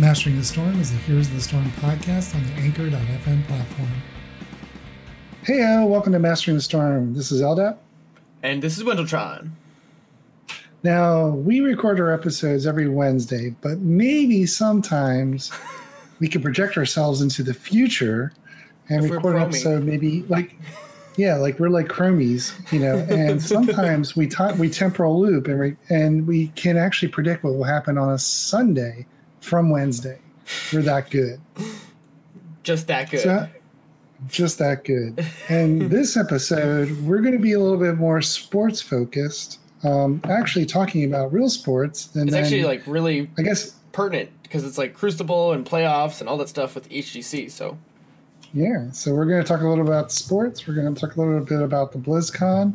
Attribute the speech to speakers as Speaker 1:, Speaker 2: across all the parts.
Speaker 1: Mastering the Storm is the Heroes of the Storm podcast on the Anchor.fm platform.
Speaker 2: Hey, welcome to Mastering the Storm. This is Eldap.
Speaker 3: And this is Wendletron.
Speaker 2: Now, we record our episodes every Wednesday, but maybe sometimes we can project ourselves into the future and
Speaker 3: If
Speaker 2: record an episode maybe like yeah, like we're like chromies, you know. And sometimes we ti we temporal loop and we, and we can actually predict what will happen on a Sunday from Wednesday. We're that good.
Speaker 3: Just that good.
Speaker 2: So, just that good. And this episode, we're going to be a little bit more sports focused. Um, actually, talking about real sports. And
Speaker 3: it's
Speaker 2: then,
Speaker 3: actually like really
Speaker 2: I guess,
Speaker 3: pertinent because it's like Crucible and playoffs and all that stuff with HGC. So
Speaker 2: yeah. So we're going to talk a little about sports. We're going to talk a little bit about the BlizzCon,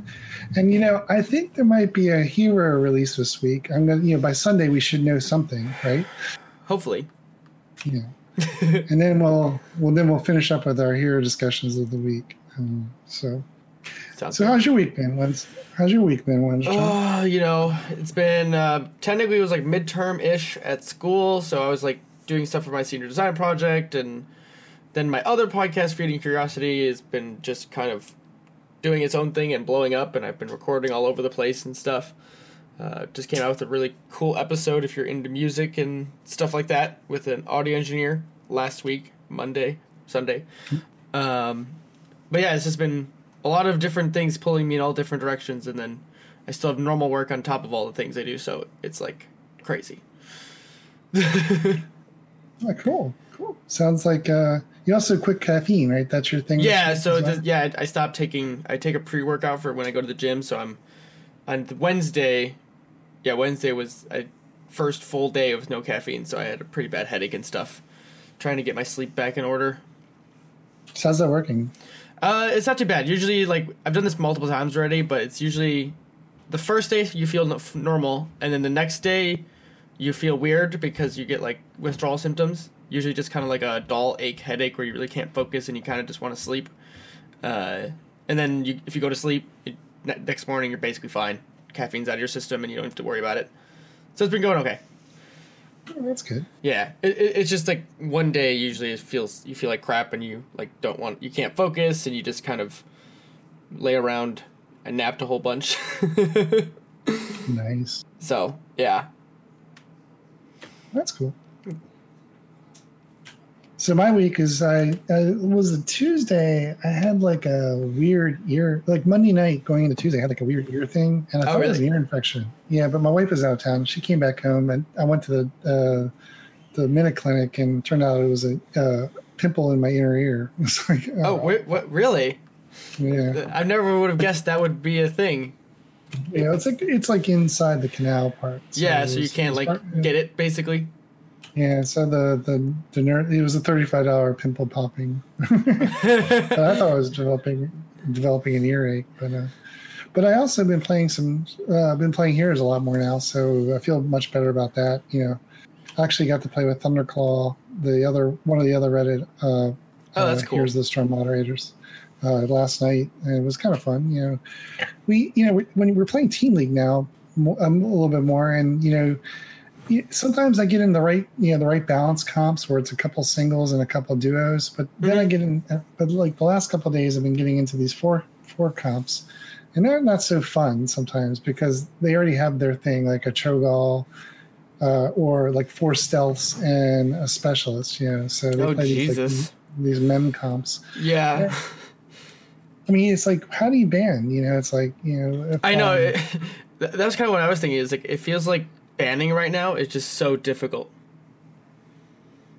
Speaker 2: and you know, I think there might be a hero release this week. I'm going to, you know, by Sunday we should know something, right?
Speaker 3: Hopefully,
Speaker 2: Yeah. and then we'll, well, then we'll finish up with our hero discussions of the week. Um, so,
Speaker 3: sounds
Speaker 2: so
Speaker 3: good.
Speaker 2: how's your week been? When's, how's your week been? When's
Speaker 3: Oh, you know, it's been uh, technically it was like midterm ish at school, so I was like doing stuff for my senior design project, and then my other podcast, Feeding Curiosity, has been just kind of doing its own thing and blowing up, and I've been recording all over the place and stuff. Uh, just came out with a really cool episode if you're into music and stuff like that with an audio engineer last week, Monday, Sunday. Um, but yeah, it's just been a lot of different things pulling me in all different directions, and then I still have normal work on top of all the things I do, so it's like crazy.
Speaker 2: Oh, cool, cool. Sounds like uh, you also quit caffeine, right? That's your thing.
Speaker 3: Yeah, so yeah, I I stopped taking. I take a pre workout for when I go to the gym. So I'm on Wednesday. Yeah, Wednesday was a first full day with no caffeine, so I had a pretty bad headache and stuff. Trying to get my sleep back in order.
Speaker 2: So how's that working?
Speaker 3: Uh, it's not too bad. Usually, like I've done this multiple times already, but it's usually the first day you feel no- normal, and then the next day you feel weird because you get like withdrawal symptoms. Usually, just kind of like a dull ache headache where you really can't focus and you kind of just want to sleep. Uh, and then you, if you go to sleep, it, ne- next morning you're basically fine. Caffeine's out of your system and you don't have to worry about it. So it's been going okay.
Speaker 2: Oh, that's good.
Speaker 3: Yeah, it, it, it's just like one day usually it feels you feel like crap and you like don't want you can't focus and you just kind of lay around and napped a whole bunch.
Speaker 2: Nice.
Speaker 3: so yeah,
Speaker 2: That's cool. So my week is I uh, it was a Tuesday. I had like a weird ear, like Monday night going into Tuesday. I had like a weird ear thing, and I
Speaker 3: Oh,
Speaker 2: thought it was an ear infection. Yeah, but my wife was out of town. She came back home, and I went to the uh, the minute clinic, and turned out it was a uh, pimple in my inner ear. It's like,
Speaker 3: oh wait, what really?
Speaker 2: yeah,
Speaker 3: I never would have guessed that would be a thing.
Speaker 2: yeah. It's like it's like inside the canal part.
Speaker 3: yeah, so you can't like
Speaker 2: part-
Speaker 3: get it basically.
Speaker 2: Yeah, so the the nerd it was a thirty five dollar pimple popping. I thought I was developing developing an earache, but uh, but I also been playing some uh, been playing Heroes a lot more now, so I feel much better about that. You know, I actually got to play with Thunderclaw, the other one of the other Reddit. Uh,
Speaker 3: Oh, that's
Speaker 2: uh,
Speaker 3: cool.
Speaker 2: Heroes the Storm moderators. Uh, last night, and it was kind of fun. You know, we you know we- when we're playing Team League now, um, a little bit more, and you know, sometimes I get in the right you know the right balance comps where it's a couple singles and a couple duos, but then I
Speaker 3: Mhm.
Speaker 2: get in. But like the last couple of days, I've been getting into these four four comps, and they're not so fun sometimes because they already have their thing like a Cho'Gall. Uh, or like four stealths and a specialist, you know. So they
Speaker 3: Oh
Speaker 2: play these, like, these mem comps.
Speaker 3: Yeah,
Speaker 2: I mean, it's like, how do you ban? You know, it's like, you know, if,
Speaker 3: I know.
Speaker 2: um,
Speaker 3: It, that that was kind of what I was thinking. Is like it feels like banning right now is just so difficult.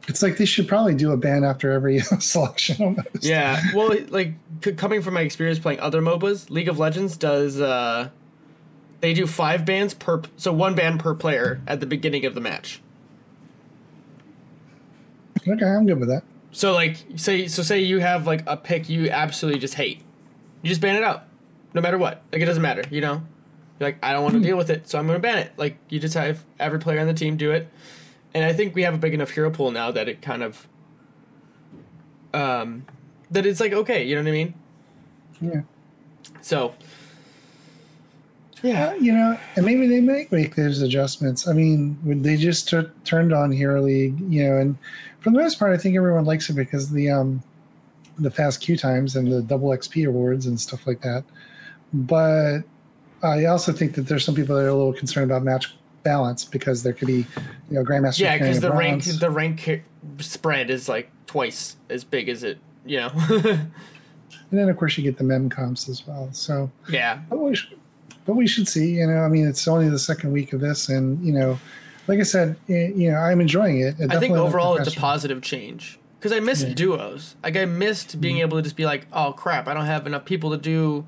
Speaker 2: it's like they should probably do a ban after every selection. Almost.
Speaker 3: Yeah, well, like c- coming from my experience playing other MOBAs, League of Legends does. uh They do five bans per, so one ban per player at the beginning of the match.
Speaker 2: Okay, I'm good with that.
Speaker 3: So like, say so say you have like a pick you absolutely just hate, you just ban it out, no matter what. Like it doesn't matter, you know. You're like, I don't want to deal with it, so I'm going to ban it. Like you just have every player on the team do it, and I think we have a big enough hero pool now that it kind of, um, that it's like okay, you know what I mean.
Speaker 2: Yeah.
Speaker 3: So Yeah.
Speaker 2: Uh, you know, and maybe they make make those adjustments. I mean, they just t- turned on Hero League, you know, and for the most part, I think everyone likes it because the um, the fast queue times and the double XP awards and stuff like that. But I also think that there's some people that are a little concerned about match balance because there could be, you know, Grandmaster.
Speaker 3: Yeah, because the rank the rank spread is like twice as big as it. You know.
Speaker 2: and then of course you get the mem comps as well. So,
Speaker 3: yeah.
Speaker 2: but we should, but we should see. You know, I mean, it's only the second week of this, and you know, like I said, you know, I'm enjoying it.
Speaker 3: I think overall it's a positive change because I missed
Speaker 2: Yeah.
Speaker 3: duos. Like I missed being mm-hmm. able to just be like, oh crap, I don't have enough people to do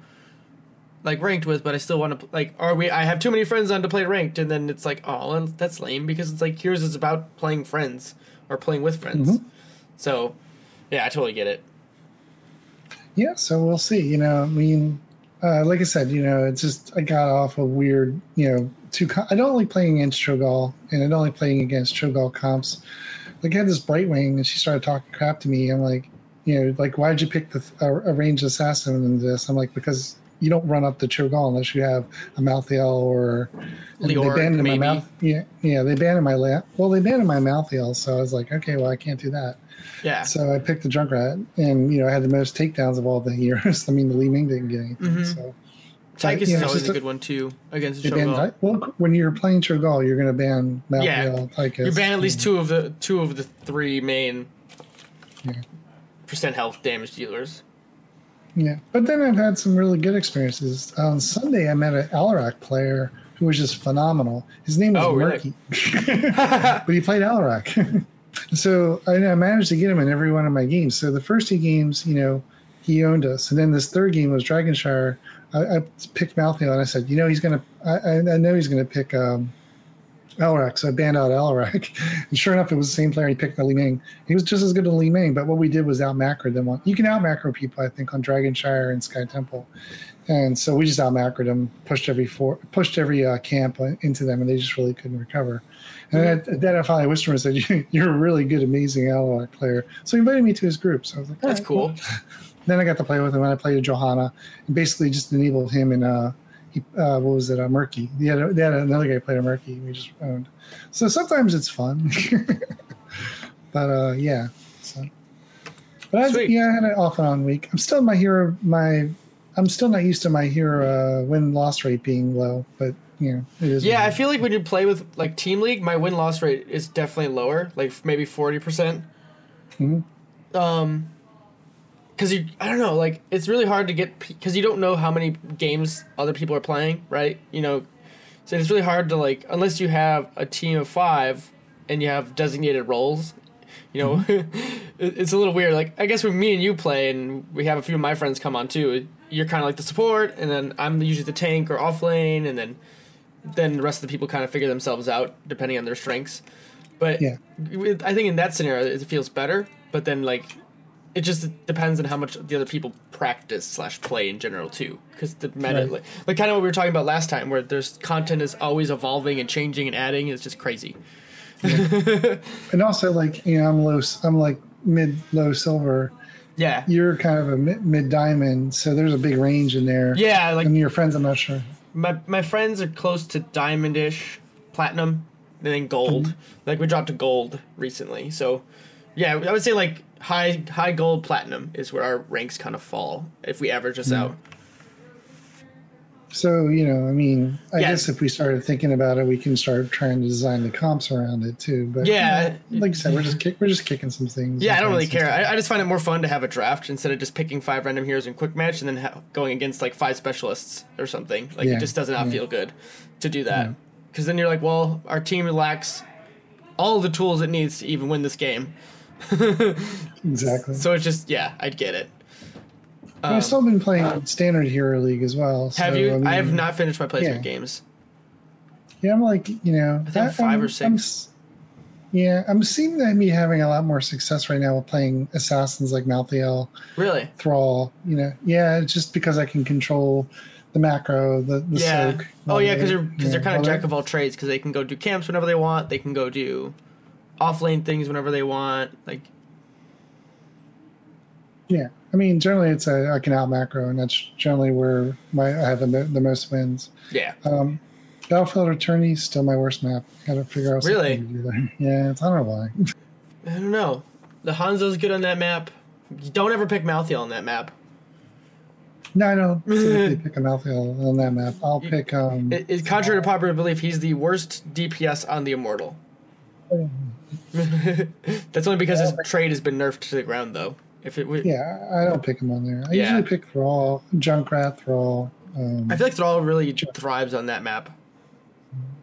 Speaker 3: like ranked with, but I still want to like. Are we? I have too many friends on to play ranked, and then it's like, oh, well, that's lame because it's like Heroes is about playing friends or playing with friends.
Speaker 2: Mhm.
Speaker 3: So, yeah, I totally get it.
Speaker 2: Yeah, so we'll see. You know, I mean, uh, like I said, you know, it's just I got off a weird, you know, two. Co- I don't like playing against Cho'Gall, and I don't like playing against Cho'Gall comps. Like I had this Brightwing, and she started talking crap to me. I'm like, you know, like why did you pick the a, a ranged assassin in this? I'm like because you don't run up the Cho'Gall unless you have a Malthael or and they banned
Speaker 3: maybe.
Speaker 2: my mouth. Yeah, yeah, they abandoned my la- well, they abandoned my Malthael, so I was like, okay, well, I can't do that.
Speaker 3: Yeah.
Speaker 2: So I picked the Junkrat, and you know I had the most takedowns of all the heroes. I mean, the Li Ming didn't get anything.
Speaker 3: Mhm.
Speaker 2: So
Speaker 3: Tychus is always a good one too against Cho'Gall.
Speaker 2: Well, when you're playing Cho'Gall, you're going to ban Malthael,
Speaker 3: Yeah.
Speaker 2: Tychus.
Speaker 3: You ban at least two of the two of the three main
Speaker 2: Yeah.
Speaker 3: percent health damage dealers.
Speaker 2: Yeah, but then I've had some really good experiences. On Sunday, I met an Alarak player who was just phenomenal. His name was
Speaker 3: Oh, really?
Speaker 2: Murky, but he played Alarak. so I, I managed to get him in every one of my games. So the first two games, you know, he owned us, and then this third game was Dragonshire. I, I picked Malthael, and I said, you know, he's gonna. I, I I know he's gonna pick um, Alarak, so I banned out Alarak. and sure enough, it was the same player. He picked the Li Ming. He was just as good as Li Ming, but what we did was out macro them. On, you can out macro people, I think, on Dragonshire and Sky Temple. And so we just out macroed them, pushed every four, pushed every uh, camp into them, and they just really couldn't recover. And then at, then I finally whispered and said, "You- "You're a really good, amazing Alarak player." So he invited me to his group. So I was like,
Speaker 3: That's
Speaker 2: right,
Speaker 3: cool.
Speaker 2: then I got to play with him, and I played with Johanna, and basically just enabled him and uh, he, uh, what was it, uh, Murky. They had, a, they had another guy played a Murky. We just owned. So sometimes it's fun, but uh, yeah. So, but I,
Speaker 3: Sweet.
Speaker 2: yeah, I had an off and on week. I'm still my hero. My I'm still not used to my hero uh, win loss rate being low, but you know it is.
Speaker 3: Yeah, I feel like when you play with like team league, my win loss rate is definitely lower, like maybe forty percent.
Speaker 2: Mhm.
Speaker 3: Um, because you, I don't know, like it's really hard to get because you don't know how many games other people are playing, right? You know, so it's really hard to like unless you have a team of five and you have designated roles. You know, mm-hmm. it, it's a little weird. Like I guess when me and you play, and we have a few of my friends come on too. You're kind of like the support, and then I'm usually the tank or off lane, and then then the rest of the people kind of figure themselves out depending on their strengths. But
Speaker 2: Yeah.
Speaker 3: I think in that scenario it feels better. But then like it just depends on how much the other people practice slash play in general too. Because the meta,
Speaker 2: Right.
Speaker 3: like, like kind of what we were talking about last time, where there's content is always evolving and changing and adding. It's just crazy.
Speaker 2: and also like you know I'm low. I'm like mid low silver.
Speaker 3: Yeah,
Speaker 2: You're kind of a mid, mid diamond, so there's a big range in there.
Speaker 3: yeah. Like
Speaker 2: and your friends, I'm not sure.
Speaker 3: my my friends are close to diamondish, platinum, and then gold.
Speaker 2: Mm-hmm.
Speaker 3: Like we dropped to gold recently, so yeah, I would say like high high gold platinum is where our ranks kind of fall if we average
Speaker 2: Mm-hmm.
Speaker 3: us out.
Speaker 2: So you know, I mean, I
Speaker 3: Yeah.
Speaker 2: guess if we started thinking about it, we can start trying to design the comps around it too. But
Speaker 3: Yeah.
Speaker 2: you know, like I said, we're just kick, we're just kicking some things.
Speaker 3: Yeah, I don't really care. I, I just find it more fun to have a draft instead of just picking five random heroes in quick match and then ha- going against like five specialists or something. Like
Speaker 2: Yeah,
Speaker 3: it just does not
Speaker 2: yeah.
Speaker 3: feel good to do that. Because then you're like, well, our team lacks all the tools it needs to even win this game.
Speaker 2: exactly.
Speaker 3: So it's just yeah, I'd get it.
Speaker 2: But I've still been playing standard hero league as well. So,
Speaker 3: Have you? I,
Speaker 2: mean,
Speaker 3: have not finished my placement
Speaker 2: yeah.
Speaker 3: games.
Speaker 2: Yeah, I'm like you know,
Speaker 3: I think
Speaker 2: I-
Speaker 3: five
Speaker 2: I'm-
Speaker 3: or
Speaker 2: I'm
Speaker 3: six.
Speaker 2: yeah, I'm seeing that me having a lot more success right now with playing assassins like Malthael,
Speaker 3: Really?
Speaker 2: Thrall. You know, yeah, it's just because I can control the macro, the, the
Speaker 3: yeah.
Speaker 2: soak.
Speaker 3: Oh yeah, because they're because they're kind of jack of all trades because they can go do camps whenever they want. They can go do off lane things whenever they want. Like
Speaker 2: Yeah, I mean, generally it's a can out macro, and that's generally where my I have the, the most wins.
Speaker 3: Yeah.
Speaker 2: Um, Battlefield of Eternity is still my worst map. Got to figure out
Speaker 3: Really?
Speaker 2: something to do there. Yeah, it's, I don't know why.
Speaker 3: I don't know. The Hanzo's good on that map. You don't ever pick Malthael on that map.
Speaker 2: no, I don't typically pick a Malthael on that map. I'll pick. Um,
Speaker 3: It, it's contrary to popular belief, he's the worst DPS on the Immortal. That's only because his trait has been nerfed to the ground, though. If it, would,
Speaker 2: yeah, I don't pick him on there. I
Speaker 3: Yeah.
Speaker 2: usually pick Thrall, Junkrat, Thrall. Um,
Speaker 3: I feel like Thrall really thrives on that map.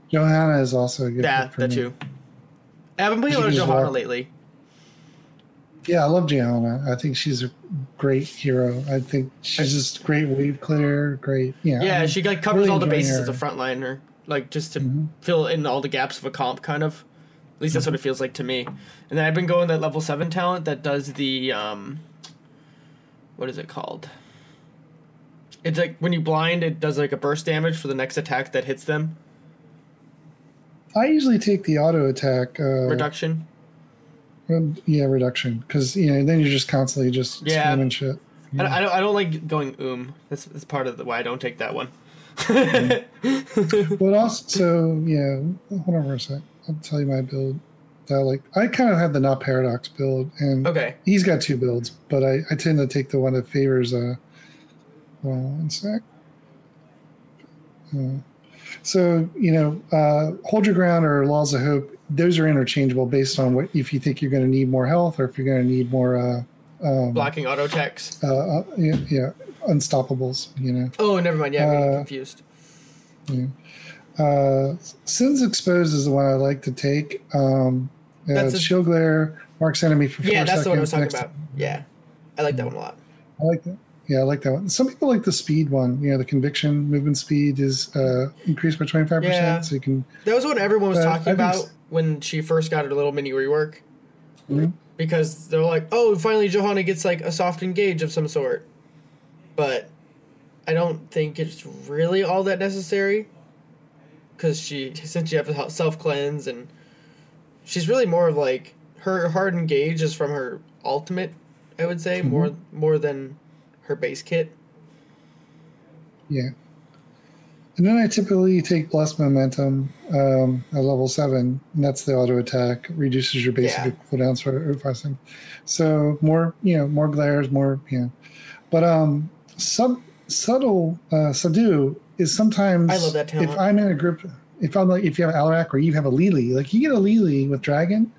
Speaker 2: Johanna is also a good
Speaker 3: Yeah,
Speaker 2: pick for
Speaker 3: that
Speaker 2: me.
Speaker 3: too. I haven't played a lot of Johanna
Speaker 2: walk-
Speaker 3: lately.
Speaker 2: Yeah, I love Johanna. I think she's a great hero. I think she's just great wave clear, great. Yeah,
Speaker 3: Yeah,
Speaker 2: I mean,
Speaker 3: she like covers
Speaker 2: really
Speaker 3: all the bases
Speaker 2: her.
Speaker 3: as a frontliner, like just to
Speaker 2: Mhm.
Speaker 3: fill in all the gaps of a comp, kind of. At least that's
Speaker 2: Mm-hmm.
Speaker 3: what it feels like to me. And then I've been going that level seven talent that does the um, what is it called? It's like when you blind, it does like a burst damage for the next attack that hits them.
Speaker 2: I usually take the auto attack. Uh,
Speaker 3: Reduction.
Speaker 2: Yeah, reduction. Because you know, then you're just constantly just
Speaker 3: Yeah.
Speaker 2: spamming shit.
Speaker 3: I, don't, I don't. I don't like going oom. That's that's part of the why I don't take that one.
Speaker 2: But also, so yeah, hold on for a sec. I'll tell you my build. That I like I kind of have the not paradox build, and
Speaker 3: okay.
Speaker 2: he's got two builds, but I, I tend to take the one that favors. Uh, hold on one sec. Uh, so you know, uh, hold your ground or laws of hope. Those are interchangeable based on what if you think you're going to need more health or if you're going to need more. Uh, um,
Speaker 3: Blocking auto attacks.
Speaker 2: uh, uh, yeah, yeah, unstoppables. You know.
Speaker 3: Oh, never mind. Yeah, I'm
Speaker 2: uh,
Speaker 3: confused.
Speaker 2: Uh, Sins Exposed is the one I like to take. Um, yeah,
Speaker 3: That's a-
Speaker 2: shield glare, marks enemy for four
Speaker 3: Yeah, that's the one I was
Speaker 2: seconds.
Speaker 3: talking
Speaker 2: next-
Speaker 3: about. Yeah, I like that one a lot.
Speaker 2: I like that. Yeah, I like that one. Some people like the speed one. You know, the conviction movement speed is uh, increased by twenty five percent, so you can.
Speaker 3: That was what everyone was
Speaker 2: Uh,
Speaker 3: talking about when she first got her little mini rework.
Speaker 2: Mhm.
Speaker 3: Because they're like, oh, finally Johanna gets like a soft engage of some sort. But I don't think it's really all that necessary. Because she, since you have to self cleanse and she's really more of like her hard engage is from her ultimate, I would say,
Speaker 2: Mm-hmm.
Speaker 3: more more than her base kit.
Speaker 2: Yeah. And then I typically take Blessed Momentum um, at level 7, and that's the auto attack, reduces your basic
Speaker 3: Yeah.
Speaker 2: cooldowns for 5 seconds. So more, you know, more glares, more, you know. But um, sub, subtle, uh, subdue is sometimes.
Speaker 3: I love that talent.
Speaker 2: If I'm in a group, if I'm like, if you have Alarak or you have a Lily, like you get a Lily with Dragon,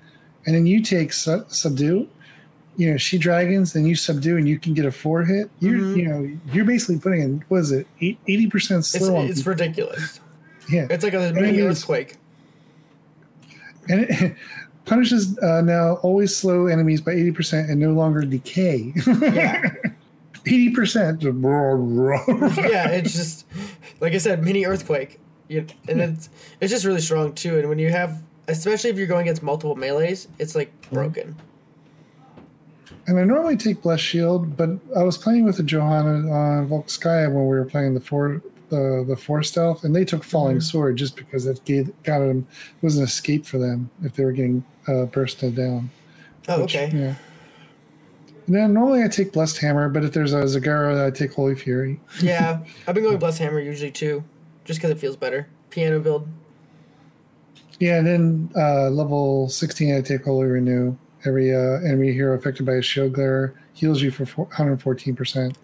Speaker 2: and then you take su- subdue, you know, she dragons, then you subdue, and you can get a four hit. You're,
Speaker 3: Mhm.
Speaker 2: you know, you're basically putting in what is it, eighty percent
Speaker 3: It's,
Speaker 2: slow on
Speaker 3: it's ridiculous.
Speaker 2: yeah,
Speaker 3: It's like a mini earthquake.
Speaker 2: and it punishes uh, now always slow enemies by eighty percent and no longer decay.
Speaker 3: Yeah.
Speaker 2: eighty percent.
Speaker 3: yeah, it's just like I said, mini earthquake. You, and it's it's just really strong too. And when you have, especially if you're going against multiple melees, it's like broken.
Speaker 2: And I normally take Blessed Shield, but I was playing with the Johanna on Volskaya when we were playing the four the the four stealth, and they took Falling
Speaker 3: Mhm.
Speaker 2: Sword just because it gave, got them it was an escape for them if they were getting uh, bursted down.
Speaker 3: Oh,
Speaker 2: which,
Speaker 3: okay.
Speaker 2: Yeah. Then normally I take Blessed Hammer, but if there's a Zagara, I take Holy Fury.
Speaker 3: Yeah, I've been going Blessed hammer usually too, just because it feels better. Piano build.
Speaker 2: Yeah, and then uh, level 16, I take Holy Renew. Every uh, enemy hero affected by a shield glare heals you for 114%.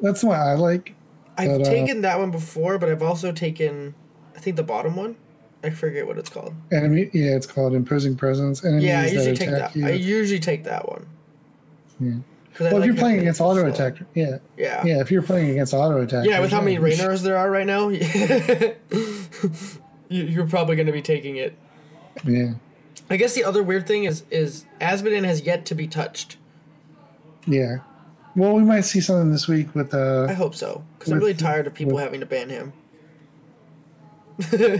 Speaker 2: That's the one I like.
Speaker 3: I've
Speaker 2: But, uh,
Speaker 3: taken that one before, but I've also taken, I think the bottom one. I forget what it's called.
Speaker 2: Enemy, yeah, it's called Imposing Presence. Enemies
Speaker 3: yeah, I usually take that.
Speaker 2: you.
Speaker 3: I usually take that one.
Speaker 2: Yeah.
Speaker 3: I
Speaker 2: well,
Speaker 3: like
Speaker 2: if you're playing against auto attack, yeah,
Speaker 3: Yeah.
Speaker 2: yeah. If you're playing against auto attack,
Speaker 3: Yeah, with how many Raynors there are right now, you, you're probably going to be taking it.
Speaker 2: Yeah,
Speaker 3: I guess the other weird thing is is Azmodan has yet to be touched.
Speaker 2: yeah. Well, we might see something this week with
Speaker 3: I
Speaker 2: uh,
Speaker 3: hope so because I'm really tired of people
Speaker 2: with-
Speaker 3: having to ban him.
Speaker 2: yeah,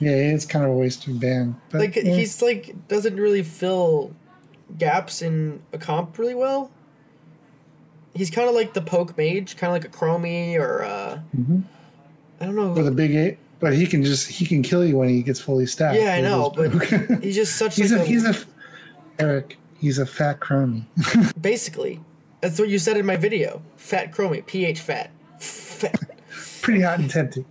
Speaker 2: it's kind of a waste of ban. But,
Speaker 3: like
Speaker 2: yeah.
Speaker 3: he's like doesn't really fill gaps in a comp really well. He's kind of like the poke mage, kind of like a Chromie or uh,
Speaker 2: Mhm.
Speaker 3: I don't know.
Speaker 2: with a big eight, but he can just he can kill you when he gets fully stacked.
Speaker 3: yeah, I know, but he's just such
Speaker 2: he's
Speaker 3: like
Speaker 2: a he's a Eric. He's a fat Chromie.
Speaker 3: basically That's what you said in my video. Fat chromate, pH fat. Fat.
Speaker 2: Pretty hot and tempting.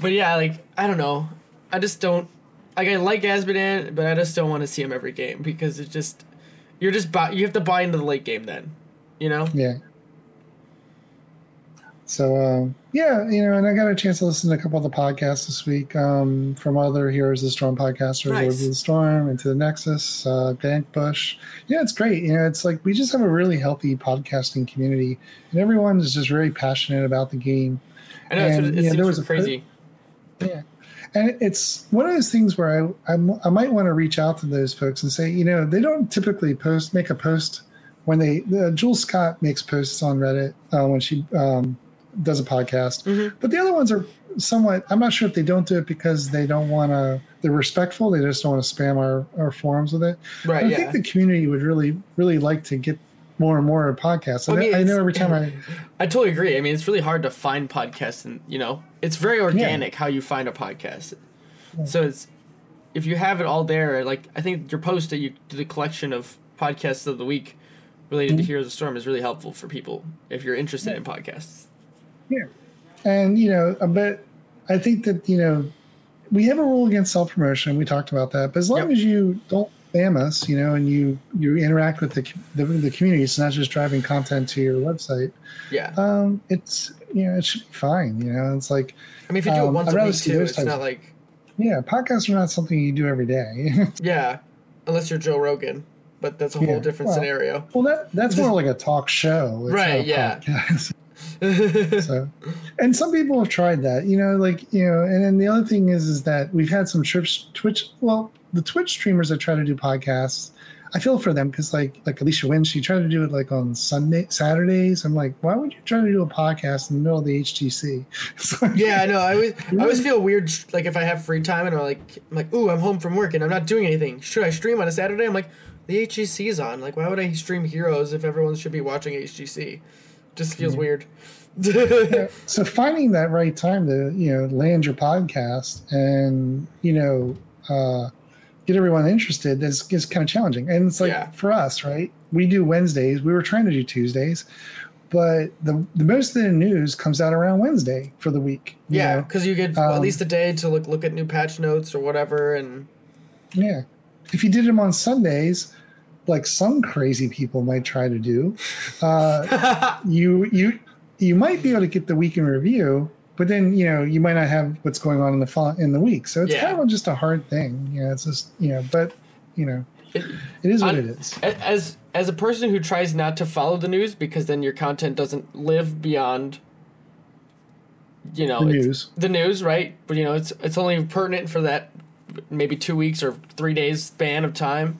Speaker 3: But yeah, like I don't know. I just don't like I like Azmodan, but I just don't want to see him every game because it just you're just buy, you have to buy into the late game then. You know?
Speaker 2: Yeah. So um, yeah, you know, and I got a chance to listen to a couple of the podcasts this week um, from other Heroes of the Storm podcasters,
Speaker 3: Nice.
Speaker 2: Lords of the Storm, Into the Nexus, uh, Bank Bush. Yeah, it's great. You know, it's like we just have a really healthy podcasting community, and everyone is just very passionate about the game.
Speaker 3: I know it's,
Speaker 2: And,
Speaker 3: it
Speaker 2: yeah,
Speaker 3: seems
Speaker 2: there was a-
Speaker 3: crazy.
Speaker 2: Yeah. And it's one of those things where I, I, I might want to reach out to those folks and say, you know, they don't typically post, make a post when they, uh, Jules Scott makes posts on Reddit uh, when she um, does a podcast.
Speaker 3: Mhm.
Speaker 2: But the other ones are somewhat, I'm not sure if they don't do it because they don't want to, they're respectful. They just don't want to spam our, our forums with it.
Speaker 3: Right,
Speaker 2: I
Speaker 3: yeah.
Speaker 2: think the community would really, really like to get more and more podcasts.
Speaker 3: I mean,
Speaker 2: I, know every time I,
Speaker 3: I totally agree. I mean, it's really hard to find podcasts, and you know, it's very organic how you find a podcast. So it's if you have it all there, like I think your post that you did a collection of podcasts of the week related
Speaker 2: Mm-hmm.
Speaker 3: to Heroes of the Storm is really helpful for people if you're interested in podcasts.
Speaker 2: Yeah. And, you know, uh, but I think that, you know, we have a rule against self promotion. We talked about that. But as long
Speaker 3: Yep.
Speaker 2: as you don't spam us, you know, and you, you interact with the, the, the community, it's not just driving content to your website,
Speaker 3: Yeah,
Speaker 2: um, it's, you know, it should be fine. You know, it's like,
Speaker 3: I mean, if you do it
Speaker 2: um,
Speaker 3: once a week too, it's
Speaker 2: types
Speaker 3: not like
Speaker 2: yeah, podcasts are not something you do every day.
Speaker 3: yeah, unless you're Joe Rogan, but that's a whole
Speaker 2: Yeah,
Speaker 3: different
Speaker 2: well,
Speaker 3: scenario.
Speaker 2: well, that that's more like a talk show. It's
Speaker 3: Right, yeah.
Speaker 2: so and some people have tried that you know like you know and then the other thing is is that we've had some trips twitch well the twitch streamers that try to do podcasts i feel for them because like like alicia wynn she tried to do it like on sunday saturdays i'm like why would you try to do a podcast in the middle of the hgc like-
Speaker 3: Yeah, I know. I always, I always feel weird. Like if I have free time and I'm like, I'm like, ooh, I'm home from work and I'm not doing anything. Should I stream on a Saturday? I'm like, the HGC is on. Like, why would I stream Heroes if everyone should be watching HGC? Just feels weird.
Speaker 2: so finding that right time to you know land your podcast and you know uh, get everyone interested is, is kind of challenging. And it's like
Speaker 3: Yeah.
Speaker 2: for us right? We do wednesdays. We were trying to do tuesdays. But the, the most of the news comes out around wednesday for the week you
Speaker 3: yeah, because you get well, at
Speaker 2: Um,
Speaker 3: least a day to look look at new patch notes or whatever, and
Speaker 2: yeah. If you did them on sundays like some crazy people might try to do uh, you you you might be able to get the week in review, but then you know you might not have what's going on in the fo- in the week. So it's
Speaker 3: Yeah.
Speaker 2: kind of just a hard thing. You know, it's just you know, but you know,
Speaker 3: It-
Speaker 2: it is what it is.
Speaker 3: As as a person who tries not to follow the news because then your content doesn't live beyond you know
Speaker 2: The news.
Speaker 3: the news right but you know it's it's only pertinent for that maybe two weeks or three days span of time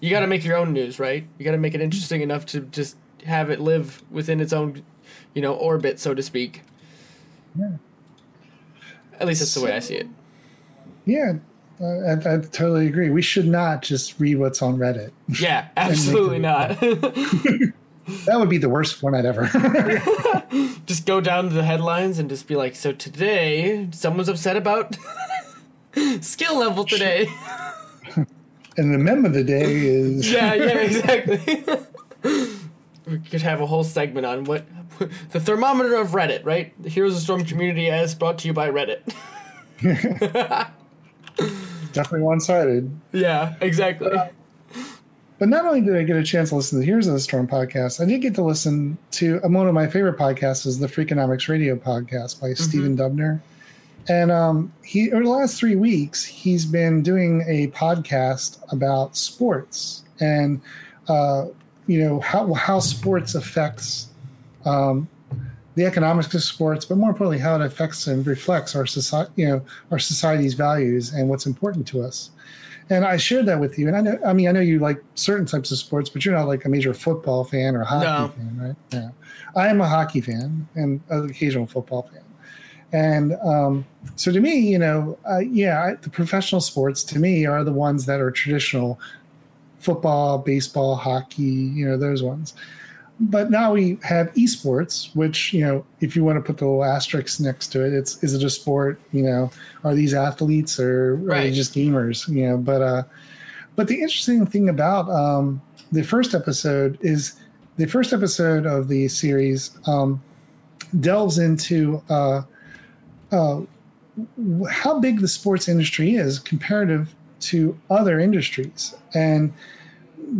Speaker 3: you got to make your own news right you got to make it interesting enough to just have it live within its own you know orbit so to speak
Speaker 2: Yeah.
Speaker 3: at least that's the way i see it
Speaker 2: Yeah, uh, I, I totally agree. We should not just read what's on Reddit.
Speaker 3: yeah absolutely not
Speaker 2: That would be the worst format ever.
Speaker 3: just go down to the headlines and just be like, so today someone's upset about skill level today.
Speaker 2: And the meme of the day is
Speaker 3: yeah, yeah, exactly. we could have a whole segment on what the thermometer of Reddit, right? The Heroes of Storm community as brought to you by Reddit.
Speaker 2: definitely one sided.
Speaker 3: yeah, exactly.
Speaker 2: But not only did I get a chance to listen to the Heroes of the Storm podcast, I did get to listen to um, one of my favorite podcasts is the Freakonomics Radio podcast by Stephen Dubner. And um, he over the last three weeks, he's been doing a podcast about sports and uh, you know how how sports affects um, the economics of sports, but more importantly, how it affects and reflects our society, you know, our society's values and what's important to us. And I shared that with you. And I know, I mean, I know you like certain types of sports, but you're not like a major football fan or hockey
Speaker 3: No.
Speaker 2: fan, right? Yeah. I am a hockey fan and an occasional football fan. And um, so to me, you know, uh, yeah, I, the professional sports to me are the ones that are traditional football, baseball, hockey, you know, those ones. But now we have esports, which, you know, if you want to put the little asterisk next to it, it's is it a sport? You know, are these athletes or are they just gamers? You know, but uh but the interesting thing about um, the first episode is the first episode of the series um, delves into uh, uh, how big the sports industry is comparative to other industries, and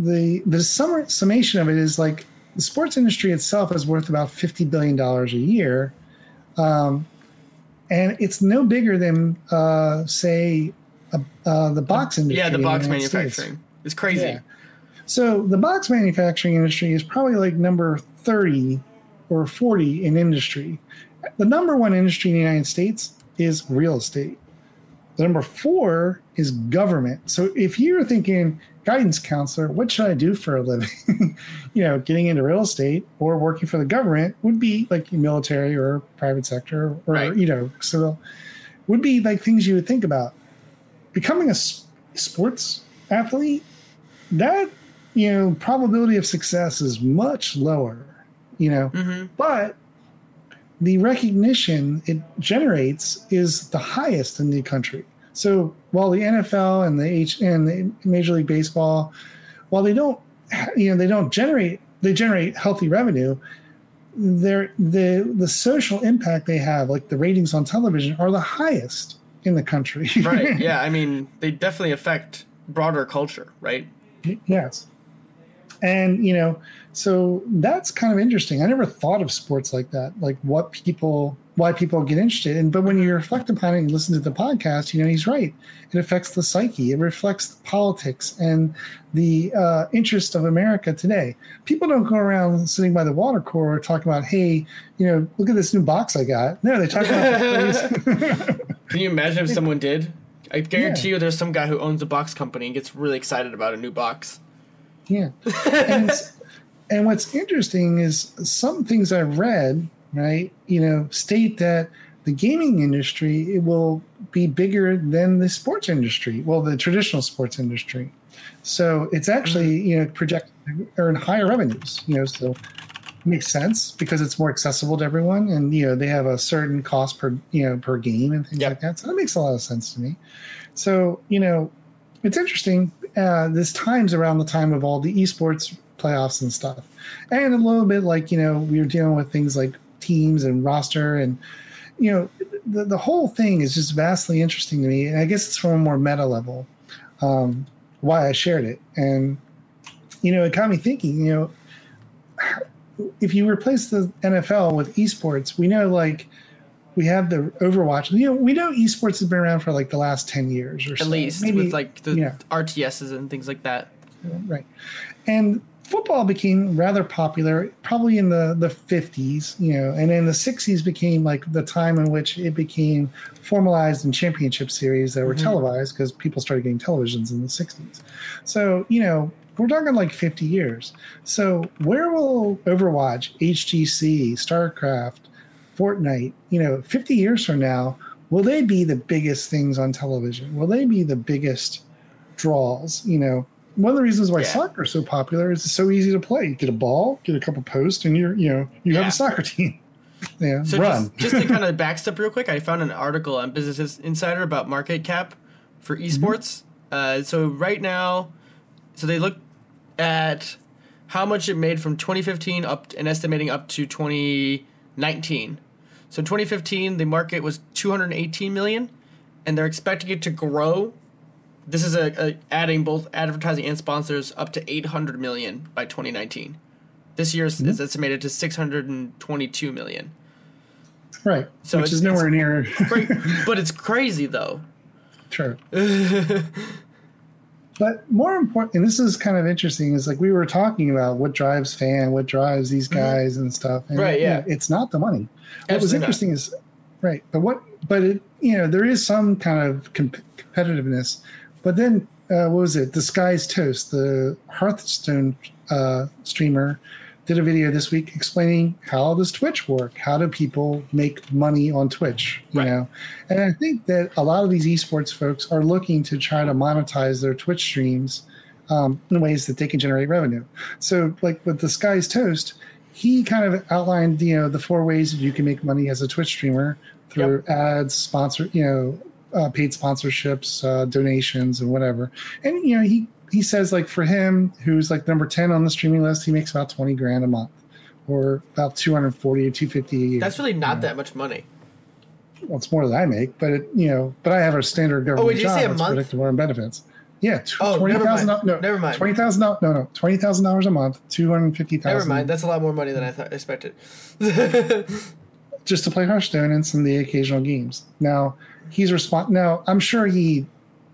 Speaker 2: the the summer, summation of it is like the sports industry itself is worth about fifty billion dollars a year, um, and it's no bigger than uh, say uh, uh, the box industry.
Speaker 3: Yeah, the box
Speaker 2: States.
Speaker 3: manufacturing. It's crazy.
Speaker 2: Yeah. So the box manufacturing industry is probably like number 30 or 40 in industry. The number one industry in the United States is real estate. The number four is government. So if you're thinking guidance counselor, what should I do for a living? you know, getting into real estate or working for the government would be like military or private sector or,
Speaker 3: Right.
Speaker 2: you know, civil, would be like things you would think about. Becoming a sports athlete, that you know probability of success is much lower you know
Speaker 3: hmm
Speaker 2: but the recognition it generates is the highest in the country so while the nfl and the h and the major league baseball while they don't you know they don't generate they generate healthy revenue they're the the social impact they have like the ratings on television are the highest in the country
Speaker 3: Right. Yeah. I mean, they definitely affect broader culture, right?
Speaker 2: Yes. And, you know, so that's kind of interesting. I never thought of sports like that, like what people, why people get interested in. But when you reflect upon it and listen to the podcast, you know, he's right. It affects the psyche, it reflects the politics and the uh, interest of America today. People don't go around sitting by the water cooler talking about, hey, you know, look at this new box I got. No, they talk about.
Speaker 3: Can you imagine if someone did? I guarantee you, there's some guy who owns a box company and gets really excited about a new box.
Speaker 2: Yeah. And, what's interesting is some things I've read, right, you know, state that the gaming industry it will be bigger than the sports industry, well, the traditional sports industry. So it's actually, you know, projected to earn higher revenues, you know, so makes sense because it's more accessible to everyone and you know they have a certain cost per you know per game and things
Speaker 3: Yep.
Speaker 2: like that so that makes a lot of sense to me so you know it's interesting. Uh, this time's around the time of all the esports playoffs and stuff, and a little bit like you know we were dealing with things like teams and roster, and you know the the whole thing is just vastly interesting to me. And I guess it's from a more meta level. Um, why I shared it, and you know it got me thinking. You know, if you replace the NFL with esports, we know like. We have the Overwatch. You know, we know esports has been around for like the last ten years or
Speaker 3: At
Speaker 2: so.
Speaker 3: least
Speaker 2: Maybe-
Speaker 3: with like the
Speaker 2: yeah.
Speaker 3: RTSs and things like that.
Speaker 2: right and football became rather popular probably in the the 50s you know and in the 60s became like the time in which it became formalized in championship series that were
Speaker 3: Mhm.
Speaker 2: televised because people started getting televisions in the 60s so you know we're talking like 50 years. So where will overwatch hgc starcraft fortnite you know 50 years from now will they be the biggest things on television? Will they be the biggest draws you know one of the reasons why
Speaker 3: Yeah.
Speaker 2: soccer is so popular is it's so easy to play. Get a ball, get a couple posts, and you're you know you have a soccer team. Yeah,
Speaker 3: So
Speaker 2: run.
Speaker 3: just, just to kind of backstep real quick, I found an article on Business Insider about market cap for esports. Uh, so right now, so they looked at how much it made from 2015 up and estimating up to 2019. So 2015, the market was 218 million, and they're expecting it to grow. This is a, a adding both advertising and sponsors up to 800 million by 2019. This year is is estimated to 622 million.
Speaker 2: right,
Speaker 3: so
Speaker 2: which
Speaker 3: it's-
Speaker 2: is nowhere near.
Speaker 3: Great, but it's crazy though.
Speaker 2: True. but more important, and this is kind of interesting, is like we were talking about what drives fan, what drives these guys and stuff. And,
Speaker 3: Mm-hmm. Right,
Speaker 2: you know,
Speaker 3: yeah.
Speaker 2: it's not the money. What was
Speaker 3: Absolutely not.
Speaker 2: interesting is right, but what, but it, you know, there is some kind of comp- competitiveness. But then, uh, what was it? The Disguised Toast, the Hearthstone uh, streamer, did a video this week explaining how does Twitch work? How do people make money on Twitch? You
Speaker 3: Right.
Speaker 2: know, and I think that a lot of these esports folks are looking to try to monetize their Twitch streams um, in ways that they can generate revenue. So, like with the Disguised Toast, he kind of outlined, you know, the four ways that you can make money as a Twitch streamer through ads, sponsor, you know, uh, paid sponsorships, uh, donations, and whatever. And you know, he he says like for him, who's like number ten on the streaming list, he makes about twenty grand a month, or about two hundred forty or two fifty a year.
Speaker 3: That's really not that much money.
Speaker 2: well, it's more than I make, but it, you know, but I have a standard government
Speaker 3: Oh, wait, did you
Speaker 2: job
Speaker 3: say a
Speaker 2: that's predictable and benefits. Yeah, tw-
Speaker 3: Oh,
Speaker 2: twenty
Speaker 3: never mind.
Speaker 2: No,
Speaker 3: Never mind.
Speaker 2: Twenty thousand. No, no, no. Twenty thousand dollars a month. Two hundred fifty thousand.
Speaker 3: Never mind. That's a lot more money than I thought expected.
Speaker 2: just to play Hearthstone and some of the occasional games. Now he's respond. Now I'm sure he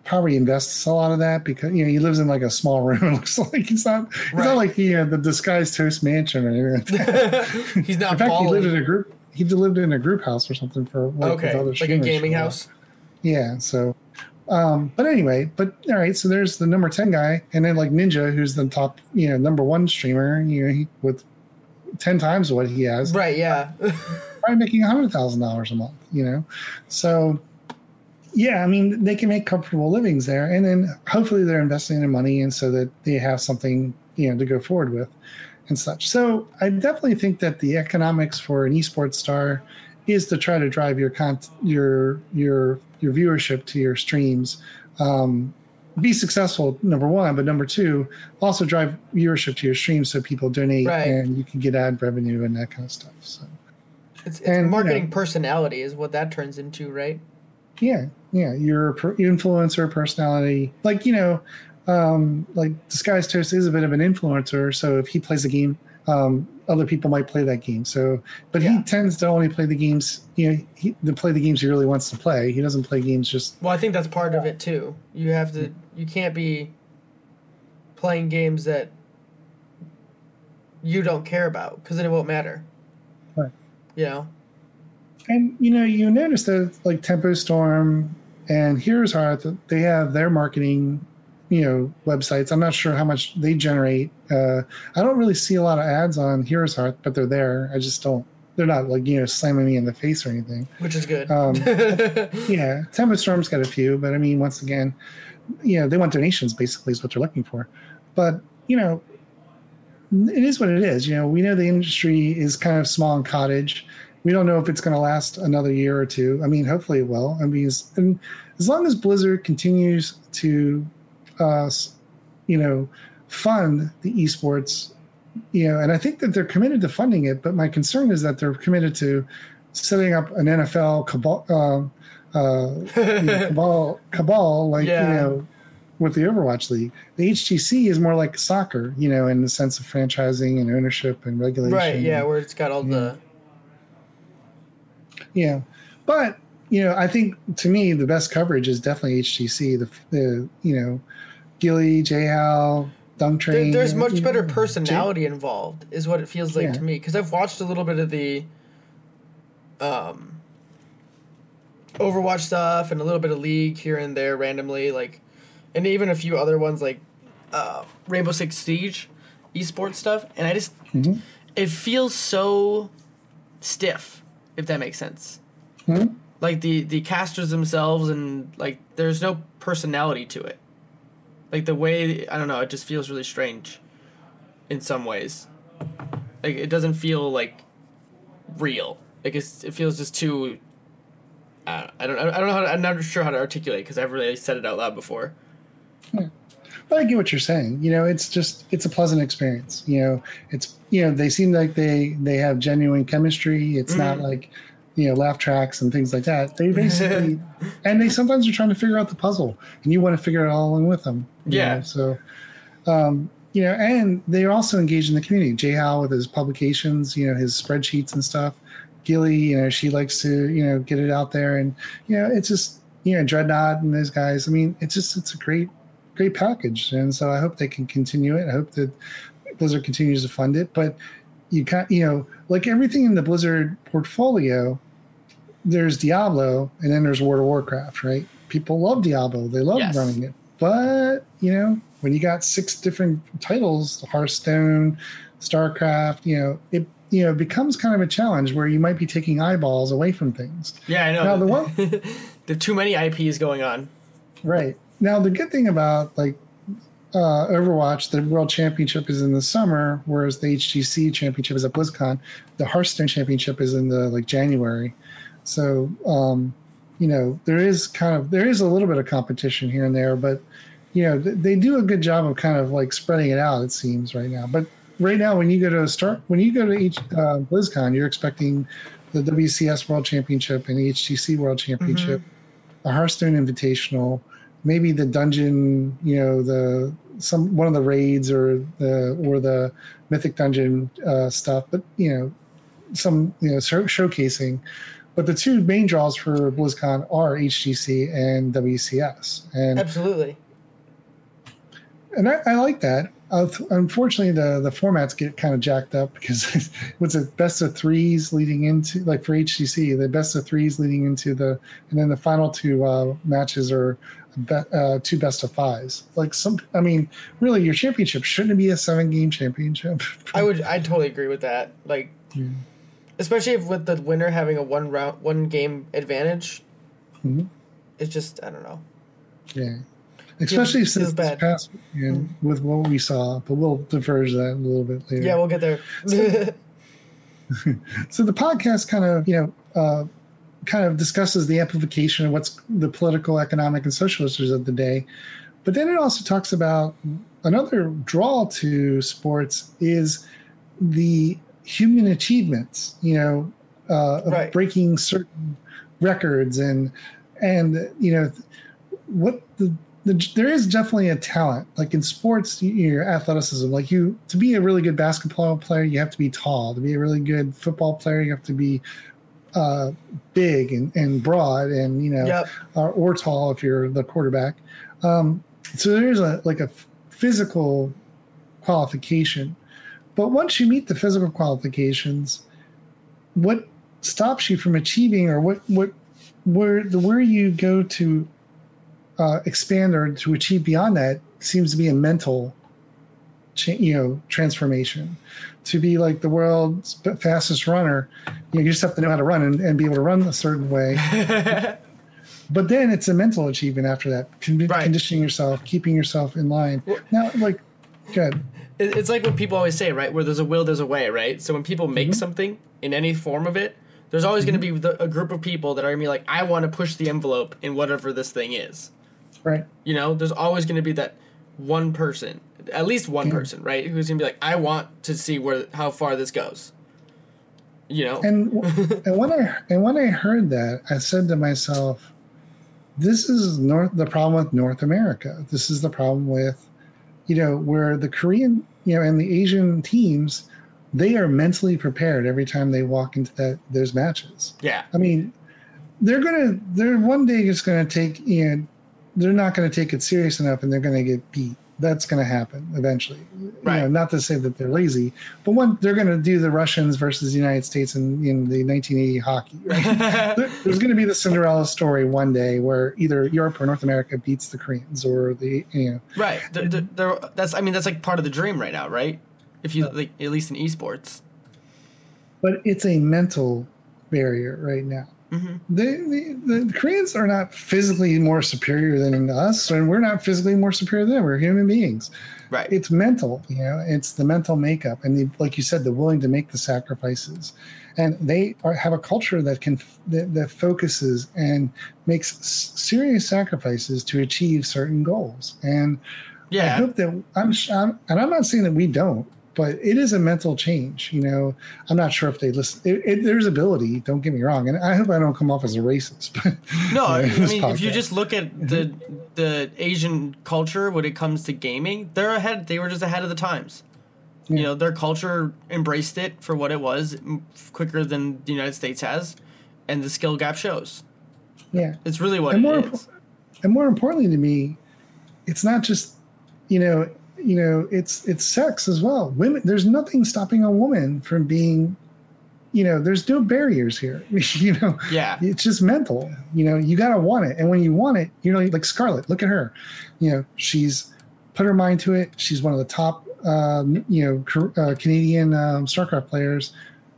Speaker 2: probably invests a lot of that because you know he lives in like a small room. It looks like he's not. It's
Speaker 3: Right.
Speaker 2: not like he had the disguised toast mansion or anything. Like that.
Speaker 3: He's not
Speaker 2: in fact, he lived in a group. He lived in a group house or something for like,
Speaker 3: okay,
Speaker 2: other
Speaker 3: like a gaming house.
Speaker 2: Yeah. So, um, but anyway, but all right. So there's the number ten guy, and then like Ninja, who's the top, you know, number one streamer. You know, he, with ten times what he has,
Speaker 3: Right. Yeah.
Speaker 2: probably making a hundred thousand dollars a month. You know, so yeah, I mean, they can make comfortable livings there, and then hopefully they're investing their money, and so that they have something you know to go forward with, and such. So I definitely think that the economics for an esports star is to try to drive your con- your your your viewership to your streams. Um, be successful, number one, but number two, also drive viewership to your streams so people donate
Speaker 3: Right.
Speaker 2: and you can get ad revenue and that kind of stuff. So.
Speaker 3: It's, it's
Speaker 2: And, you
Speaker 3: marketing
Speaker 2: know-
Speaker 3: personality is what that turns into, right?
Speaker 2: Yeah, yeah, you're per- influencer personality. Like you know, um, like Disguised Toast is a bit of an influencer. So if he plays a game, um, other people might play that game. So, but
Speaker 3: Yeah.
Speaker 2: he tends to only play the games. You know, he, to play the games he really wants to play. He doesn't play games just.
Speaker 3: Well, I think that's part of it too. You have to. You can't be playing games that you don't care about because then it won't matter.
Speaker 2: Right.
Speaker 3: You know.
Speaker 2: And you know, you notice that like Tempo Storm and Heroes Hearth, they have their marketing, you know, websites. I'm not sure how much they generate. Uh, I don't really see a lot of ads on Heroes Hearth, but they're there. I just don't. They're not like you know slamming me in the face or anything.
Speaker 3: Which is good.
Speaker 2: Um, Yeah, Tempo Storm's got a few, but I mean, once again, you know, they want donations. Basically, is what they're looking for. But you know, it is what it is. You know, we know the industry is kind of small and cottage. We don't know if it's going to last another year or two. I mean, hopefully it will. I mean, as, and as long as Blizzard continues to, uh, you know, fund the esports, you know, and I think that they're committed to funding it. But my concern is that they're committed to setting up an NFL cabal, uh, uh, you know, cabal, cabal, like
Speaker 3: Yeah.
Speaker 2: you know, with the Overwatch League. The HGC is more like soccer, you know, in the sense of franchising and ownership and regulation.
Speaker 3: right. Yeah. Where it's got all the.
Speaker 2: Yeah, but you know, I think to me the best coverage is definitely HGC. The the you know, Gilly, J Hal, Dunk
Speaker 3: There,
Speaker 2: Train.
Speaker 3: there's
Speaker 2: you
Speaker 3: much
Speaker 2: know,
Speaker 3: better
Speaker 2: J-
Speaker 3: personality involved, is what it feels like
Speaker 2: Yeah.
Speaker 3: to me. Because I've watched a little bit of the, um, Overwatch stuff and a little bit of League here and there randomly, like, and even a few other ones like, uh, Rainbow Six Siege, esports stuff, and I just,
Speaker 2: Mhm.
Speaker 3: it feels so stiff, if that makes sense.
Speaker 2: Mhm.
Speaker 3: Like the the casters themselves, and like, there's no personality to it. Like the way I don't know, it just feels really strange in some ways. Like it doesn't feel like real. Like it's, it feels just too. Uh, I don't. I don't know how. To, I'm not sure how to articulate because I've really said it out loud before.
Speaker 2: But I get what you're saying. You know, it's just it's a pleasant experience. You know, it's you know they seem like they they have genuine chemistry. It's not
Speaker 3: Mhm.
Speaker 2: like you know laugh tracks and things like that. They basically and they sometimes are trying to figure out the puzzle, and you want to figure it all in with them.
Speaker 3: Yeah.
Speaker 2: know, so, um, you know, and they're also engaged in the community. Jay Hal with his publications, you know, his spreadsheets and stuff. Gilly, you know, she likes to you know get it out there, and you know, it's just you know Dreadnought and those guys. I mean, it's just it's a great great package, and so I hope they can continue it. I hope that Blizzard continues to fund it, but you can't, you know, like everything in the Blizzard portfolio, there's Diablo, and then there's World of Warcraft, right? People love Diablo, they love
Speaker 3: Yes.
Speaker 2: running it, but you know, when you got six different titles, Hearthstone, StarCraft, you know, it you know becomes kind of a challenge where you might be taking eyeballs away from things.
Speaker 3: Yeah, I know.
Speaker 2: Now, the one-
Speaker 3: the too many IPs going on.
Speaker 2: Right. Now the good thing about like uh, Overwatch, the World Championship is in the summer, whereas the HGC Championship is at BlizzCon. The Hearthstone Championship is in the like January. So um, you know there is kind of there is a little bit of competition here and there, but you know th- they do a good job of kind of like spreading it out. It seems right now, but right now when you go to start when you go to each uh, BlizzCon, you're expecting the WCS World Championship and HGC World Championship, the Hearthstone Invitational, maybe the dungeon, you know, the some one of the raids or the or the Mythic Dungeon uh, stuff, but you know, some you know show, showcasing. But the two main draws for BlizzCon are HGC and WCS, and
Speaker 3: Absolutely.
Speaker 2: and I, I like that. Uh, unfortunately, the the formats get kind of jacked up because what's it best of threes leading into like for HGC, the best of threes leading into the, and then the final two uh, matches are uh, two best of fives. Like some, I mean, really, your championship shouldn't be a seven game championship.
Speaker 3: I would. I totally agree with that. Like,
Speaker 2: Yeah.
Speaker 3: especially if with the winner having a one round, one game advantage.
Speaker 2: Mhm.
Speaker 3: It's just I don't know.
Speaker 2: Yeah. Especially
Speaker 3: feels
Speaker 2: since this past weekend with what we saw, but we'll diverge that a little bit later.
Speaker 3: Yeah, we'll get there.
Speaker 2: so the podcast kind of you know uh, kind of discusses the amplification of what's the political economic and social issues of the day. But then it also talks about another draw to sports is the human achievements you know uh, of
Speaker 3: Right.
Speaker 2: breaking certain records and and you know what the, the there is definitely a talent. Like in sports you- your athleticism like you to be a really good basketball player you have to be tall. To be a really good football player you have to be uh, big and, and broad and you know
Speaker 3: yep.
Speaker 2: or, or tall if you're the quarterback um, so there's a like a physical qualification but once you meet the physical qualifications what stops you from achieving or what what where the where you go to uh, expand or to achieve beyond that seems to be a mental cha- you know transformation to be like the world's fastest runner you, know, you just have to know how to run and, and be able to run a certain way but then it's a mental achievement after that Con-
Speaker 3: Right.
Speaker 2: conditioning yourself keeping yourself in line now like good
Speaker 3: It's like what people always say, right? Where there's a will, there's a way, right? So when people make mm-hmm. something in any form of it, there's always going to mm-hmm. be the, a group of people that are going to be like, I want to push the envelope in whatever this thing is.
Speaker 2: right
Speaker 3: You know, there's always going to be that one person, at least one
Speaker 2: Yeah.
Speaker 3: person, right? Who's going to be like, I want to see where how far this goes. You know,
Speaker 2: and and when I and when I heard that, I said to myself, "This is North the problem with North America. This is the problem with, you know, where the Korean, you know, and the Asian teams, they are mentally prepared every time they walk into that those matches.
Speaker 3: yeah,
Speaker 2: I mean, they're gonna they're one day just gonna take you know, they're not gonna take it serious enough, and they're gonna get beat. That's gonna happen eventually. You know,
Speaker 3: Right.
Speaker 2: not to say that they're lazy, but one they're gonna do the Russians versus the United States in, in the 1980 hockey. Right? There- There's gonna be the Cinderella story one day where either Europe or North America beats the Koreans or the you know
Speaker 3: right. They're, they're, they're- that's I mean that's like part of the dream right now, right? If you like, at least in esports.
Speaker 2: but it's a mental barrier right now.
Speaker 3: Hmm
Speaker 2: The, the, the Koreans are not physically more superior than us, and we're not physically more superior than them. We're human beings.
Speaker 3: Right.
Speaker 2: It's mental, you know. It's the mental makeup, and the, like you said, the willing to make the sacrifices, and they are, have a culture that can that, that focuses and makes s- serious sacrifices to achieve certain goals. And
Speaker 3: yeah.
Speaker 2: I hope that I'm, I'm, and I'm not saying that we don't, but it is a mental change. You know, I'm not sure if they listen. It, it, there's ability. Don't get me wrong, and I hope I don't come off as a racist. But
Speaker 3: No, I mean, if you just look at the mm-hmm. the Asian culture when it comes to gaming, they're ahead. They were just ahead of the times. You know, their culture embraced it for what it was, quicker than the United States has, and the skill gap shows.
Speaker 2: yeah,
Speaker 3: It's really what
Speaker 2: And
Speaker 3: it
Speaker 2: more
Speaker 3: is.
Speaker 2: and more importantly to me, it's not just you know you know it's it's sex as well. Women, there's nothing stopping a woman from being, you know, there's no barriers here. you know,
Speaker 3: Yeah,
Speaker 2: it's just mental you know you gotta want it. And when you want it you know like scarlett look at her. You know she's put her mind to it. She's one of the top um, you know uh, canadian um, starcraft players.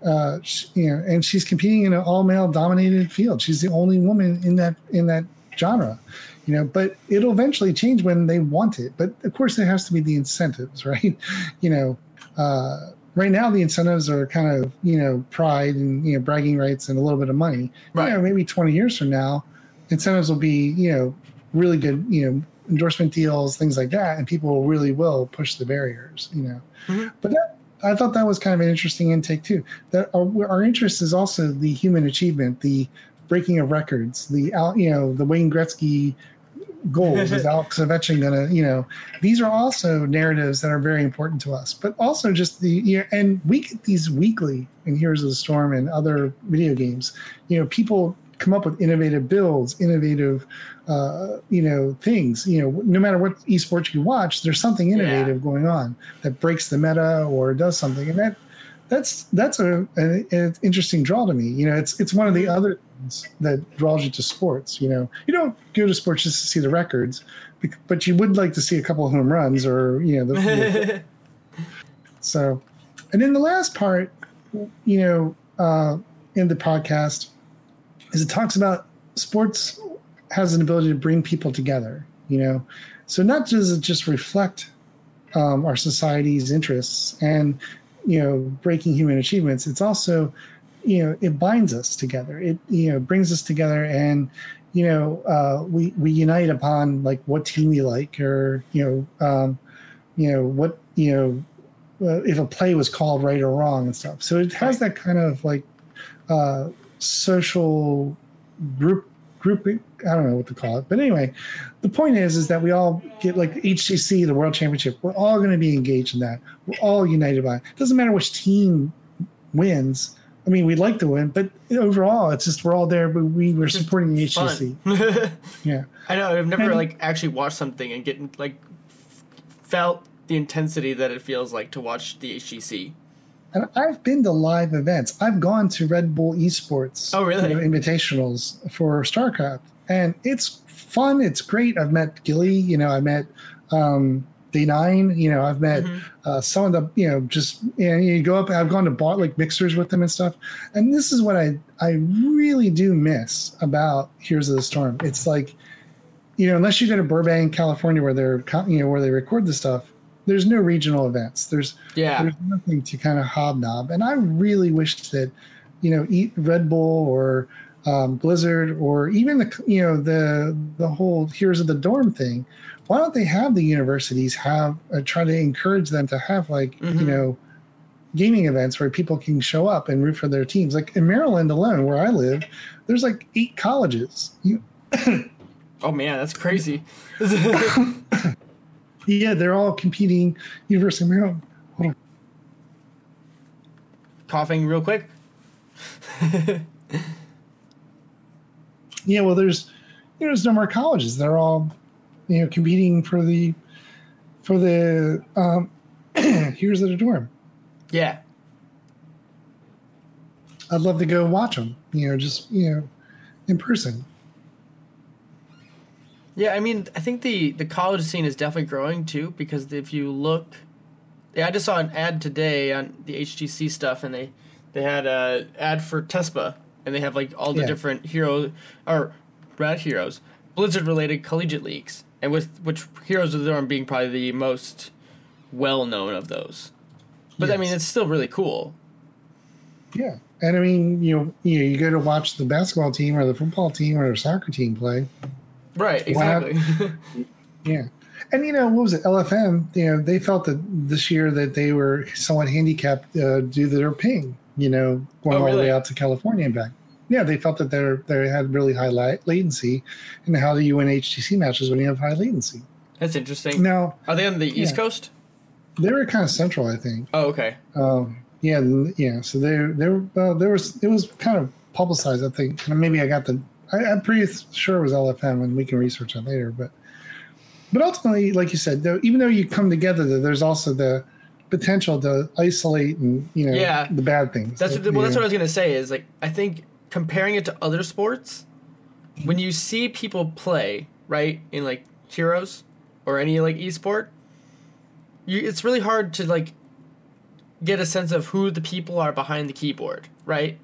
Speaker 2: Uh, sh you know and she's competing in an all male dominated field. She's the only woman in that in that genre you know but it'll eventually change when they want it. But of course there has to be the incentives right? You know uh, right now the incentives are kind of you know pride and you know bragging rights and a little bit of money.
Speaker 3: Right.
Speaker 2: you know maybe 20 years from now incentives will be you know really good you know endorsement deals things like that and people really will push the barriers you know.
Speaker 3: Mhm.
Speaker 2: but that, i thought that was kind of an interesting intake too. That our, our interest is also the human achievement the breaking of records the you know the wayne gretzky goals is alex ovechkin gonna you know these are also narratives that are very important to us but also just the you know, and we get these weekly in heroes of the storm and other video games. You know people come up with innovative builds innovative uh, you know things you know no matter what esports you watch there's something innovative going on that breaks the meta or does something and that that's that's a, an interesting draw to me. You know it's it's one of the other that draws you to sports you know you don't go to sports just to see the records but you would like to see a couple of home runs or you know the, the so, and then the last part, you know, uh, in the podcast is it talks about sports has an ability to bring people together, you know. So not does it just reflect um, our society's interests and you know breaking human achievements, it's also you know it binds us together. It you know brings us together and you know uh, we we unite upon like what team we like or you know um, you know what you know uh, if a play was called right or wrong and stuff. So it has that kind of like uh, social group grouping. I don't know what to call it, but anyway, the point is is that we all get like HGC, the World Championship. We're all going to be engaged in that. We're all united by. It doesn't matter which team wins. I mean, we'd like to win, but overall, it's just we're all there. But we were supporting the.
Speaker 3: Fun.
Speaker 2: Yeah.
Speaker 3: I know. I've never
Speaker 2: And-
Speaker 3: like actually watched something and get like f- felt the intensity that it feels like to watch the HGC.
Speaker 2: And I've been to live events. I've gone to Red Bull Esports.
Speaker 3: Oh, really?
Speaker 2: you know, invitationals for StarCraft, and it's fun. It's great. I've met Gilly. You know, I met um, D9. You know, I've met
Speaker 3: Mhm.
Speaker 2: uh, some of the. You know, just you know, you go up. I've gone to bought like mixers with them and stuff. And this is what I I really do miss about Heroes of the Storm. It's like, you know, unless you go to Burbank, California, where they're you know where they record the stuff. There's no regional events. There's
Speaker 3: Yeah.
Speaker 2: there's nothing to kind of hobnob. And I really wished that, you know, eat Red Bull or um, Blizzard or even the you know the the whole Heroes of the Dorm thing. Why don't they have the universities have uh, try to encourage them to have like
Speaker 3: Mhm.
Speaker 2: you know gaming events where people can show up and root for their teams. Like in Maryland alone, where I live, there's like eight colleges. You,
Speaker 3: Oh man, that's crazy.
Speaker 2: yeah, they're all competing. University of Maryland. Hold on.
Speaker 3: Coughing real quick.
Speaker 2: Yeah, well, there's you know, there's no more colleges. They're all you know competing for the for the um, here's the dorm.
Speaker 3: Yeah.
Speaker 2: I'd love to go watch them. You know, just you know, in person.
Speaker 3: Yeah, I mean, I think the the college scene is definitely growing too because if you look, yeah, I just saw an ad today on the HGC stuff, and they they had a ad for Tespa, and they have like all the
Speaker 2: Yeah.
Speaker 3: different hero or rat heroes, Blizzard related collegiate leagues, and with which Heroes of the Dorm being probably the most well known of those. But I mean, it's still really cool.
Speaker 2: Yeah, and I mean, you know, you know, you go to watch the basketball team or the football team or the soccer team play.
Speaker 3: Right. Exactly.
Speaker 2: Yeah. And you know what was it? LFM. You know they felt that this year that they were somewhat handicapped uh, due to their ping. You know, going
Speaker 3: Oh,
Speaker 2: all the way out to California and back. Yeah, they felt that they they had really high la- latency, and how do you win HGC matches when you have high latency?
Speaker 3: That's interesting.
Speaker 2: Now
Speaker 3: Are they on the East Coast?
Speaker 2: they were kind of central, I think.
Speaker 3: Oh, okay.
Speaker 2: Um, yeah, yeah. So there, there, uh, there was it was kind of publicized. I think And maybe I got the. I, I'm pretty sure it was LFM, and we can research that later. But, but ultimately, like you said, though, even though you come together, there's also the potential to isolate and you know
Speaker 3: Yeah.
Speaker 2: the bad things.
Speaker 3: That's
Speaker 2: that,
Speaker 3: what, well. That's
Speaker 2: you
Speaker 3: what I was gonna say. Is like I think comparing it to other sports, when you see people play right in like Heroes or any like esport, you it's really hard to like get a sense of who the people are behind the keyboard, right?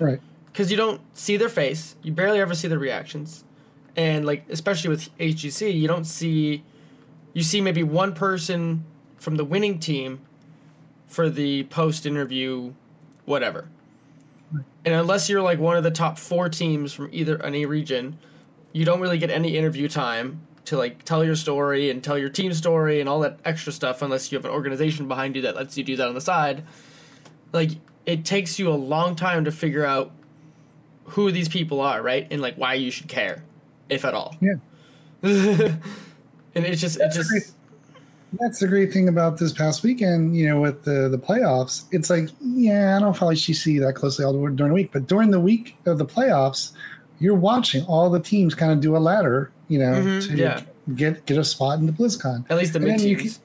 Speaker 2: right.
Speaker 3: Because you don't see their face, you barely ever see their reactions, and like especially with HGC, you don't see, you see maybe one person from the winning team for the post interview, whatever. And unless you're like one of the top four teams from either any region, you don't really get any interview time to like tell your story and tell your team story and all that extra stuff unless you have an organization behind you that lets you do that on the side. Like it takes you a long time to figure out who these people are, right? And like why you should care, if at all.
Speaker 2: Yeah.
Speaker 3: and it's just
Speaker 2: That's
Speaker 3: it just.
Speaker 2: That's the great thing about this past weekend, you know, with the the playoffs. It's like, yeah, I don't follow HGC that closely all during the week, but during the week of the playoffs, you're watching all the teams kind of do a ladder, you know,
Speaker 3: Mhm,
Speaker 2: to
Speaker 3: yeah.
Speaker 2: get get a spot in the BlizzCon.
Speaker 3: at least the mid teams.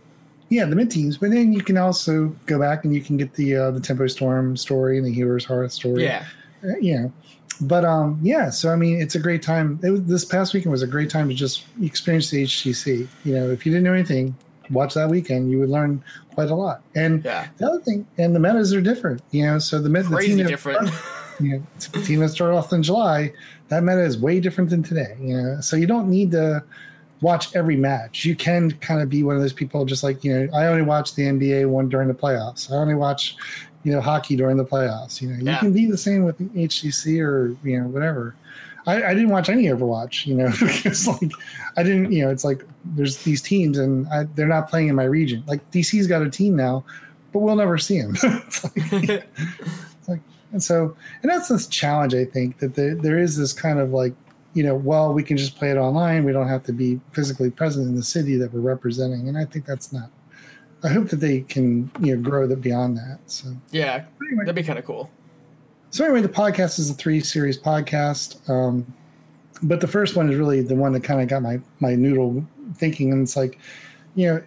Speaker 2: Yeah, the mid teams, but then you can also go back and you can get the uh, the Tempo Storm story and the Heroes Hearth story.
Speaker 3: Yeah.
Speaker 2: Uh, you know, but um, yeah. So I mean, it's a great time. It was, this past weekend was a great time to just experience the HGC. You know, if you didn't know anything, watch that weekend. You would learn quite a lot. And
Speaker 3: Yeah.
Speaker 2: the other thing, and the metas are different. You know, so the, met- the
Speaker 3: Crazy
Speaker 2: team that-
Speaker 3: different.
Speaker 2: you know, the team that started off in July, that meta is way different than today. You know, so you don't need to watch every match. You can kind of be one of those people, just like you know, I only watch the NBA one during the playoffs. I only watch, you know, hockey during the playoffs. You know, you
Speaker 3: Yeah.
Speaker 2: can be the same with HGC or you know whatever. I, I didn't watch any Overwatch, you know, because like I didn't, you know, it's like there's these teams and I, they're not playing in my region. Like DC's got a team now, but we'll never see them. it's like, and so, and that's this challenge, I think, that there, there is this kind of like, you know, well, we can just play it online. We don't have to be physically present in the city that we're representing. And I think that's not, I hope that they can, you know, grow that beyond that. So,
Speaker 3: yeah.
Speaker 2: anyway,
Speaker 3: That'd be kind of cool.
Speaker 2: So anyway, the podcast is a three series podcast. Um, but the first one is really the one that kind of got my, my noodle thinking. And it's like, you know,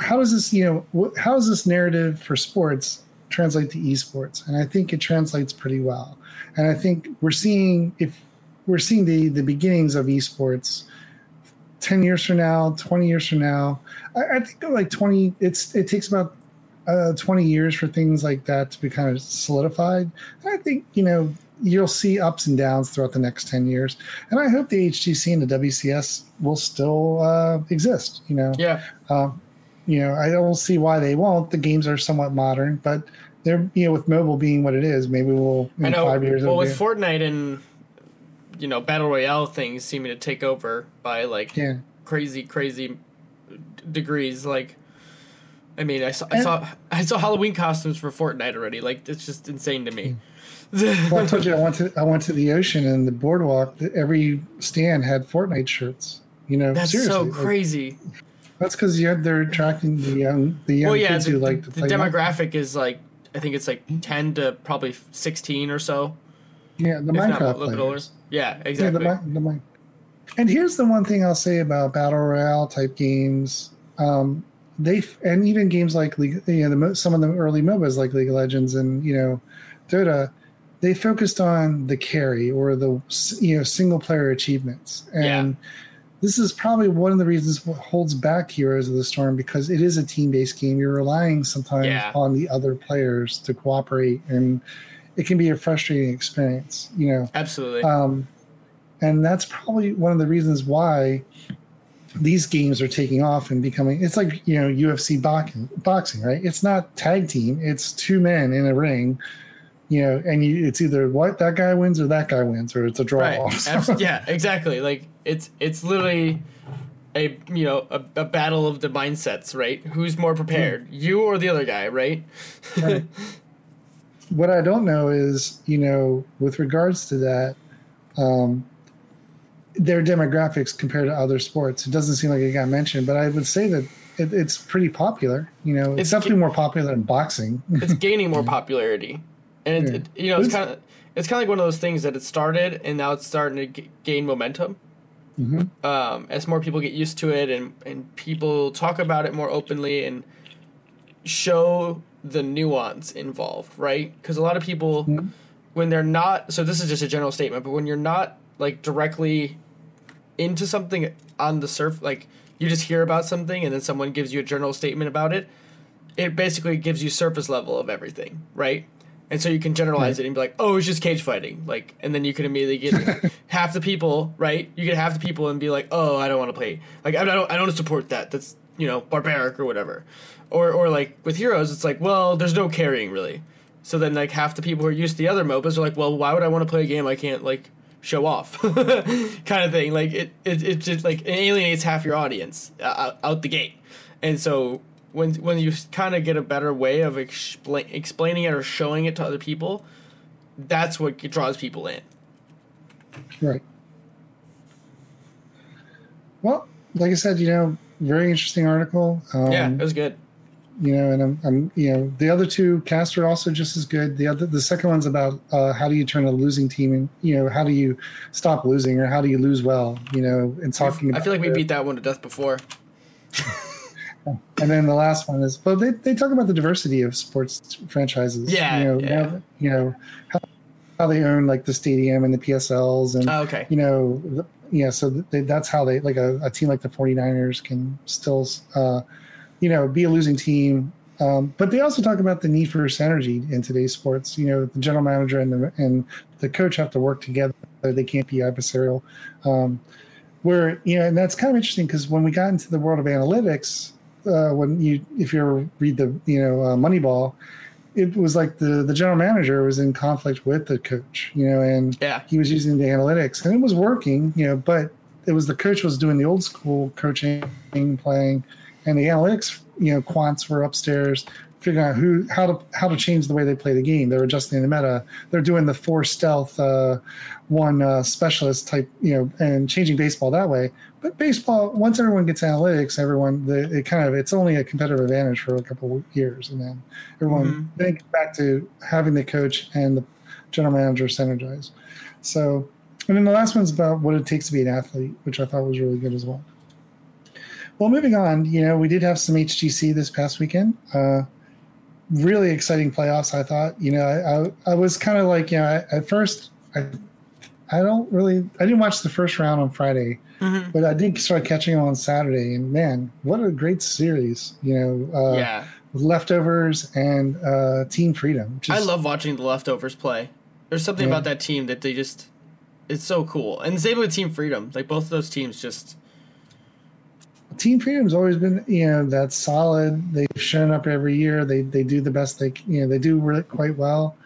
Speaker 2: how does this, you know, how does this narrative for sports translate to esports? And I think it translates pretty well. And I think we're seeing if we're seeing the the beginnings of esports 10 years from now 20 years from now i, I think like 20 it's it takes about uh, 20 years for things like that to be kind of solidified and i think you know you'll see ups and downs throughout the next 10 years and i hope the hgc and the wcs will still uh, exist you know
Speaker 3: Yeah.
Speaker 2: um, you know, I don't see why they won't. The games are somewhat modern, but they're you know with mobile being what it is, maybe we'll in
Speaker 3: I know.
Speaker 2: five years.
Speaker 3: well, with Fortnite and you know battle royale things seeming to take over by like
Speaker 2: yeah,
Speaker 3: crazy, crazy degrees. Like, I mean, I saw, I saw, I saw Halloween costumes for Fortnite already. Like, it's just insane to me.
Speaker 2: well, I told you I went to I went to the ocean and the boardwalk. Every stand had Fortnite shirts. You know,
Speaker 3: That's so
Speaker 2: like,
Speaker 3: crazy.
Speaker 2: that's because they're attracting the young the young
Speaker 3: well, yeah,
Speaker 2: kids
Speaker 3: the,
Speaker 2: who like to
Speaker 3: the
Speaker 2: play.
Speaker 3: demographic is like, I think it's like ten to probably sixteen or so,
Speaker 2: yeah, the
Speaker 3: not
Speaker 2: Minecraft
Speaker 3: older.
Speaker 2: players.
Speaker 3: Yeah,
Speaker 2: Yeah,
Speaker 3: exactly.
Speaker 2: the, Mi- the And here's the one thing I'll say about battle royale type games. Um, they and even games like League, you know, the, some of the early MOBAs like League of Legends and you know, Dota, they focused on the carry or the you know single player achievements. And this is probably one of the reasons what holds back Heroes of the Storm because it is a team based game. You're relying sometimes
Speaker 3: Yeah.
Speaker 2: on the other players to cooperate, and it can be a frustrating experience. You know.
Speaker 3: Absolutely.
Speaker 2: Um, and that's probably one of the reasons why these games are taking off and becoming. It's like you know UFC boxing, boxing, right? It's not tag team; it's two men in a ring. You know, and you, it's either what that guy wins or that guy wins, or it's a draw.
Speaker 3: right.
Speaker 2: So-
Speaker 3: yeah, exactly. Like it's it's literally a you know a, a battle of the mindsets, right? Who's more prepared, you or the other guy, right?
Speaker 2: Right. what I don't know is, you know, with regards to that, um, their demographics compared to other sports. It doesn't seem like it got mentioned, but I would say that it, it's pretty popular. You know, it's,
Speaker 3: It's
Speaker 2: definitely more popular than boxing.
Speaker 3: it's gaining more popularity, and it,
Speaker 2: Yeah.
Speaker 3: it, you know it's kind of it's kind of like one of those things that it started and now it's starting to g- gain momentum.
Speaker 2: Mhm.
Speaker 3: Um, as more people get used to it and and people talk about it more openly and show the nuance involved, right? Because a lot of people
Speaker 2: Mhm.
Speaker 3: when they're not so this is just a general statement, but when you're not like directly into something on the surf like you just hear about something and then someone gives you a general statement about it it basically gives you surface level of everything right? And so you can generalize it and be like oh it's just cage fighting like and then you can immediately get half the people right? You get half the people and be like oh i don't want to play like i don't i don't support that that's you know barbaric or whatever. Or or like with heroes it's like well there's no carrying really. So then like half the people who are used to the other MOBAs are like well why would i want to play a game i can't like show off kind of thing. Like it, it, it just like it alienates half your audience uh, out the gate, and so when when you kind of get a better way of explain, explaining it or showing it to other people, that's what draws people in.
Speaker 2: Right. Well, like I said, you know, very interesting article. Um,
Speaker 3: yeah, it was good.
Speaker 2: You know, and I'm, I'm, you know, the other two casts are also just as good. The other, the second one's about uh, how do you turn a losing team, and you know, how do you stop losing, or how do you lose well? You know, and talking.
Speaker 3: I feel like we beat that one to death before.
Speaker 2: and then the last one is, well, they, they talk about the diversity of sports franchises.
Speaker 3: Yeah,
Speaker 2: you know,
Speaker 3: yeah.
Speaker 2: How, you know how, how they own like the stadium and the PSLs, and
Speaker 3: Oh, okay.
Speaker 2: you know, the, yeah. So they, that's how they like a, a team like the 49ers can still, uh, you know, be a losing team. Um, but they also talk about the need for synergy in today's sports. You know, the general manager and the and the coach have to work together. They can't be adversarial. Um, where you know, and that's kind of interesting because when we got into the world of analytics, uh, when you if you ever read the you know uh, Moneyball, it was like the the general manager was in conflict with the coach, you know, and
Speaker 3: Yeah.
Speaker 2: he was using the analytics and it was working, you know, but it was the coach was doing the old school coaching, playing, and the analytics, you know, quants were upstairs figuring out who how to how to change the way they play the game. They're adjusting the meta. They're doing the four stealth uh, one uh, specialist type, you know, and changing baseball that way. But baseball, once everyone gets analytics, everyone the, it kind of it's only a competitive advantage for a couple of years, and then everyone
Speaker 3: Mhm.
Speaker 2: then gets back to having the coach and the general manager synergize. So, and then the last one's about what it takes to be an athlete, which I thought was really good as well. Well, moving on, you know, we did have some HGC this past weekend. Uh, really exciting playoffs, I thought. You know, I, I, I was kind of like, you know, I, at first, I, I don't really, I didn't watch the first round on Friday,
Speaker 3: hmm
Speaker 2: but I did start catching them on Saturday. And man, what a great series, you know, uh,
Speaker 3: yeah.
Speaker 2: leftovers and uh, Team Freedom.
Speaker 3: I love watching the leftovers play. There's something
Speaker 2: Yeah.
Speaker 3: about that team that they just it's so cool. And same with Team Freedom. Like both of those teams just
Speaker 2: Team Freedom's always been, you know, that solid. They've shown up every year. They they do the best they, you know, they do really quite well.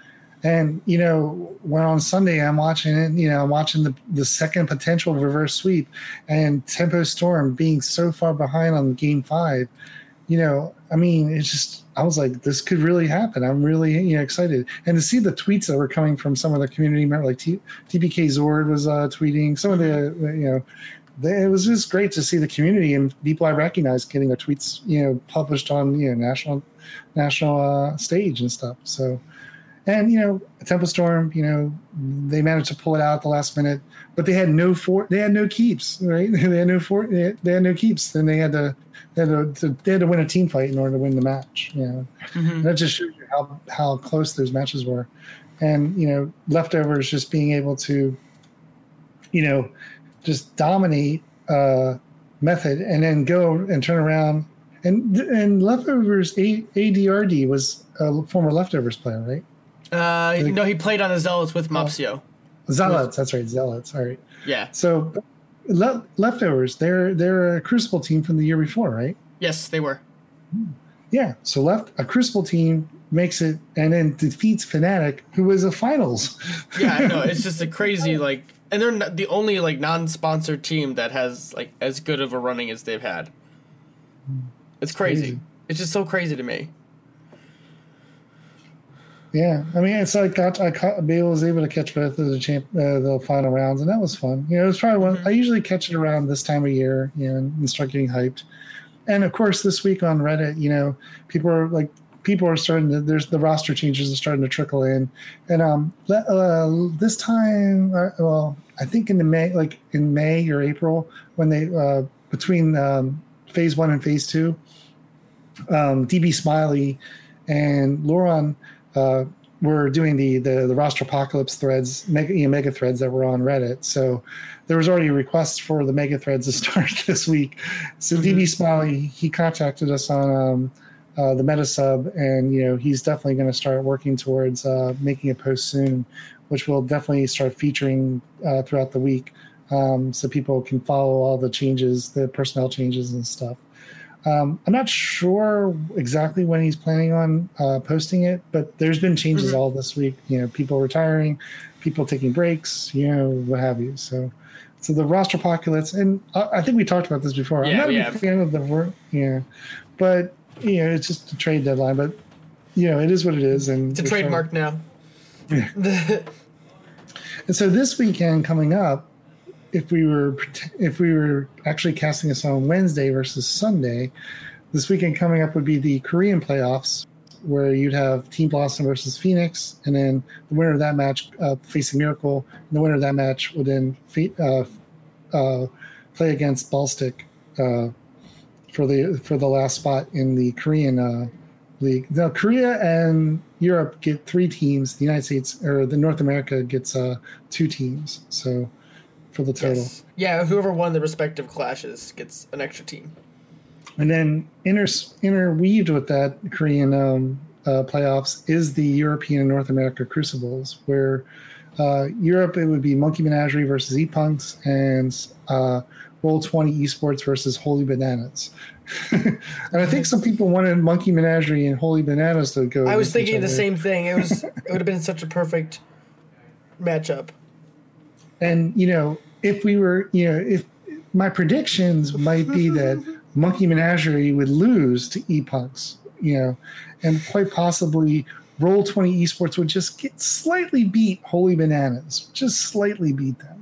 Speaker 2: And you know, when on Sunday I'm watching it, you know, I'm watching the the second potential reverse sweep, and Tempo Storm being so far behind on game five. You know, I mean, it's just I was like, this could really happen. I'm really you know excited, and to see the tweets that were coming from some of the community members, like T, TPK Zord was uh, tweeting, some of the you know they, it was just great to see the community and people I recognize getting their tweets, you know, published on you know national national uh, stage and stuff. So, and you know, Tempo Storm, you know, they managed to pull it out at the last minute, but they had no for they had no keeps, right? they had no for they had, they had no keeps, and they had to they had to, they had to win a team fight in order to win the match. You know,
Speaker 3: mhm.
Speaker 2: that just shows you how how close those matches were, and you know, leftovers just being able to, you know, just dominate uh, method and then go and turn around and and leftovers A, ADRD was a former leftovers player, right?
Speaker 3: Uh, no, he played on the Zealots with Mopsio.
Speaker 2: Zealots, that's right, Zealots. All right.
Speaker 3: Yeah.
Speaker 2: So le- leftovers, they're they're a Crucible team from the year before, right?
Speaker 3: Yes, they were.
Speaker 2: Yeah. So left a Crucible team makes it and then defeats Fnatic, who was a finals.
Speaker 3: Yeah, I know. It's just a crazy like, and they're not the only like non-sponsored team that has like as good of a running as they've had. It's crazy.
Speaker 2: crazy.
Speaker 3: It's just so crazy to me.
Speaker 2: Yeah, I mean, it's like got I caught, Bale was able to catch both of the champ uh, the final rounds, and that was fun. You know, it was probably one.
Speaker 3: Mhm.
Speaker 2: I usually catch it around this time of year, you know, and start getting hyped. And of course, this week on Reddit, you know, people are like, people are starting to. There's the roster changes are starting to trickle in, and um, uh, this time, uh, well, I think in the May, like in May or April, when they uh, between um, phase one and phase two, um, DB Smiley and Lauren uh, were doing the, the the roster apocalypse threads, mega, you know, mega threads that were on Reddit. So there was already requests for the mega threads to start this week. So DB Smiley he contacted us on um, uh, the meta sub, and you know he's definitely going to start working towards uh, making a post soon, which will definitely start featuring uh, throughout the week, um, so people can follow all the changes, the personnel changes and stuff. Um, I'm not sure exactly when he's planning on uh, posting it, but there's been changes
Speaker 3: Mhm.
Speaker 2: all this week. You know, people retiring, people taking breaks, you know, what have you. So, so the roster populates, and I, I think we talked about this before. Yeah, I'm
Speaker 3: Yeah,
Speaker 2: not a big fan of the work, yeah, but you know, it's just a trade deadline. But you know, it is what it is, and
Speaker 3: It's a trademark now.
Speaker 2: And so this weekend coming up, if we were if we were actually casting this on Wednesday versus Sunday, this weekend coming up would be the Korean playoffs, where you'd have Team Blossom versus Phoenix, and then the winner of that match uh, facing Miracle, and the winner of that match would then fe- uh, uh, play against Ballstick uh, for the for the last spot in the Korean uh, league. Now Korea and Europe get three teams. The United States or the North America gets uh, two teams. So for the total.
Speaker 3: yes. Yeah, whoever won the respective clashes gets an extra team.
Speaker 2: And then inter- interweaved with that Korean um, uh, playoffs is the European and North America Crucibles, where uh, Europe it would be Monkey Menagerie versus E Punks and uh, Roll Twenty Esports versus Holy Bananas. and I think some people wanted Monkey Menagerie and Holy Bananas to go.
Speaker 3: I was thinking the same thing. It was it would have been such a perfect matchup.
Speaker 2: And you know, if we were, you know, if my predictions might be that Monkey Menagerie would lose to Epunks, you know, and quite possibly Roll Twenty Esports would just get slightly beat Holy Bananas, just slightly beat them.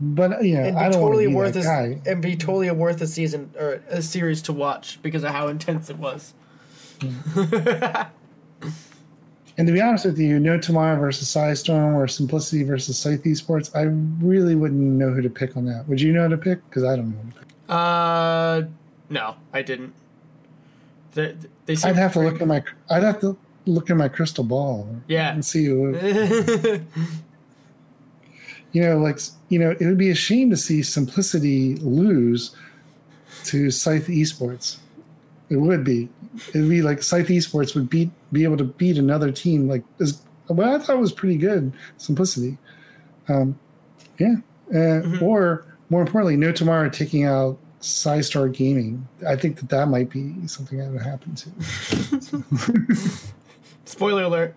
Speaker 2: But you know,
Speaker 3: And
Speaker 2: I don't
Speaker 3: totally worth
Speaker 2: to be
Speaker 3: a,
Speaker 2: guy.
Speaker 3: and be totally worth a season or a series to watch because of how intense it was.
Speaker 2: And to be honest with you, No Tomorrow versus Storm or Simplicity versus Scythe Esports, I really wouldn't know who to pick on that. Would you know who to pick? Because I don't know. Who to pick.
Speaker 3: Uh, no, I didn't. They, they
Speaker 2: I'd have to look at my. I'd have to look at my crystal ball.
Speaker 3: Yeah.
Speaker 2: And see who. you know, like you know, it would be a shame to see Simplicity lose to Scythe Esports. It would be. It would be like Scythe Esports would beat be able to beat another team like as what I thought was pretty good Simplicity. Um, yeah, uh, or more importantly, No Tomorrow taking out Star Gaming. I think that that might be something that would happen too.
Speaker 3: Spoiler alert.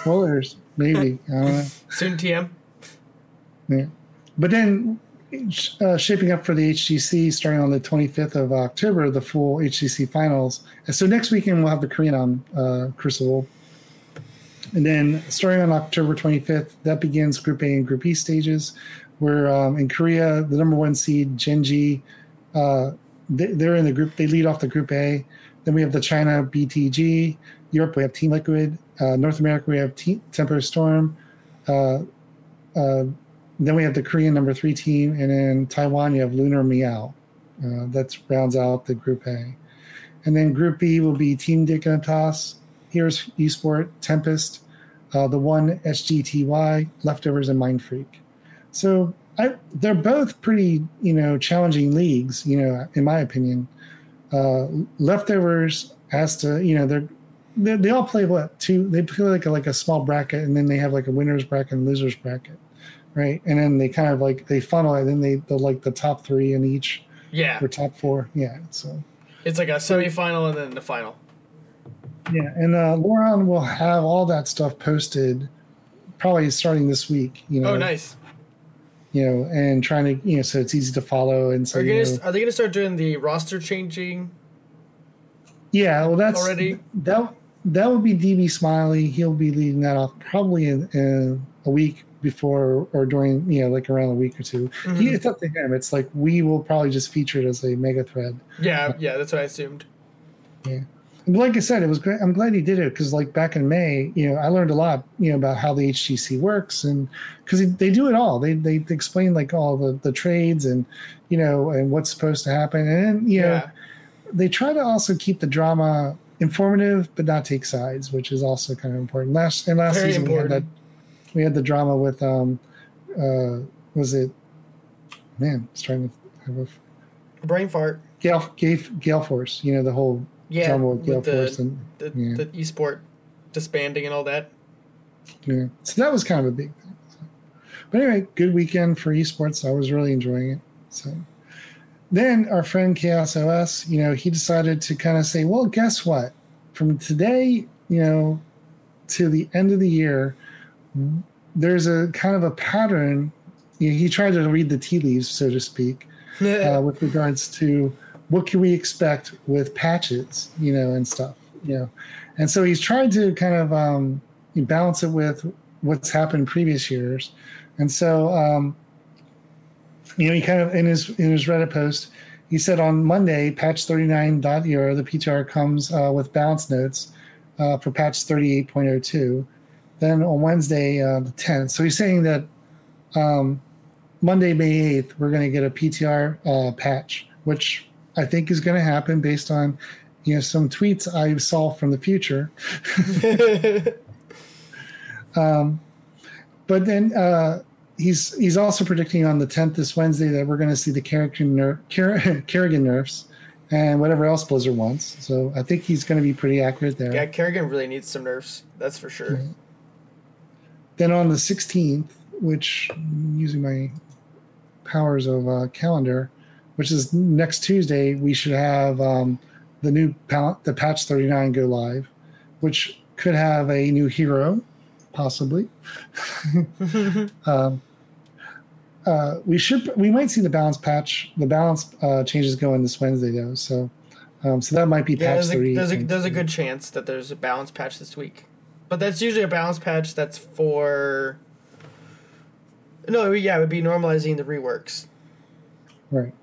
Speaker 2: Spoilers, maybe. I don't know.
Speaker 3: Soon TM.
Speaker 2: Yeah. But then uh, shaping up for the HGC starting on the 25th of October, the full HGC finals. And so next weekend we'll have the Korean on uh, Crucible. And then starting on October 25th, that begins Group A and Group E stages, where um, in Korea, the number one seed, Gen.G, uh, they, they're in the group, they lead off the Group A. Then we have the China BTG. Europe, we have Team Liquid. Uh, North America, we have Team Tempo Storm. Then we have the Korean number three team, and in Taiwan you have Lunar Meow. Uh, that rounds out the Group A, and then Group B will be Team Dignitas, Here's Esport, Tempest, uh, the one SGTY, Leftovers, and Mind Freak. So I, they're both pretty, you know, challenging leagues. You know, in my opinion, uh, Leftovers has to, you know, they're they, they all play what two? They play like a, like a small bracket, and then they have like a winners bracket and losers bracket right? And then they kind of like they funnel it, and then they the like the top three in each
Speaker 3: Yeah,
Speaker 2: or top four, yeah. So
Speaker 3: it's like a semifinal and then the final.
Speaker 2: yeah, and uh, Lauren will have all that stuff posted probably starting this week. You know,
Speaker 3: Oh, nice.
Speaker 2: You know, and trying to you know so it's easy to follow and so
Speaker 3: Are, gonna,
Speaker 2: know,
Speaker 3: are they going to start doing the roster changing?
Speaker 2: yeah. Well, that's
Speaker 3: already?
Speaker 2: that that would be DB Smiley. He'll be leading that off probably in, in a week before or during you know like around a week or 2 He,
Speaker 3: Mhm.
Speaker 2: it's up to him. It's like we will probably just feature it as a mega thread.
Speaker 3: Yeah, yeah, that's what I assumed.
Speaker 2: And like I said, it was great. I'm glad he did it because, like back in May, you know, I learned a lot, you know, about how the hgc works, and because they do it all. They they explain like all the the trades and you know and what's supposed to happen, and you know
Speaker 3: Yeah.
Speaker 2: they try to also keep the drama informative but not take sides, which is also kind of important. Last and last
Speaker 3: Very
Speaker 2: season we had that
Speaker 3: important.
Speaker 2: We had the drama with um uh was it man, I was trying to have a
Speaker 3: Brain fart.
Speaker 2: Gale Gale, Gale Force, you know, the whole
Speaker 3: Yeah,
Speaker 2: drama with Gale
Speaker 3: with the,
Speaker 2: Force and
Speaker 3: the,
Speaker 2: yeah.
Speaker 3: the esport disbanding and all that.
Speaker 2: Yeah. So that was kind of a big thing. So. But anyway, good weekend for esports. I was really enjoying it. So then our friend Chaos OS, you know, he decided to kind of say, well, guess what? From today, you know, to the end of the year, there's a kind of a pattern. He tried to read the tea leaves, so to speak, uh, with regards to what can we expect with patches, you know, and stuff, you know. And so he's trying to kind of um, balance it with what's happened previous years. And so, um, you know, he kind of in his in his Reddit post, he said on Monday, patch 39.0, the PTR comes uh, with balance notes uh, for patch 38.02. Then on Wednesday, uh, the 10th. So he's saying that um, Monday, May 8th, we're going to get a PTR uh, patch, which I think is going to happen based on you know some tweets I saw from the future. um, but then uh, he's he's also predicting on the 10th this Wednesday that we're going to see the Kerrigan, ner- Ker- Kerrigan nerfs and whatever else Blizzard wants. So I think he's going to be pretty accurate there.
Speaker 3: Yeah, Kerrigan really needs some nerfs. That's for sure.
Speaker 2: Yeah. Then on the 16th, which using my powers of uh, calendar, which is next Tuesday, we should have um, the new pa- the patch 39 go live, which could have a new hero, possibly. um, uh, we should we might see the balance patch the balance uh, changes going this Wednesday though, so um, so that might be
Speaker 3: Yeah,
Speaker 2: patch
Speaker 3: there's a,
Speaker 2: three.
Speaker 3: there's, a, there's a good chance that there's a balance patch this week. But that's usually a balance patch that's for. No, yeah, it would be normalizing the reworks.
Speaker 2: Right.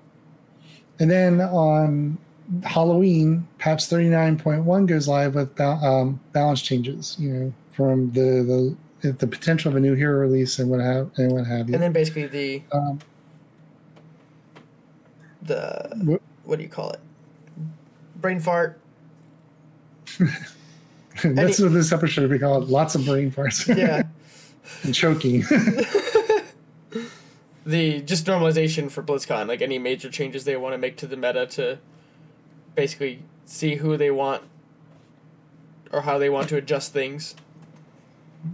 Speaker 2: And then on Halloween, patch 39.1 goes live with um, balance changes, you know, from the, the the potential of a new hero release and what have and what have you.
Speaker 3: And then basically the
Speaker 2: um,
Speaker 3: the
Speaker 2: What-
Speaker 3: what do you call it? Brain fart.
Speaker 2: that's what this episode would be called. Lots of brain farts.
Speaker 3: Yeah.
Speaker 2: and choking.
Speaker 3: the just normalization for BlizzCon, like any major changes they want to make to the meta to basically see who they want or how they want to adjust things.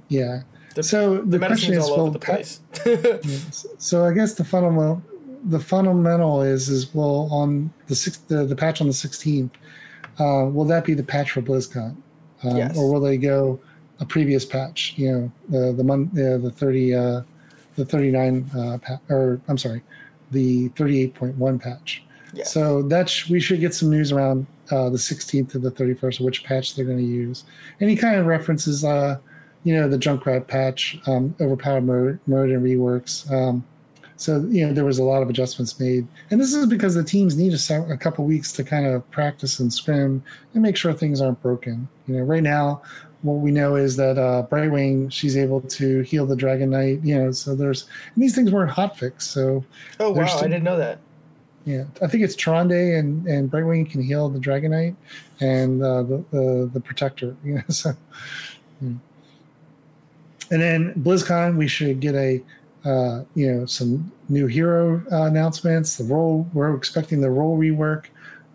Speaker 2: yeah.
Speaker 3: The,
Speaker 2: So the
Speaker 3: the
Speaker 2: question is,
Speaker 3: all
Speaker 2: well,
Speaker 3: over the
Speaker 2: pa-
Speaker 3: place.
Speaker 2: Yes. So I guess the fundamental, the fundamental is is well on the six the, the patch on the sixteenth. Uh, will that be the patch for BlizzCon, um,
Speaker 3: Yes.
Speaker 2: or will they go a previous patch? You know, the the month uh, the thirty uh, the thirty nine uh, pa- or I'm sorry, the thirty eight point one patch.
Speaker 3: Yes.
Speaker 2: So that's we should get some news around uh, the 16th to the 31st, which patch they're going to use. Any kind of references, uh, you know, the Junkrat patch, um, overpowered mode, mode and reworks. Um, so you know there was a lot of adjustments made, and this is because the teams need a, a couple weeks to kind of practice and scrim and make sure things aren't broken. You know, right now what we know is that uh, Brightwing she's able to heal the Dragon Knight. You know, so there's and these things weren't hotfix, so
Speaker 3: oh wow,
Speaker 2: there's
Speaker 3: I didn't know that.
Speaker 2: yeah, I think it's Tronde and and Brightwing can heal the Dragon Knight and uh, the, the the Protector. You know, so. hmm. And then BlizzCon, we should get a uh, you know some new hero uh, announcements. The role we're expecting the role rework.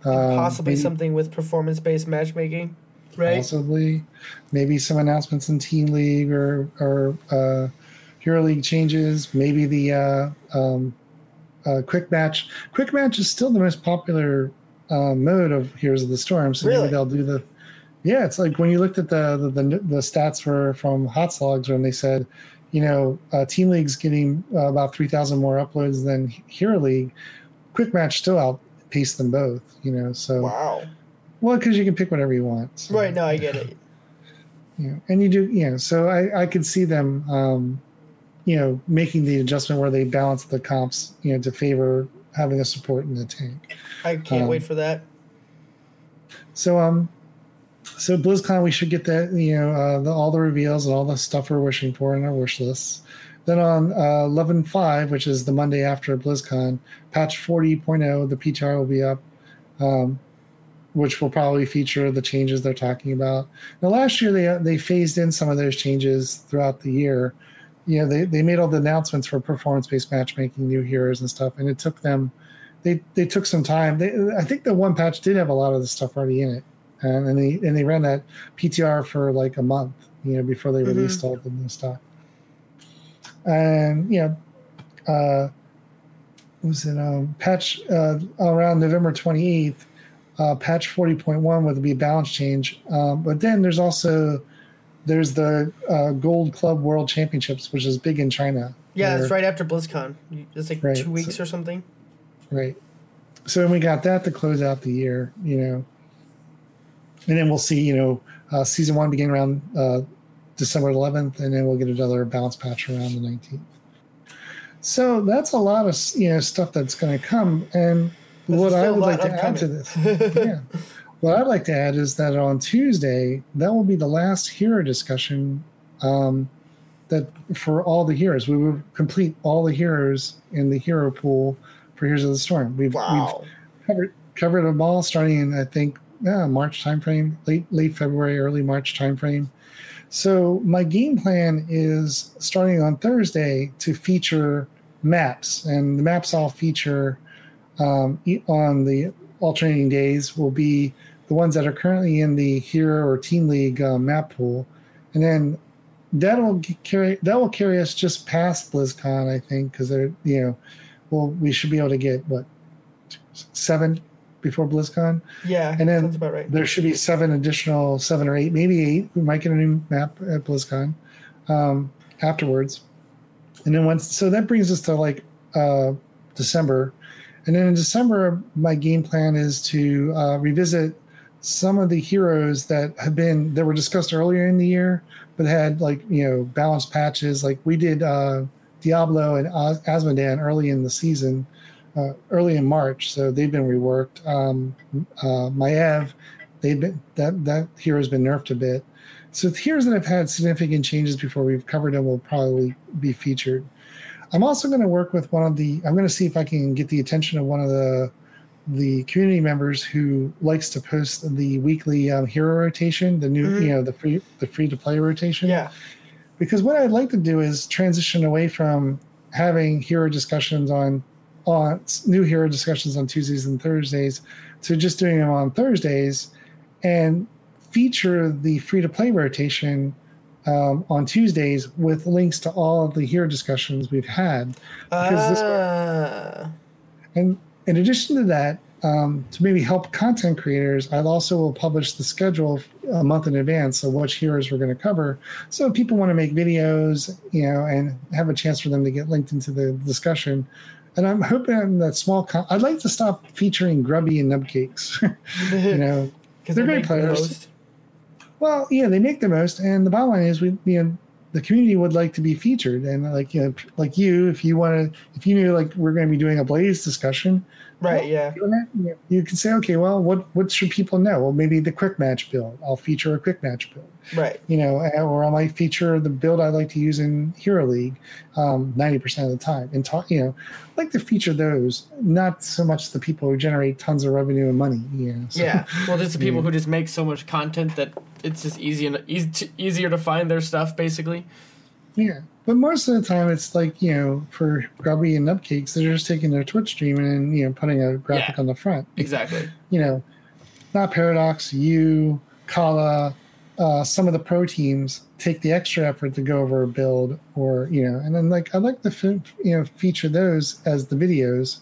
Speaker 2: Um,
Speaker 3: Possibly
Speaker 2: maybe-
Speaker 3: something with performance based matchmaking, right?
Speaker 2: Possibly, maybe some announcements in Team League or or uh, Hero League changes. Maybe the uh, um, uh, quick match. Quick match is still the most popular uh, mode of Heroes of the Storm. So
Speaker 3: Really?
Speaker 2: maybe they'll do the. Yeah, it's like when you looked at the the, the, the stats for from HotsLogs when they said, you know, uh, Team League's getting uh, about three thousand more uploads than Hero League. Quick match still outpaced them both. You know, so
Speaker 3: Wow.
Speaker 2: well because you can pick whatever you want. so
Speaker 3: Right, no, I get it.
Speaker 2: you know, and you do, you know, so I, I could see them, um, you know, making the adjustment where they balance the comps, you know, to favor having a support in the tank.
Speaker 3: I can't
Speaker 2: Um,
Speaker 3: wait for that.
Speaker 2: So, um, so BlizzCon, we should get that, you know, uh, the, all the reveals and all the stuff we're wishing for in our wish lists. Then on uh, 11.5, which is the Monday after BlizzCon, patch 40.0, the PTR will be up, um, which will probably feature the changes they're talking about. Now, last year they they phased in some of those changes throughout the year. You know, they, they made all the announcements for performance based matchmaking, new heroes and stuff, and it took them. They, they took some time. They, I think the one patch did have a lot of the stuff already in it, and, and they and they ran that PTR for like a month, you know, before they
Speaker 3: Mhm.
Speaker 2: released all the new stuff. And you know, uh, was it um, patch uh, around November 28th, uh, patch 40.1 would be a balance change. Um, but then there's also there's the uh, Gold Club World Championships, which is big in China.
Speaker 3: Yeah,
Speaker 2: where-
Speaker 3: it's right after BlizzCon. It's like
Speaker 2: Right,
Speaker 3: two weeks
Speaker 2: so-
Speaker 3: or something.
Speaker 2: Right. So we got that to close out the year, you know. And then we'll see, you know, uh, season one begin around uh, December 11th, and then we'll get another balance patch around the 19th. So that's a lot of, you know, stuff that's going to come. And
Speaker 3: There's
Speaker 2: what I would like to add to this, yeah. What I'd like to add is that on Tuesday, that will be the last hero discussion um, that for all the heroes. We will complete all the heroes in the hero pool for Heroes of the Storm. We've,
Speaker 3: Wow.
Speaker 2: we've covered covered them all starting in I think yeah, March timeframe, late late February, early March timeframe. So my game plan is starting on Thursday to feature maps, and the maps I'll feature um, on the alternating days will be the ones that are currently in the hero or team league uh, map pool, and then that'll carry that will carry us just past BlizzCon, I think, because they're you know, well we should be able to get what seven before BlizzCon.
Speaker 3: Yeah,
Speaker 2: And then
Speaker 3: right.
Speaker 2: There should be seven additional, seven or eight, maybe eight. We might get a new map at BlizzCon um, afterwards, and then once. So that brings us to like uh, December, and then in December, my game plan is to uh, revisit some of the heroes that have been that were discussed earlier in the year, but had like you know balanced patches. Like we did uh, Diablo and Azmodan early in the season, uh, early in March, so they've been reworked. Um, uh, Maev, they've been that that hero's been nerfed a bit. So heroes that have had significant changes before we've covered them will probably be featured. I'm also going to work with one of the. I'm going to see if I can get the attention of one of the the community members who likes to post the weekly um, hero rotation, the new,
Speaker 3: Mhm.
Speaker 2: you know, the free the free to play rotation
Speaker 3: Yeah,
Speaker 2: because what I'd like to do is transition away from having hero discussions on on new hero discussions on Tuesdays and Thursdays to just doing them on Thursdays and feature the free to play rotation um, on Tuesdays with links to all of the hero discussions we've had. Because this-
Speaker 3: Ah.
Speaker 2: And in addition to that, um, to maybe help content creators, I also will publish the schedule a month in advance of which heroes we're going to cover. So if people want to make videos, you know, and have a chance for them to get linked into the discussion. And I'm hoping that small. I'd like to stop featuring Grubby and Nubcakes. you know,
Speaker 3: because
Speaker 2: they're
Speaker 3: they
Speaker 2: great
Speaker 3: the
Speaker 2: players.
Speaker 3: most.
Speaker 2: well, yeah, they make the most, and the bottom line is, we, you know, the community would like to be featured, and like you know, like you, if you want to, if you knew like we're going to be doing a Blaze discussion,
Speaker 3: Right? Yeah.
Speaker 2: you you can say, okay, well, what what should people know? Well, maybe the quick match build. I'll feature a quick match build,
Speaker 3: Right.
Speaker 2: you know, eh, or I might feature the build I like to use in Hero League um, ninety percent of the time, and talk, you know, I like to feature those, not so much the people who generate tons of revenue and money. You know, so-
Speaker 3: Yeah. Well, just the people
Speaker 2: Yeah.
Speaker 3: who just make so much content that it's just easy and easy to, easier to find their stuff, basically.
Speaker 2: Yeah, but most of the time it's like you know for Grubby and Nubcakes, they're just taking their Twitch stream and you know putting a graphic
Speaker 3: Yeah.
Speaker 2: on the front.
Speaker 3: Exactly.
Speaker 2: You know, not Paradox, you, Kala, uh, some of the pro teams take the extra effort to go over a build or you know, and then like I'd like to fi- you know feature those as the videos.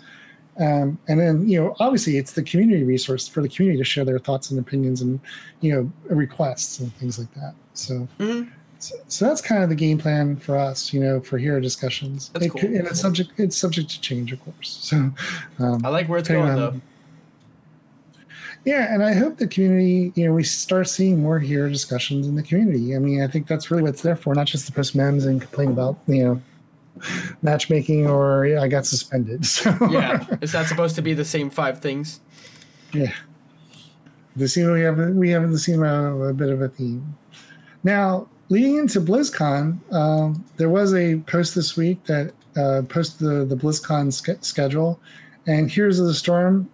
Speaker 2: Um, and then you know obviously it's the community resource for the community to share their thoughts and opinions and you know requests and things like that so
Speaker 3: hmm
Speaker 2: so, so that's kind of the game plan for us, you know, for hero discussions.
Speaker 3: That's
Speaker 2: it
Speaker 3: cool.
Speaker 2: and it's subject it's subject to change, of course. So, um,
Speaker 3: I like where it's going
Speaker 2: on-
Speaker 3: though.
Speaker 2: yeah, and I hope the community, you know, we start seeing more hero discussions in the community. I mean, I think that's really what it's there for, not just to post memes and complain about, you know, matchmaking or yeah, I got suspended. So
Speaker 3: Yeah. Is that supposed to be the same five things?
Speaker 2: yeah. The scene we have we have the scene a, a bit of a theme. Now, leading into BlizzCon, um, there was a post this week that uh, posted the the BlizzCon sch- schedule, and Heroes of the Storm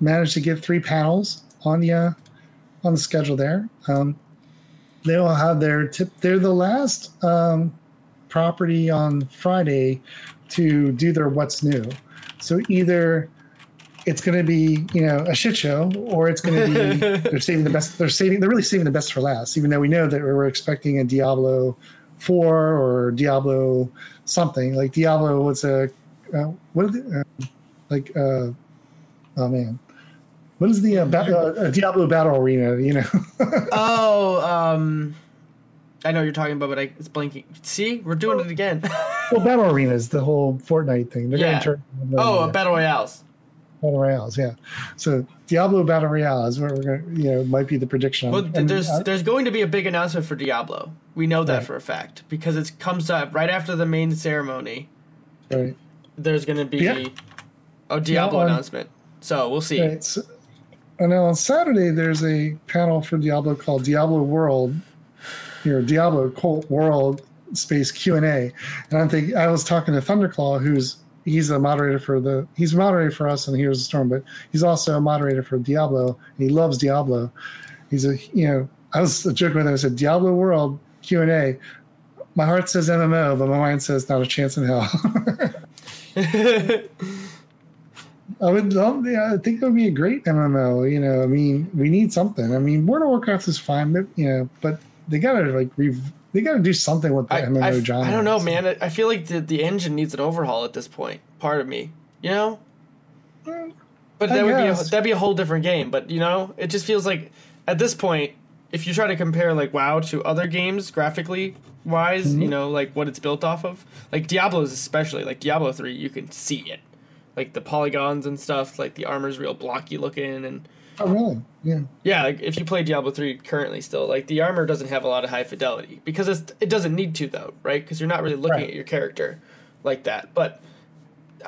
Speaker 2: managed to get three panels on the uh, on the schedule there. Um, they will have their tip. They're the last um, property on Friday to do their what's new. So either it's going to be you know a shit show, or it's going to be they're saving the best. They're saving. They're really saving the best for last. Even though we know that we're expecting a Diablo four or Diablo something like Diablo was a uh, what uh, like uh, oh man, what is the uh, ba- uh, Diablo battle arena? You know,
Speaker 3: oh, um, I know you're talking about, but I, it's blinking. See, we're doing it again.
Speaker 2: well, battle arena is the whole Fortnite thing. They're
Speaker 3: Yeah.
Speaker 2: to turn
Speaker 3: oh, a battle royales.
Speaker 2: Battle royales. Yeah, so Diablo battle royale is where we're going. to You know, might be the prediction.
Speaker 3: Well,
Speaker 2: And,
Speaker 3: there's
Speaker 2: uh,
Speaker 3: there's going to be a big announcement for Diablo. We know that
Speaker 2: Right.
Speaker 3: for a fact because it comes up right after the main ceremony.
Speaker 2: right.
Speaker 3: There's going to be
Speaker 2: Yeah.
Speaker 3: a Diablo
Speaker 2: on-
Speaker 3: announcement. So we'll see.
Speaker 2: Right. So, and now on Saturday, there's a panel for Diablo called Diablo World, you know, Diablo Cult World Space Q and A. And I'm thinking, I was talking to Thunderclaw, who's he's a moderator for the he's a moderator for us and Heroes of the Storm, but he's also a moderator for Diablo, and he loves Diablo. He's a you know, I was joking with him. I said Diablo World Q and A. My heart says MMO, but my mind says not a chance in hell. I would love. Yeah, I think it would be a great MMO. You know, I mean, we need something. I mean, World of Warcraft is fine, but you know, but they gotta like re- they gotta do something with the
Speaker 3: I,
Speaker 2: MMO
Speaker 3: I,
Speaker 2: genre.
Speaker 3: I don't know, man. I, I feel like the, the engine needs an overhaul at this point. Part of me, you know.
Speaker 2: Well,
Speaker 3: But that would be a, that'd be a whole different game. But you know, it just feels like at this point, if you try to compare like WoW to other games graphically wise,
Speaker 2: Mm-hmm.
Speaker 3: you know, like what it's built off of, like Diablo's especially, like Diablo three, you can see it, like the polygons and stuff, like the armor's real blocky looking, and
Speaker 2: Oh, really? Yeah.
Speaker 3: yeah, like if you play Diablo three currently still, like the armor doesn't have a lot of high fidelity because it's, it doesn't need to though, right? Because you're not really looking
Speaker 2: Right.
Speaker 3: at your character like that, but.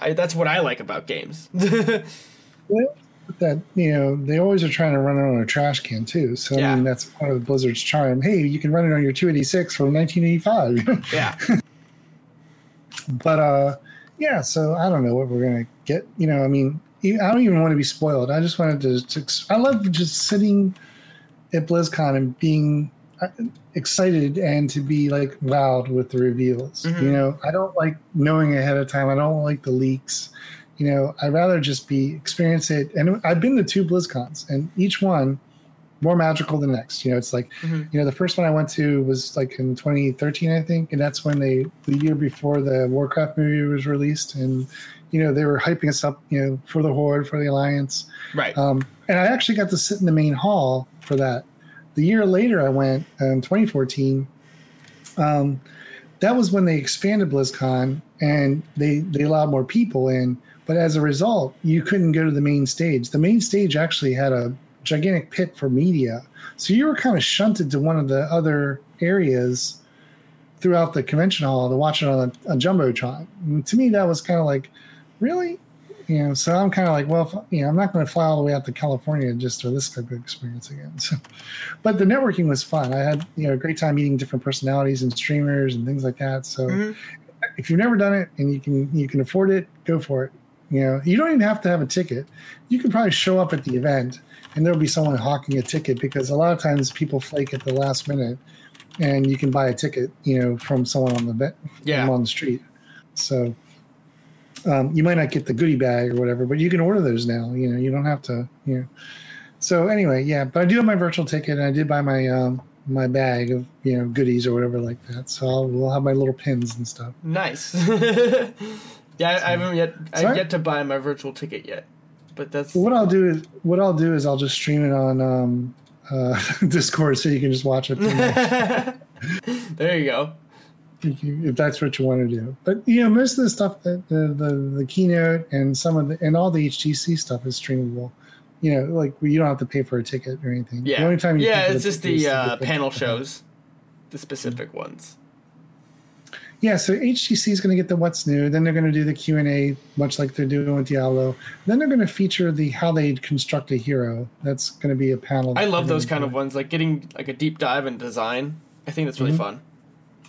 Speaker 3: I, that's what I like about games.
Speaker 2: Well, that you know, they always are trying to run it on a trash can too. So I
Speaker 3: Yeah.
Speaker 2: mean, that's part of Blizzard's charm. Hey, you can run it on your 286 from 1985.
Speaker 3: yeah.
Speaker 2: but uh yeah so i don't know what we're gonna get you know i mean i don't even want to be spoiled. I just wanted to, to i love just sitting at blizzcon and being uh, excited and to be like wowed with the reveals
Speaker 3: Mhm.
Speaker 2: you know? I don't like knowing ahead of time. I don't like the leaks you know? I'd rather just be experience it. And i've been to two blizzcons and each one more magical than next you know? It's like
Speaker 3: Mhm.
Speaker 2: you know the first one i went to was like in 2013 i think and that's when they the year before the warcraft movie was released and you know they were hyping us up you know for the horde for the alliance.
Speaker 3: Right.
Speaker 2: um, and i actually got to sit in the main hall for that. The year later i went in 2014 um, that was when they expanded blizzcon and they they allowed more people in. But as a result you couldn't go to the main stage. The main stage actually had a gigantic pit for media. So you were kind of shunted to one of the other areas throughout the convention hall to watch it on a, a jumbotron. And to me that was kind of like really? You know so i'm kind of like well you know i'm not going to fly all the way out to california just for this type of experience again so. But the networking was fun. I had you know a great time meeting different personalities and streamers and things like that so.
Speaker 3: Mhm.
Speaker 2: if you've never done it and you can you can afford it go for it. You know you don't even have to have a ticket. You can probably show up at the event and there'll be someone hawking a ticket because a lot of times people flake at the last minute and you can buy a ticket you know from someone on the vet
Speaker 3: Yeah.
Speaker 2: on the street so um, you might not get the goodie bag or whatever but you can order those now you know you don't have to you know so anyway yeah but i do have my virtual ticket and i did buy my um my bag of you know goodies or whatever like that so I'll, we'll have my little pins and stuff
Speaker 3: Nice. yeah, I, I haven't yet. I've
Speaker 2: Sorry?
Speaker 3: yet to buy my virtual ticket yet, but that's
Speaker 2: Well, what I'll do is what I'll do is I'll just stream it on um, uh, Discord so you can just watch it there
Speaker 3: you go.
Speaker 2: If, if that's what you want to do. But you know, most of the stuff that the, the the keynote and some of the and all the HGC stuff is streamable. You know, like you don't have to pay for a ticket or anything.
Speaker 3: Yeah,
Speaker 2: The only time you
Speaker 3: yeah, it's just the uh, panel shows, the specific ones.
Speaker 2: Yeah, so HGC is going to get the what's new. Then they're going to do the Q and A, much like they're doing with Diablo. Then they're going to feature the how they construct a hero. That's going to be a panel.
Speaker 3: I love those kind of ones, like getting like a deep dive in design. I think that's really
Speaker 2: Mhm.
Speaker 3: fun.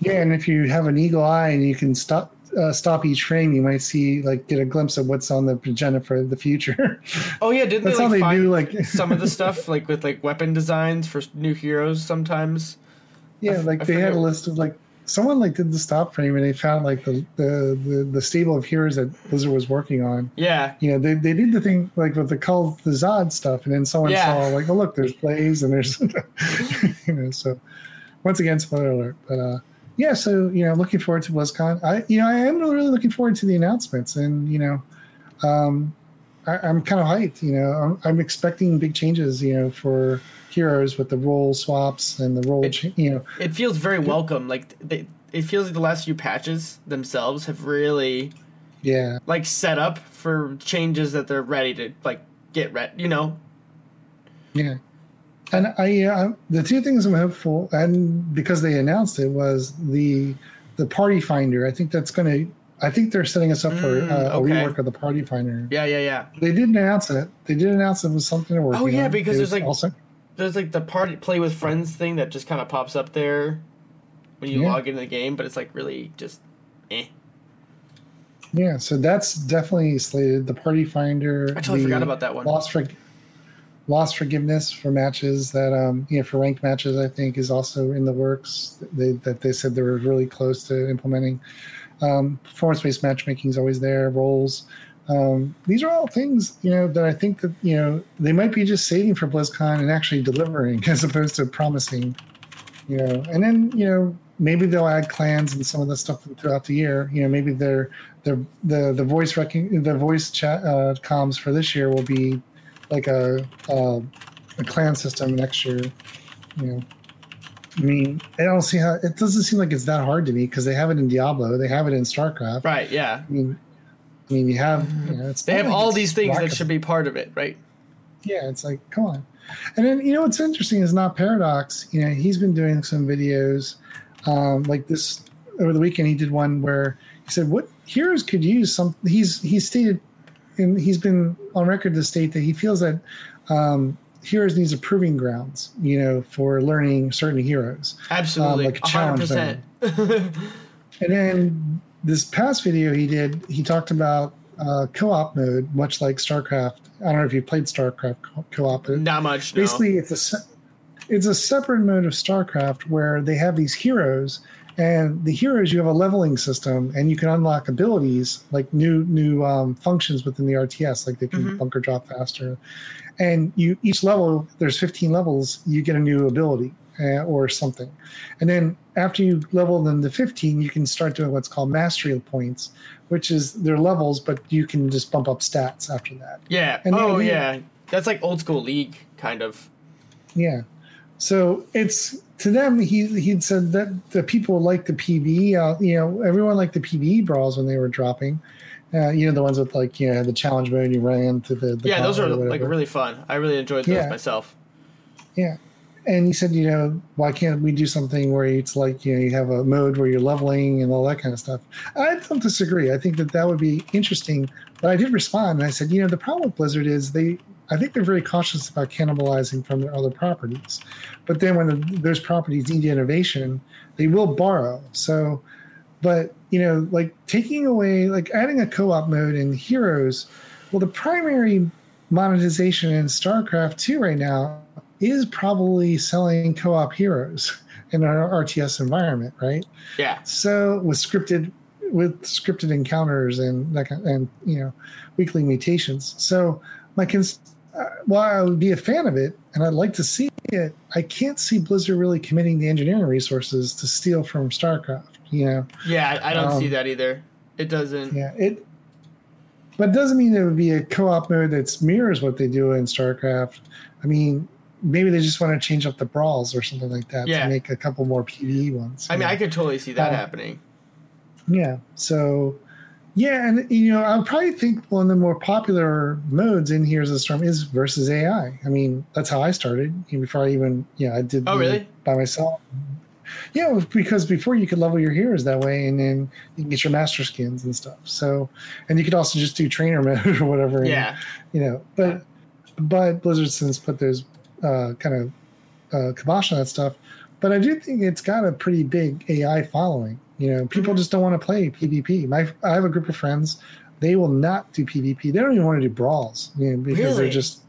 Speaker 2: Yeah, and if you have an eagle eye and you can stop uh, stop each frame, you might see like get a glimpse of what's on the agenda for the future.
Speaker 3: Oh yeah, didn't
Speaker 2: That's
Speaker 3: they
Speaker 2: how they
Speaker 3: find
Speaker 2: do like
Speaker 3: some of the stuff like with like weapon designs for new heroes sometimes?
Speaker 2: yeah,
Speaker 3: f-
Speaker 2: like
Speaker 3: I
Speaker 2: they had a list of like someone like did the stop frame and they found like the the the, the stable of heroes that Blizzard was working on.
Speaker 3: Yeah,
Speaker 2: You know, they, they did the thing like with the Call of the Zod stuff, and then someone
Speaker 3: Yeah.
Speaker 2: saw like, oh look, there's plays and there's you know, so once again, spoiler alert. But uh yeah, so you know, looking forward to BlizzCon. I you know I am really looking forward to the announcements, and you know, um, I, I'm kind of hyped. You know, I'm, I'm expecting big changes. You know, for heroes with the role swaps and the role.
Speaker 3: It-
Speaker 2: cha- you know,
Speaker 3: It feels very welcome. Like they, it feels like the last few patches themselves have really
Speaker 2: yeah,
Speaker 3: like set up for changes that they're ready to like get ready. You know,
Speaker 2: Yeah, and I uh, the two things I'm hopeful, and because they announced it was the the Party Finder. I think that's going to. I think they're setting us up for
Speaker 3: Mm,
Speaker 2: uh,
Speaker 3: okay.
Speaker 2: a rework of the Party Finder.
Speaker 3: yeah, yeah, yeah.
Speaker 2: They didn't announce it. They did announce it was something to work.
Speaker 3: Oh, yeah,
Speaker 2: on.
Speaker 3: because
Speaker 2: It
Speaker 3: there's, like-
Speaker 2: also
Speaker 3: There's like the party play with friends thing that just kind of pops up there when you
Speaker 2: Yeah.
Speaker 3: log into the game, but it's like really just eh.
Speaker 2: yeah. So that's definitely slated. The Party Finder.
Speaker 3: I totally forgot about that one.
Speaker 2: Lost for lost forgiveness for matches that um you know for ranked matches I think is also in the works. They that they said they were really close to implementing. Um, performance based matchmaking is always there. Roles. Um, these are all things you know that I think that you know they might be just saving for BlizzCon and actually delivering as opposed to promising. You know, and then you know maybe they'll add clans and some of the stuff throughout the year. You know, maybe their the the the voice rec- the voice chat uh, comms for this year will be like a a, a clan system next year. You know, I mean, I don't see how it doesn't seem like it's that hard to me because they have it in Diablo, they have it in StarCraft.
Speaker 3: Right? Yeah.
Speaker 2: I mean, I mean, you have you know, it's
Speaker 3: They have
Speaker 2: like
Speaker 3: all these things that should be part of it, right?
Speaker 2: yeah, it's like, come on. And then, you know, what's interesting is not Paradox. You know, he's been doing some videos um, like this over the weekend. He did one where he said, what heroes could use some, he's, he's stated, and he's been on record to state that he feels that um, heroes needs a proving grounds, you know, for learning certain heroes.
Speaker 3: Absolutely,
Speaker 2: like a challenge
Speaker 3: percent.
Speaker 2: And then this past video he did, he talked about uh, co-op mode, much like StarCraft. I don't know if you played StarCraft co- co-op. but
Speaker 3: Not much. No.
Speaker 2: basically it's a it's a separate mode of StarCraft where they have these heroes, and the heroes you have a leveling system, and you can unlock abilities like new new um, functions within the RTS, like they can
Speaker 3: Mhm.
Speaker 2: bunker drop faster, and you each level there's 15 levels, you get a new ability uh, or something, and then after you level them to 15, you can start doing what's called mastery points, which is their levels, but you can just bump up stats after that.
Speaker 3: yeah.
Speaker 2: and
Speaker 3: oh yeah. That's like old school league kind of.
Speaker 2: Yeah. So it's to them. He he said that the people like the PVE. Uh, you know, everyone liked the PVE brawls when they were dropping. Uh, you know, the ones with like you know the challenge mode. You ran to the, the
Speaker 3: yeah, those are like really fun. I really enjoyed those
Speaker 2: Yeah.
Speaker 3: myself.
Speaker 2: yeah. And he said, you know, why can't we do something where it's like you know you have a mode where you're leveling and all that kind of stuff? I don't disagree. I think that that would be interesting. But I did respond and I said, you know, the problem with Blizzard is they. I think they're very cautious about cannibalizing from their other properties. But then when the, those properties need innovation, they will borrow. So, but you know, like taking away, like adding a co-op mode in Heroes, well, the primary monetization in StarCraft 2 right now is probably selling co-op heroes in our RTS environment, right?
Speaker 3: Yeah.
Speaker 2: So with scripted with scripted encounters and that kind, and you know weekly mutations. So my cons- while I would be a fan of it and I'd like to see it, I can't see Blizzard really committing the engineering resources to steal from StarCraft. You know,
Speaker 3: Yeah, I, I don't see
Speaker 2: Um,
Speaker 3: that either. It doesn't.
Speaker 2: yeah, it. But it doesn't mean there would be a co-op mode that mirrors what they do in StarCraft. I mean, maybe they just want to change up the brawls or something like that
Speaker 3: Yeah.
Speaker 2: to make a couple more PvE ones.
Speaker 3: I mean,
Speaker 2: know?
Speaker 3: I could totally see that
Speaker 2: Uh,
Speaker 3: happening.
Speaker 2: Yeah. So, yeah, and you know, I would probably think one of the more popular modes in Heroes of the Storm is versus AI. I mean, that's how I started before I even, you know, I did
Speaker 3: Oh, really?
Speaker 2: by myself. Yeah, because before you could level your heroes that way, and then you can get your master skins and stuff. So, and you could also just do trainer mode or whatever. and,
Speaker 3: Yeah.
Speaker 2: you know, but but Blizzard since put those uh, kind of uh, kibosh on that stuff. But I do think it's got a pretty big AI following. You know, people
Speaker 3: Mhm.
Speaker 2: just don't want to play PvP. My I have a group of friends; they will not do PvP. They don't even want to do brawls, you know, because
Speaker 3: Really?
Speaker 2: they're just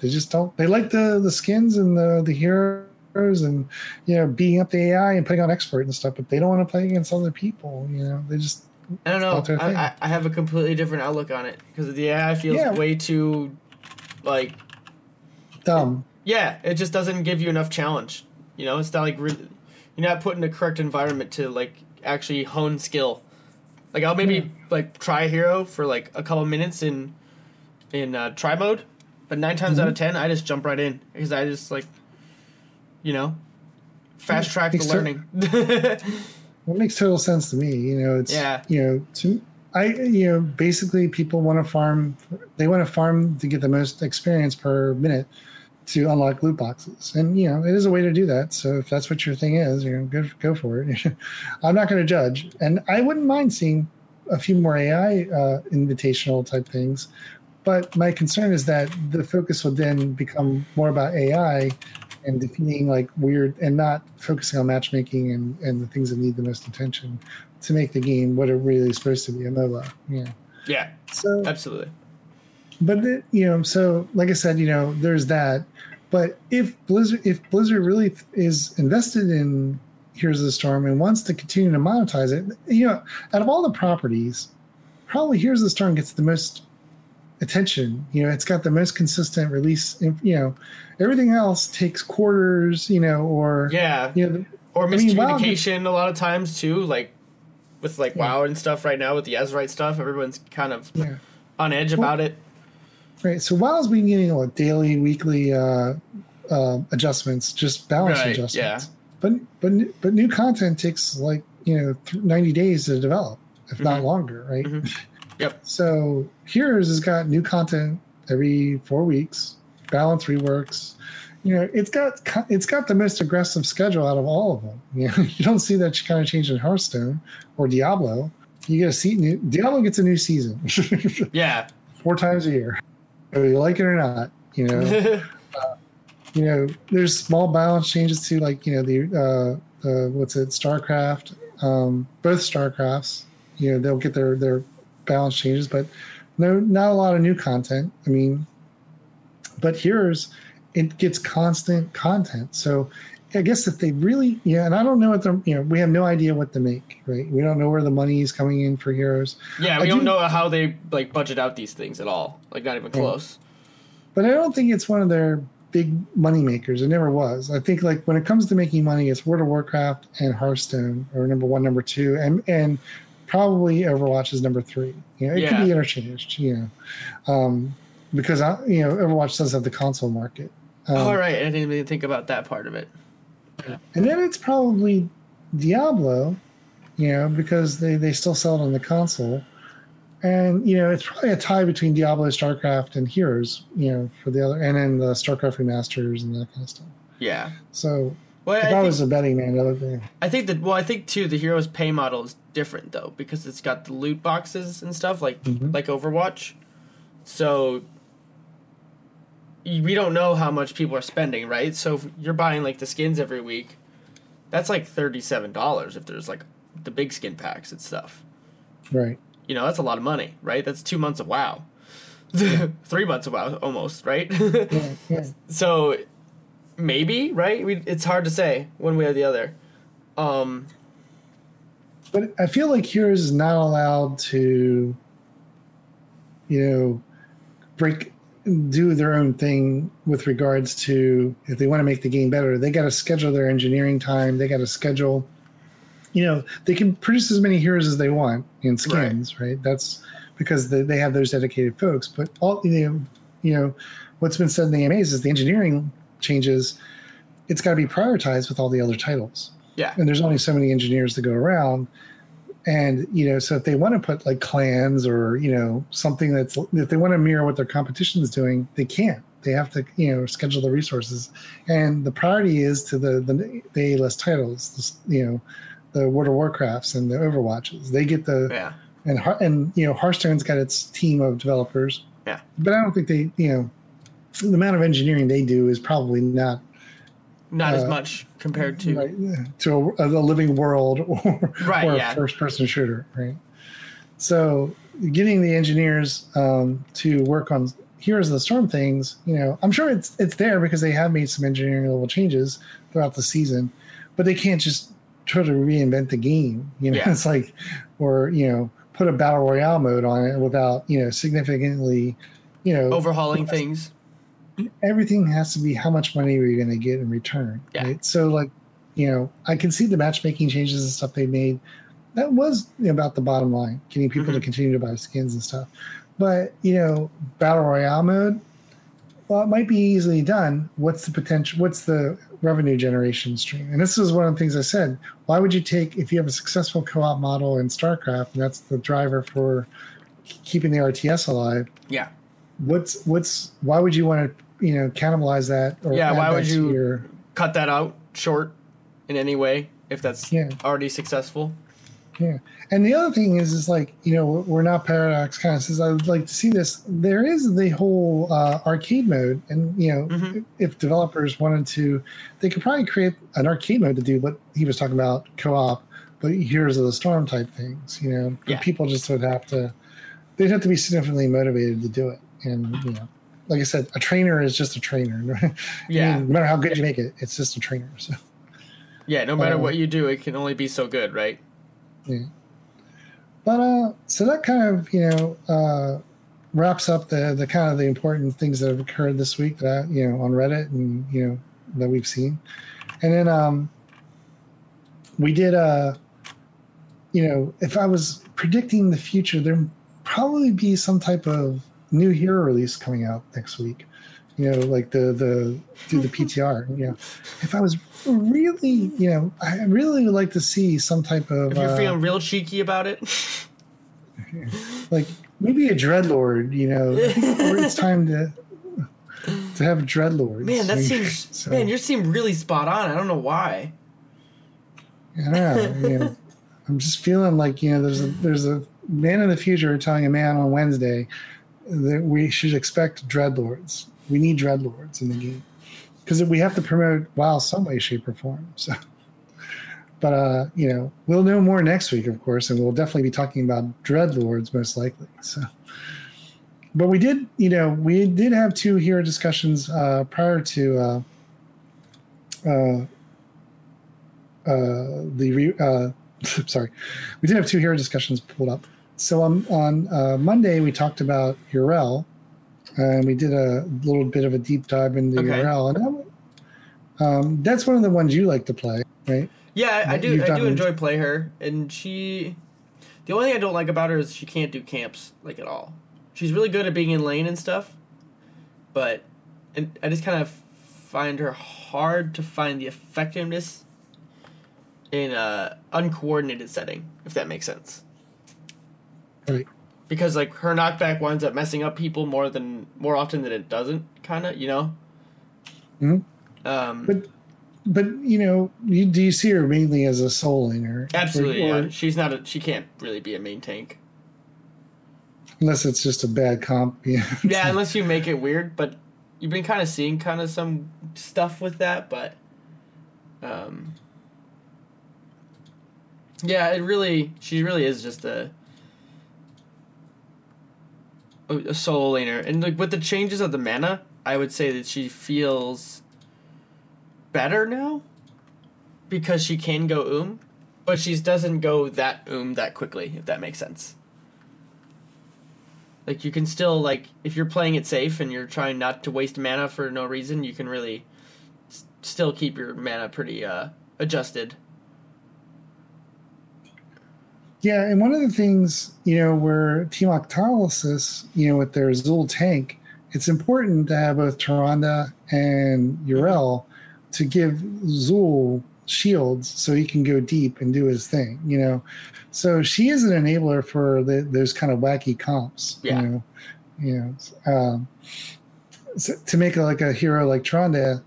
Speaker 2: they just don't. They like the the skins and the the heroes and you know beating up the AI and putting on expert and stuff, but they don't want to play against other people. You know, they just
Speaker 3: I don't know. I, I, have a completely different outlook on it because the AI feels
Speaker 2: Yeah.
Speaker 3: way too, like,
Speaker 2: dumb.
Speaker 3: yeah, it just doesn't give you enough challenge. You know, it's not like re- you're not put in the correct environment to like actually hone skill. Like I'll maybe
Speaker 2: Yeah.
Speaker 3: like try a hero for like a couple minutes in in uh, try mode, but nine times out of ten I just jump right in because I just like you know fast track the learning.
Speaker 2: It makes total sense to me. You know, it's
Speaker 3: Yeah.
Speaker 2: you know, to I you know, basically people want to farm they want to farm to get the most experience per minute to unlock loot boxes. And you know, it is a way to do that. So if that's what your thing is, you know, go go for it. I'm not going to judge. And I wouldn't mind seeing a few more AI uh, invitational type things. But my concern is that the focus would then become more about AI and defeating like weird and not focusing on matchmaking and, and the things that need the most attention to make the game what it really is supposed to be a MOBA. Yeah.
Speaker 3: yeah,
Speaker 2: So,
Speaker 3: absolutely.
Speaker 2: But you know, so like I said, you know, there's that. But if Blizzard, if Blizzard really is invested in Heroes of the Storm and wants to continue to monetize it, you know, out of all the properties, probably Heroes of the Storm gets the most attention. You know, it's got the most consistent release. You know, everything else takes quarters. You know, or
Speaker 3: Yeah,
Speaker 2: you know,
Speaker 3: or
Speaker 2: I mean, WoW
Speaker 3: miscommunication a lot of times too. Like with like
Speaker 2: Yeah.
Speaker 3: WoW and stuff right now with the Azerite stuff, everyone's kind of
Speaker 2: yeah.
Speaker 3: on edge about it.
Speaker 2: Right. So WoW's been getting what daily, weekly uh, uh, adjustments, just balance
Speaker 3: Right,
Speaker 2: adjustments.
Speaker 3: yeah.
Speaker 2: But but but new content takes like you know th- ninety days to develop, if not
Speaker 3: Mhm.
Speaker 2: longer, right?
Speaker 3: Mhm. Yep.
Speaker 2: So Heroes has got new content every four weeks, balance reworks. You know, it's got it's got the most aggressive schedule out of all of them. You know, you don't see that kind of change in Hearthstone or Diablo. You get a seat new Diablo gets a new season
Speaker 3: Yeah.
Speaker 2: four times a year, whether you like it or not. You know, you know, there's small balance changes to like you know the uh, uh what's it StarCraft, um, both StarCrafts. You know, they'll get their their balance changes, but no, not a lot of new content. I mean, but here's it gets constant content. So I guess if they really, yeah, and I don't know what they're, you know, we have no idea what to make, right? We don't know where the money is coming in for heroes.
Speaker 3: Yeah,
Speaker 2: I
Speaker 3: we don't
Speaker 2: do-
Speaker 3: know how they like budget out these things at all. Like not even
Speaker 2: Yeah.
Speaker 3: close.
Speaker 2: but I don't think it's one of their big money makers. It never was. I think like when it comes to making money, it's World of Warcraft and Hearthstone are number one, number two, and and probably Overwatch is number three. You know, it
Speaker 3: Yeah.
Speaker 2: could be interchanged. You know, um, because I, you know Overwatch does have the console market. Um,
Speaker 3: All right, I didn't even think about that part of it.
Speaker 2: And then it's probably Diablo, you know, because they, they still sell it on the console. And, you know, it's probably a tie between Diablo, StarCraft, and Heroes, you know, for the other, and then the StarCraft remasters and that kind of stuff.
Speaker 3: Yeah.
Speaker 2: So
Speaker 3: Well,
Speaker 2: if
Speaker 3: I
Speaker 2: I,
Speaker 3: think,
Speaker 2: was a betting man, would be.
Speaker 3: I think that well, I think too the hero's pay model is different though because it's got the loot boxes and stuff like
Speaker 2: Mhm.
Speaker 3: like Overwatch. So we don't know how much people are spending, right? So if you're buying like the skins every week, that's like thirty-seven dollars if there's like the big skin packs and stuff.
Speaker 2: Right.
Speaker 3: You know, that's a lot of money, right? That's two months of WoW, three months of WoW almost, right?
Speaker 2: Yeah. yeah.
Speaker 3: so maybe right we, it's hard to say one way or the other um
Speaker 2: But I feel like Heroes is not allowed to, you know, break, do their own thing with regards to if they want to make the game better. They got to schedule their engineering time. They got to schedule, you know, they can produce as many heroes as they want in skins, right? That's because they, they have those dedicated folks. But all you know, you know, what's been said in the AMAs is the engineering changes. It's got to be prioritized with all the other titles
Speaker 3: yeah
Speaker 2: and there's only so many engineers to go around and you know so if they want to put like clans or you know something that's if they want to mirror what their competition is doing they can't they have to you know schedule the resources. And the priority is to the the, the a-list titles you know the world of warcrafts and the overwatches. They get the
Speaker 3: yeah.
Speaker 2: and and you know hearthstone's got its team of developers.
Speaker 3: Yeah.
Speaker 2: but i don't think they you know the amount of engineering they do is probably not
Speaker 3: not as
Speaker 2: Uh,
Speaker 3: much compared to
Speaker 2: right, to a, a living world or,
Speaker 3: Right,
Speaker 2: or a first person shooter, right? So getting the engineers um, to work on Heroes of the Storm things, you know, I'm sure it's it's there because they have made some engineering level changes throughout the season, but they can't just try to reinvent the game. You know,
Speaker 3: Yeah.
Speaker 2: it's like or you know put a battle royale mode on it without you know significantly, you know,
Speaker 3: overhauling things
Speaker 2: everything has to be how much money are you going to get in return
Speaker 3: Yeah.
Speaker 2: right so like you know, I can see the matchmaking changes and stuff they made. That was about the bottom line, getting people to
Speaker 3: Mhm.
Speaker 2: continue to buy skins and stuff. But you know, battle royale mode, well, it might be easily done. What's the potential? What's the revenue generation stream? And this is one of the things I said. Why would you take if you have a successful co-op model in StarCraft, and that's the driver for keeping the RTS alive?
Speaker 3: Yeah.
Speaker 2: What's what's why would you want to you know cannibalize that? Or
Speaker 3: Yeah, why would you-
Speaker 2: Your,
Speaker 3: Cut that out short in any way if that's
Speaker 2: Yeah.
Speaker 3: already successful.
Speaker 2: Yeah, and the other thing is, is like you know, we're not paradox kind of says I would like to see this. There is the whole uh, arcade mode, and you know,
Speaker 3: Mhm.
Speaker 2: if developers wanted to, they could probably create an arcade mode to do what he was talking about, co-op, but Heroes of the Storm type things. You know,
Speaker 3: Yeah.
Speaker 2: people just would have to, they'd have to be significantly motivated to do it, and you know. Like I said, a trainer is just a trainer.
Speaker 3: Yeah.
Speaker 2: no matter how good you make it, it's just a trainer. So.
Speaker 3: Yeah, no matter
Speaker 2: Uh,
Speaker 3: what you do, it can only be so good, right? Yeah.
Speaker 2: But uh, so that kind of you know uh, wraps up the the kind of the important things that have occurred this week that you know on Reddit and you know that we've seen, and then um, we did uh, you know if I was predicting the future, there probably be some type of new hero release coming out next week. You know, like the the do the PTR. You know, if I was really, you know, I really would like to see some type of.
Speaker 3: If you're
Speaker 2: uh,
Speaker 3: feeling real cheeky about it,
Speaker 2: like maybe a dreadlord you know I it's time to to have dreadlords
Speaker 3: man, that
Speaker 2: I mean,
Speaker 3: seems
Speaker 2: so,
Speaker 3: man, you seem really spot on. I don't know why.
Speaker 2: I don't know, you know, i'm just feeling like you know there's a there's a man in the future telling a man on wednesday that we should expect dreadlords. We need dreadlords in the game. Because we have to promote wow some way shape or form so. But uh you know we'll know more next week of course and we'll definitely be talking about dreadlords most likely so. But we did you know we did have two hero discussions uh prior to uh uh uh the re- uh sorry. We did have two hero discussions pulled up so on on uh, monday we talked about Yrel and we did a little bit of a deep dive into
Speaker 3: Okay.
Speaker 2: Yrel and that, um, that's one of the ones you like to play right
Speaker 3: Yeah, I, I do. I do enjoy play her, and she. The only thing I don't like about her is she can't do camps like at all. She's really good at being in lane and stuff, but and I just kind of find her hard to find the effectiveness in a uncoordinated setting, if that makes sense.
Speaker 2: Right
Speaker 3: Because like her knockback winds up messing up people more than more often than it doesn't, kind of, you know.
Speaker 2: Mhm.
Speaker 3: Um,
Speaker 2: but but you know you, do you see her mainly as a soul laner
Speaker 3: absolutely,
Speaker 2: Or- or-
Speaker 3: yeah. She's not a. She can't really be a main tank.
Speaker 2: unless it's just a bad comp yeah
Speaker 3: yeah, unless you make it weird. But you've been kind of seeing kind of some stuff with that, but um, yeah, it really she really is just a a soul laner, and like with the changes of the mana, I would say that she feels better now because she can go oom, but she doesn't go that oom that quickly. If that makes sense. Like you can still like if you're playing it safe and you're trying not to waste mana for no reason, you can really s- still keep your mana pretty uh adjusted.
Speaker 2: Yeah, and one of the things, you know, where Team Octalysis, you know, with their Zul tank, it's important to have both Tyrande and Yrel to give Zul shields so he can go deep and do his thing, you know. So she is an enabler for the, those kind of wacky comps,
Speaker 3: Yeah.
Speaker 2: you know. You know, um, so to make like a hero like Tyrande,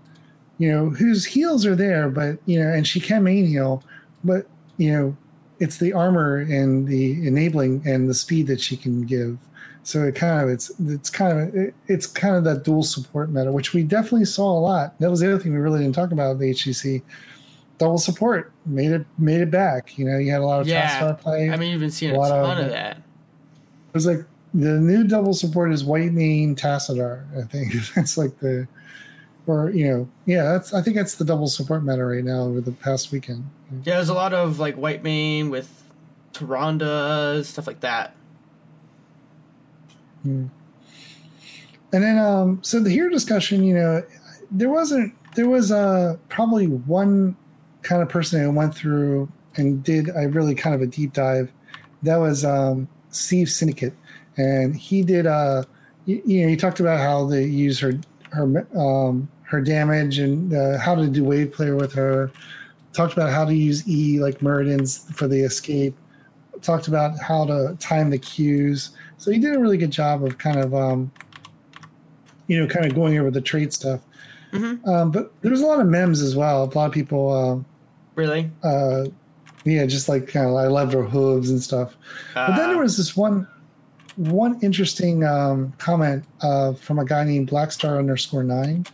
Speaker 2: you know, whose heals are there, but you know, and she can main heal, but you know, it's the armor and the enabling and the speed that she can give. So it kind of it's it's kind of it, it's kind of that dual support meta, which we definitely saw a lot. That was the other thing we really didn't talk about at the HGC. Double support made it made it back. You know, you had a lot of
Speaker 3: Yeah.
Speaker 2: Play.
Speaker 3: I mean, you've been seeing
Speaker 2: A
Speaker 3: a ton
Speaker 2: of-
Speaker 3: of that.
Speaker 2: it was like the new double support is Whitemane Tassadar. I think that's like the or you know yeah that's I think that's the double support meta right now over the past weekend.
Speaker 3: Yeah, there's a lot of like Whitemane with Tyrande stuff like that.
Speaker 2: And then, um, so the hero discussion, you know, there wasn't, there was uh, probably one kind of person who went through and did a really kind of a deep dive. That was um, Steve Syndicate, and he did. Uh, you, you know, he talked about how they use her her um, her damage and uh, how to do wave player with her. Talked about how to use E like Muradin's for the escape. Talked about how to time the cues. So he did a really good job of kind of, um, you know, kind of going over the trait stuff.
Speaker 3: Mhm.
Speaker 2: Um, but there was a lot of memes as well. A lot of people, um,
Speaker 3: Really?
Speaker 2: uh, yeah, just like kind of I loved her hooves and stuff. But then
Speaker 3: Uh,
Speaker 2: there was this one one interesting um, comment uh, from a guy named Blackstar underscore nine,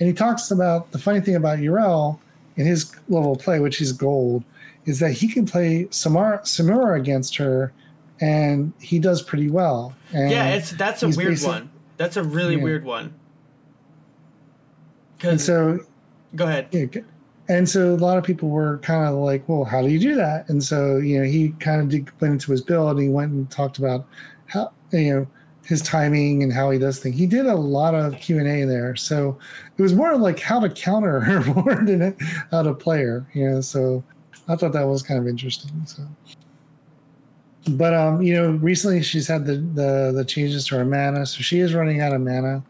Speaker 2: and he talks about the funny thing about Yrel in his level of play, which is gold, is that he can play Samuro Samuro against her, and he does pretty well. And
Speaker 3: yeah, it's that's a weird one. That's a really
Speaker 2: Yeah.
Speaker 3: weird one.
Speaker 2: and so
Speaker 3: go ahead.
Speaker 2: Yeah, and so a lot of people were kind of like, "Well, how do you do that?" And so you know, he kind of did, went into his build. And he went and talked about how you know his timing and how he does things. He did a lot of Q and A there, so it was more like how to counter her more than how to play her. You know, so I thought that was kind of interesting. So. But um, you know, recently she's had the, the the changes to her mana, so she is running out of mana,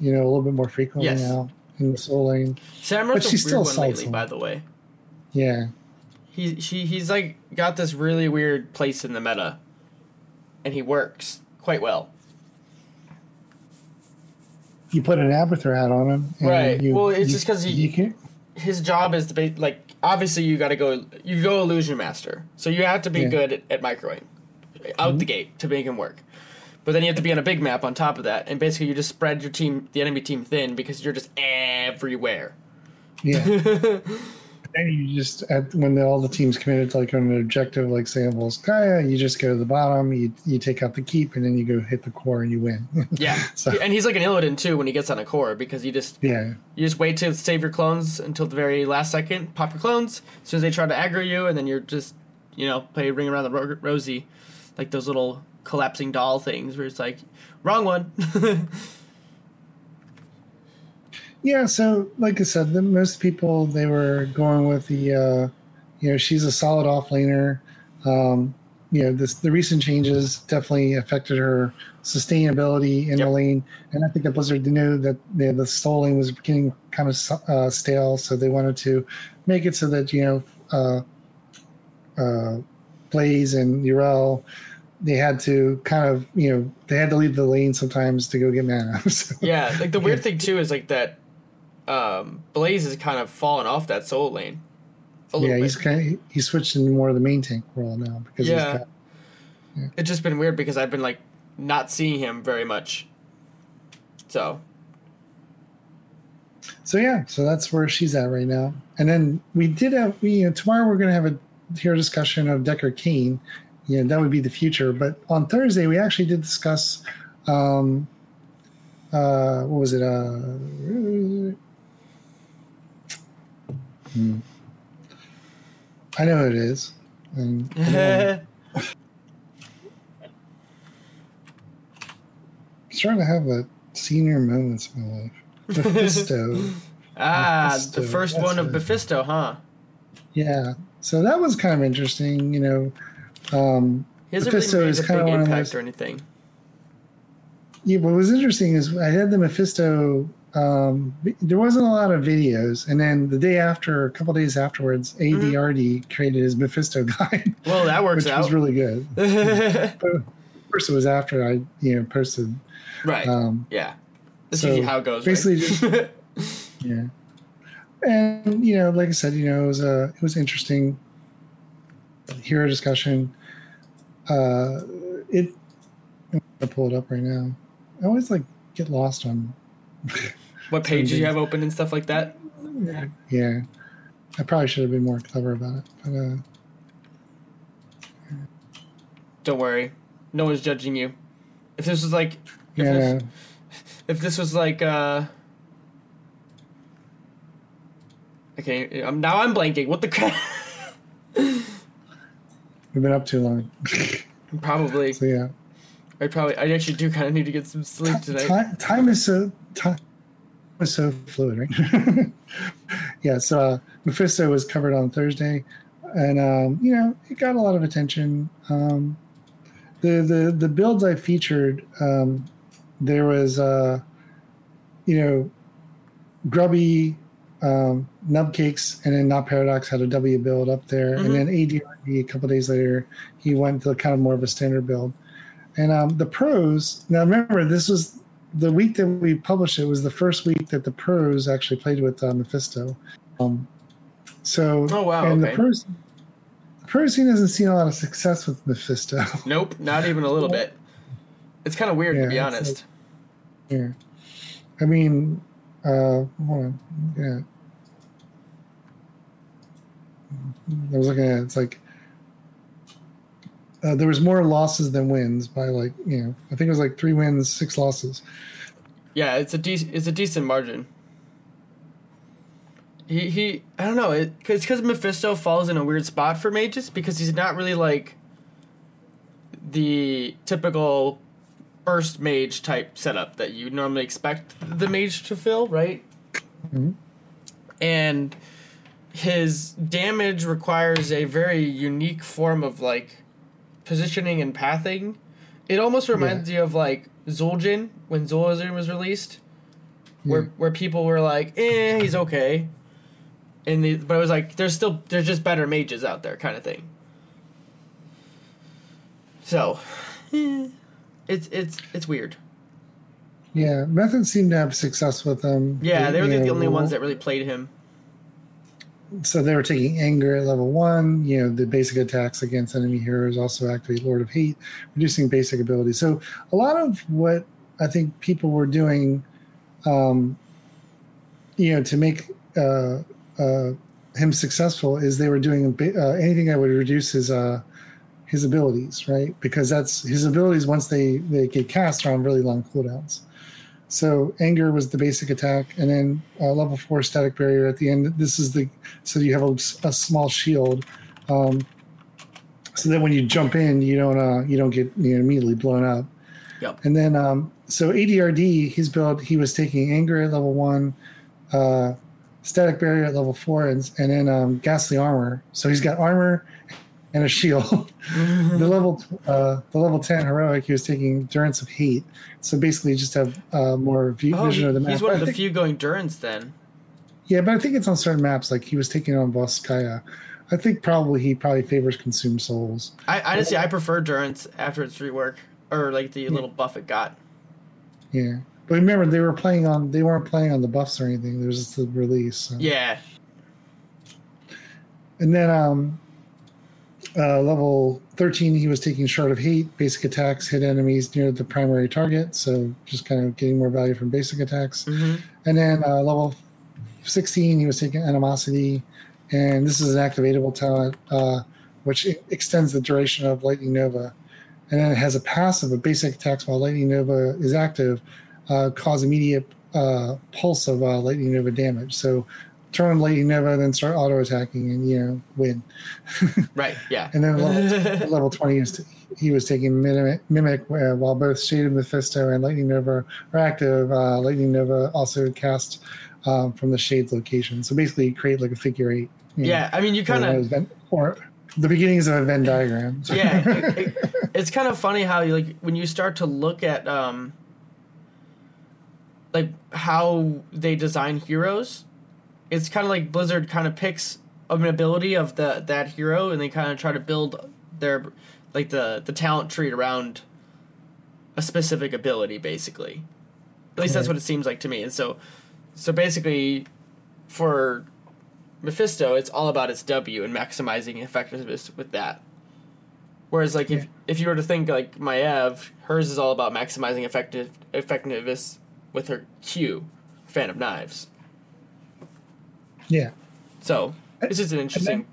Speaker 2: you know, a little bit more frequently
Speaker 3: Yes.
Speaker 2: now in the soul lane.
Speaker 3: Samuro's
Speaker 2: but she's still
Speaker 3: one lately, by the way.
Speaker 2: Yeah,
Speaker 3: He she he's like got this really weird place in the meta, and he works quite well.
Speaker 2: You put an Abathur hat on him, and
Speaker 3: Right.
Speaker 2: You,
Speaker 3: Well, it's
Speaker 2: you-
Speaker 3: just 'cause he-. His job is to be like obviously you got to go you go illusion master, so you have to be
Speaker 2: Yeah.
Speaker 3: good at, at microwave out the mm-hmm. gate to make him work. But then you have to be on a big map on top of that, and basically you just spread your team, the enemy team, thin because you're just everywhere.
Speaker 2: Yeah, and you just at, when the, all the teams committed to like an objective, like say Volskaya, you just go to the bottom, you you take out the keep, and then you go hit the core and you win.
Speaker 3: Yeah,
Speaker 2: So-
Speaker 3: and he's like an Illidan too when he gets on a core because you just
Speaker 2: yeah,
Speaker 3: you just wait to save your clones until the very last second, pop your clones as soon as they try to aggro you, and then you're just you know play ring around the ro- rosy, like those little collapsing doll things where it's like wrong one.
Speaker 2: yeah. So like I said, the, most people they were going with the, uh, you know, she's a solid off laner. Um, you know, this the recent changes definitely affected her sustainability in
Speaker 3: Yep.
Speaker 2: the lane, and I think that Blizzard knew that the, the soul lane was getting kind of uh, stale, so they wanted to make it so that you know, uh, uh, Blaze and Yrel, they had to kind of you know they had to leave the lane sometimes to go get mana. so,
Speaker 3: yeah, like the weird thing too is like that. Um, Blaze has kind of fallen off that soul lane.
Speaker 2: Yeah,
Speaker 3: bit.
Speaker 2: he's kind of he switched into more of the main tank role now because
Speaker 3: Yeah.
Speaker 2: he's got
Speaker 3: It's just been weird because I've been like not seeing him very much. So
Speaker 2: So yeah, so that's where she's at right now. And then we did have we you know, tomorrow we're going to have a here discussion of Deckard Cain. Yeah, that would be the future. But on Thursday we actually did discuss um uh what was it uh hmm. I know it is. And I'm starting to have a senior moments in my life. Mephisto.
Speaker 3: ah,
Speaker 2: Mephisto,
Speaker 3: the first
Speaker 2: that's
Speaker 3: one of
Speaker 2: it.
Speaker 3: Mephisto, huh?
Speaker 2: Yeah. So that was kind of interesting, you know. Um,
Speaker 3: He hasn't
Speaker 2: Mephisto
Speaker 3: really
Speaker 2: is
Speaker 3: made a big impact
Speaker 2: those-
Speaker 3: or anything.
Speaker 2: yeah, what was interesting is I had the Mephisto. Um, there wasn't a lot of videos, and then the day after, a couple days afterwards, ADRD created his Mephisto guide,
Speaker 3: Well, that works
Speaker 2: which
Speaker 3: out.
Speaker 2: was really good. But course, it was after I, you know, posted.
Speaker 3: right.
Speaker 2: Um,
Speaker 3: yeah. This
Speaker 2: so
Speaker 3: usually how it goes.
Speaker 2: basically
Speaker 3: right?
Speaker 2: Yeah, and you know, like I said, you know, it was a it was interesting. Hear a discussion. Uh, it. I'm gonna pull it up right now. I always like get lost on.
Speaker 3: What pages you have open and stuff like that.
Speaker 2: Yeah, yeah. I probably should have been more clever about it, but uh,
Speaker 3: Don't worry, no one's judging you. If this was like, if,
Speaker 2: yeah,
Speaker 3: this, if this was like, uh, okay, um, now I'm blanking. What the crap?
Speaker 2: we've been up too long.
Speaker 3: Probably.
Speaker 2: so yeah,
Speaker 3: I probably. I actually do kind of need to get some sleep tonight.
Speaker 2: time, time is so time. Was so fluid, right? yeah. So uh, Mephisto was covered on Thursday, and um, you know it got a lot of attention. Um, the the the builds I featured, um, there was uh, you know, Grubby, um, Nubcakes, and then Not Paradox had a W build up there,
Speaker 3: Mhm.
Speaker 2: and then ADRD a couple days later he went to kind of more of a standard build. And um, the pros now remember this was the week that we published it was the first week that the pros actually played with uh, Mephisto. Um, so
Speaker 3: Oh, wow,
Speaker 2: and
Speaker 3: okay.
Speaker 2: the pros the pro scene hasn't seen a lot of success with Mephisto.
Speaker 3: Nope, not even a little bit. It's kind of weird to be honest.
Speaker 2: Yeah. I mean, uh, hold on. Yeah. I was looking at it, it's like uh, there was more losses than wins by like you know I think it was like three wins six losses
Speaker 3: Yeah, it's a dec- it's a decent margin. He he I don't know it cause because Mephisto falls in a weird spot for mages because he's not really like the typical burst mage type setup that you normally expect the mage to fill, right?
Speaker 2: Mhm.
Speaker 3: And his damage requires a very unique form of like positioning and pathing. It almost reminds you of like Zul'jin when Zul'jin was released, where
Speaker 2: Yeah.
Speaker 3: where people were like, "Eh, he's okay," and the, but it was like there's still there's just better mages out there, kind of thing. So, eh, it's it's it's weird.
Speaker 2: yeah Method seemed to have success with them
Speaker 3: Yeah, they were
Speaker 2: you
Speaker 3: the
Speaker 2: know,
Speaker 3: only ones that really played him.
Speaker 2: So they were taking anger at level one you know the basic attacks against enemy heroes also activate lord of hate reducing basic abilities. So a lot of what i think people were doing um you know to make uh uh him successful is they were doing uh, anything that would reduce his uh his abilities right? Because that's his abilities once they they get cast are on really long cooldowns so anger was the basic attack, and then uh, level four static barrier at the end. This is the so you have a, a small shield, um, so that when you jump in, you don't uh, you don't get you know, immediately blown up.
Speaker 3: Yep.
Speaker 2: And then um, so ADRD, he's built. He was taking anger at level one, uh, static barrier at level four, and and then um, ghastly armor. So he's got armor and a shield. the level uh, the level ten heroic, he was taking Durance of Hate. So basically, just have uh, more view,
Speaker 3: Oh,
Speaker 2: vision of the map.
Speaker 3: he's one of the
Speaker 2: think-
Speaker 3: few going Durance then.
Speaker 2: yeah, but I think it's on certain maps. Like he was taking on Volskaya. I think probably he probably favors consume souls.
Speaker 3: I honestly I prefer Durance after its rework or like the little buff it got.
Speaker 2: Yeah, but remember they were playing on. They weren't playing on the buffs or anything. There was just the release. so.
Speaker 3: Yeah,
Speaker 2: And then um, uh, level 13, he was taking Shard of Hate, basic attacks, hit enemies near the primary target. So just kind of getting more value from basic attacks.
Speaker 3: hmm
Speaker 2: And then uh, level 16, he was taking Animosity. And this is an activatable talent, uh, which extends the duration of Lightning Nova. And then it has a passive of basic attacks while Lightning Nova is active, uh, cause immediate uh, pulse of uh, Lightning Nova damage. So turn on Lightning Nova, then start auto attacking, and you know win.
Speaker 3: right, yeah.
Speaker 2: And then level, level 20, he was, he was taking Mimic, mimic uh, while both Shaded Mephisto and Lightning Nova are active. Uh, Lightning Nova also cast um, from the Shades location. So basically, you create like a figure eight. you know,
Speaker 3: Yeah, I mean you kind of
Speaker 2: or the beginnings of a Venn diagram.
Speaker 3: yeah it- it- it's kind of funny how you like when you start to look at um like how they design heroes it's kind of like blizzard kind of picks an ability of the that hero and they kind of try to build their like the the talent tree around a specific ability basically at least that's what it seems like to me and so so basically for Mephisto, it's all about its W and maximizing effectiveness with that. Whereas, like if
Speaker 2: Yeah.
Speaker 3: if you were to think like Maiev, hers is all about maximizing effective effectiveness with her Q, fan of knives.
Speaker 2: Yeah.
Speaker 3: So this is an interesting.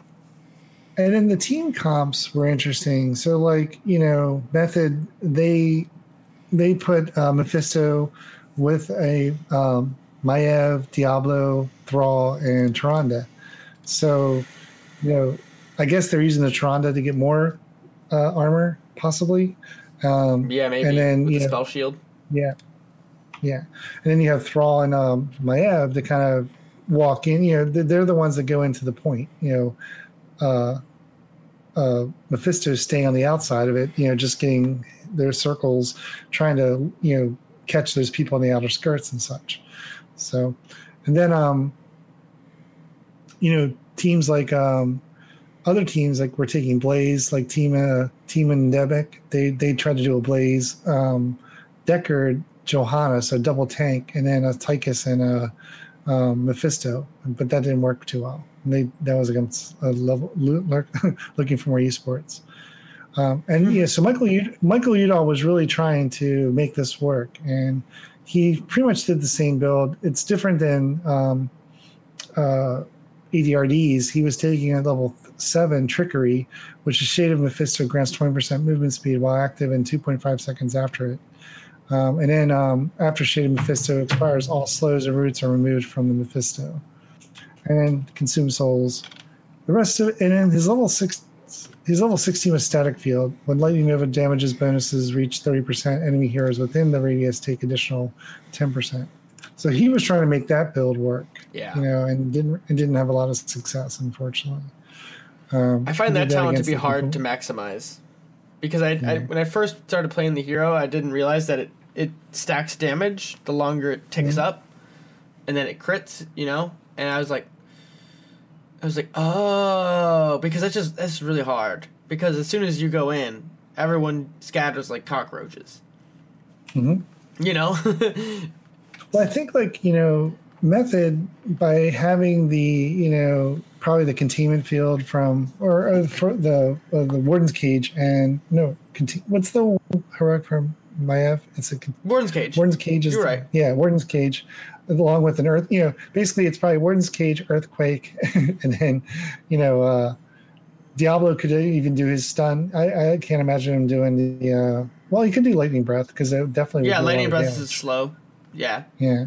Speaker 2: And then the team comps were interesting. So, like you know, Method they they put uh, Mephisto with a um, Maiev, Diablo, Thrall, and Tyrande. So, you know, I guess they're using the Tyrande to get more uh, armor, possibly. Um,
Speaker 3: Yeah, maybe
Speaker 2: and then, you
Speaker 3: the
Speaker 2: know-
Speaker 3: spell shield.
Speaker 2: yeah. Yeah, and then you have Thrall and um, Maiev to kind of walk in. You know, they're, the ones that go into the point. You know, uh, uh, Mephisto's staying on the outside of it. You know, just getting their circles, trying to you know catch those people on the outer skirts and such. So, and then um, you know, teams like um, other teams like we're taking Blaze, like Team uh, Team and Debic. They they tried to do a Blaze. Um, Deckard Johanna, so double tank, and then a Tychus and a um, Mephisto, but that didn't work too well. And they that was against a level looking for more esports. Um, and yeah, so Michael Michael Udall was really trying to make this work, and he pretty much did the same build. It's different than um, uh, ADRDs. He was taking a level seven trickery, which is Shade of Mephisto grants 20% movement speed while active and 2.5 seconds after it. Um, and then um, after Shade of Mephisto expires, all slows and roots are removed from the Mephisto. And then consume souls. The rest of it, and then his level six, his level 16 was static field. When lightning nova damages bonuses reach 30%, enemy heroes within the radius take additional 10%. So he was trying to make that build work.
Speaker 3: Yeah.
Speaker 2: You know, and didn't and didn't have a lot of success, unfortunately.
Speaker 3: Um, I find that talent to be hard people. to maximize because I, yeah. I, when I first started playing the hero, I didn't realize that it it stacks damage the longer it ticks up, and then it crits. You know, and I was like, I was like, oh, because that's just that's really hard. Because as soon as you go in, everyone scatters like cockroaches.
Speaker 2: Mm-hmm.
Speaker 3: You know.
Speaker 2: well, I think like you know method by having the you know probably the containment field from or, or for the uh, the warden's cage and no conti- what's the heroic from Maiev? It's a
Speaker 3: warden's cage.
Speaker 2: Warden's cage is
Speaker 3: You're right.
Speaker 2: Yeah, warden's cage, along with an earth. You know, basically it's probably warden's cage, earthquake, and then you know uh, Diablo could even do his stun. I, I can't imagine him doing the. Uh, well, he could do lightning breath because it definitely.
Speaker 3: Yeah, lightning breath is slow. Yeah.
Speaker 2: Yeah.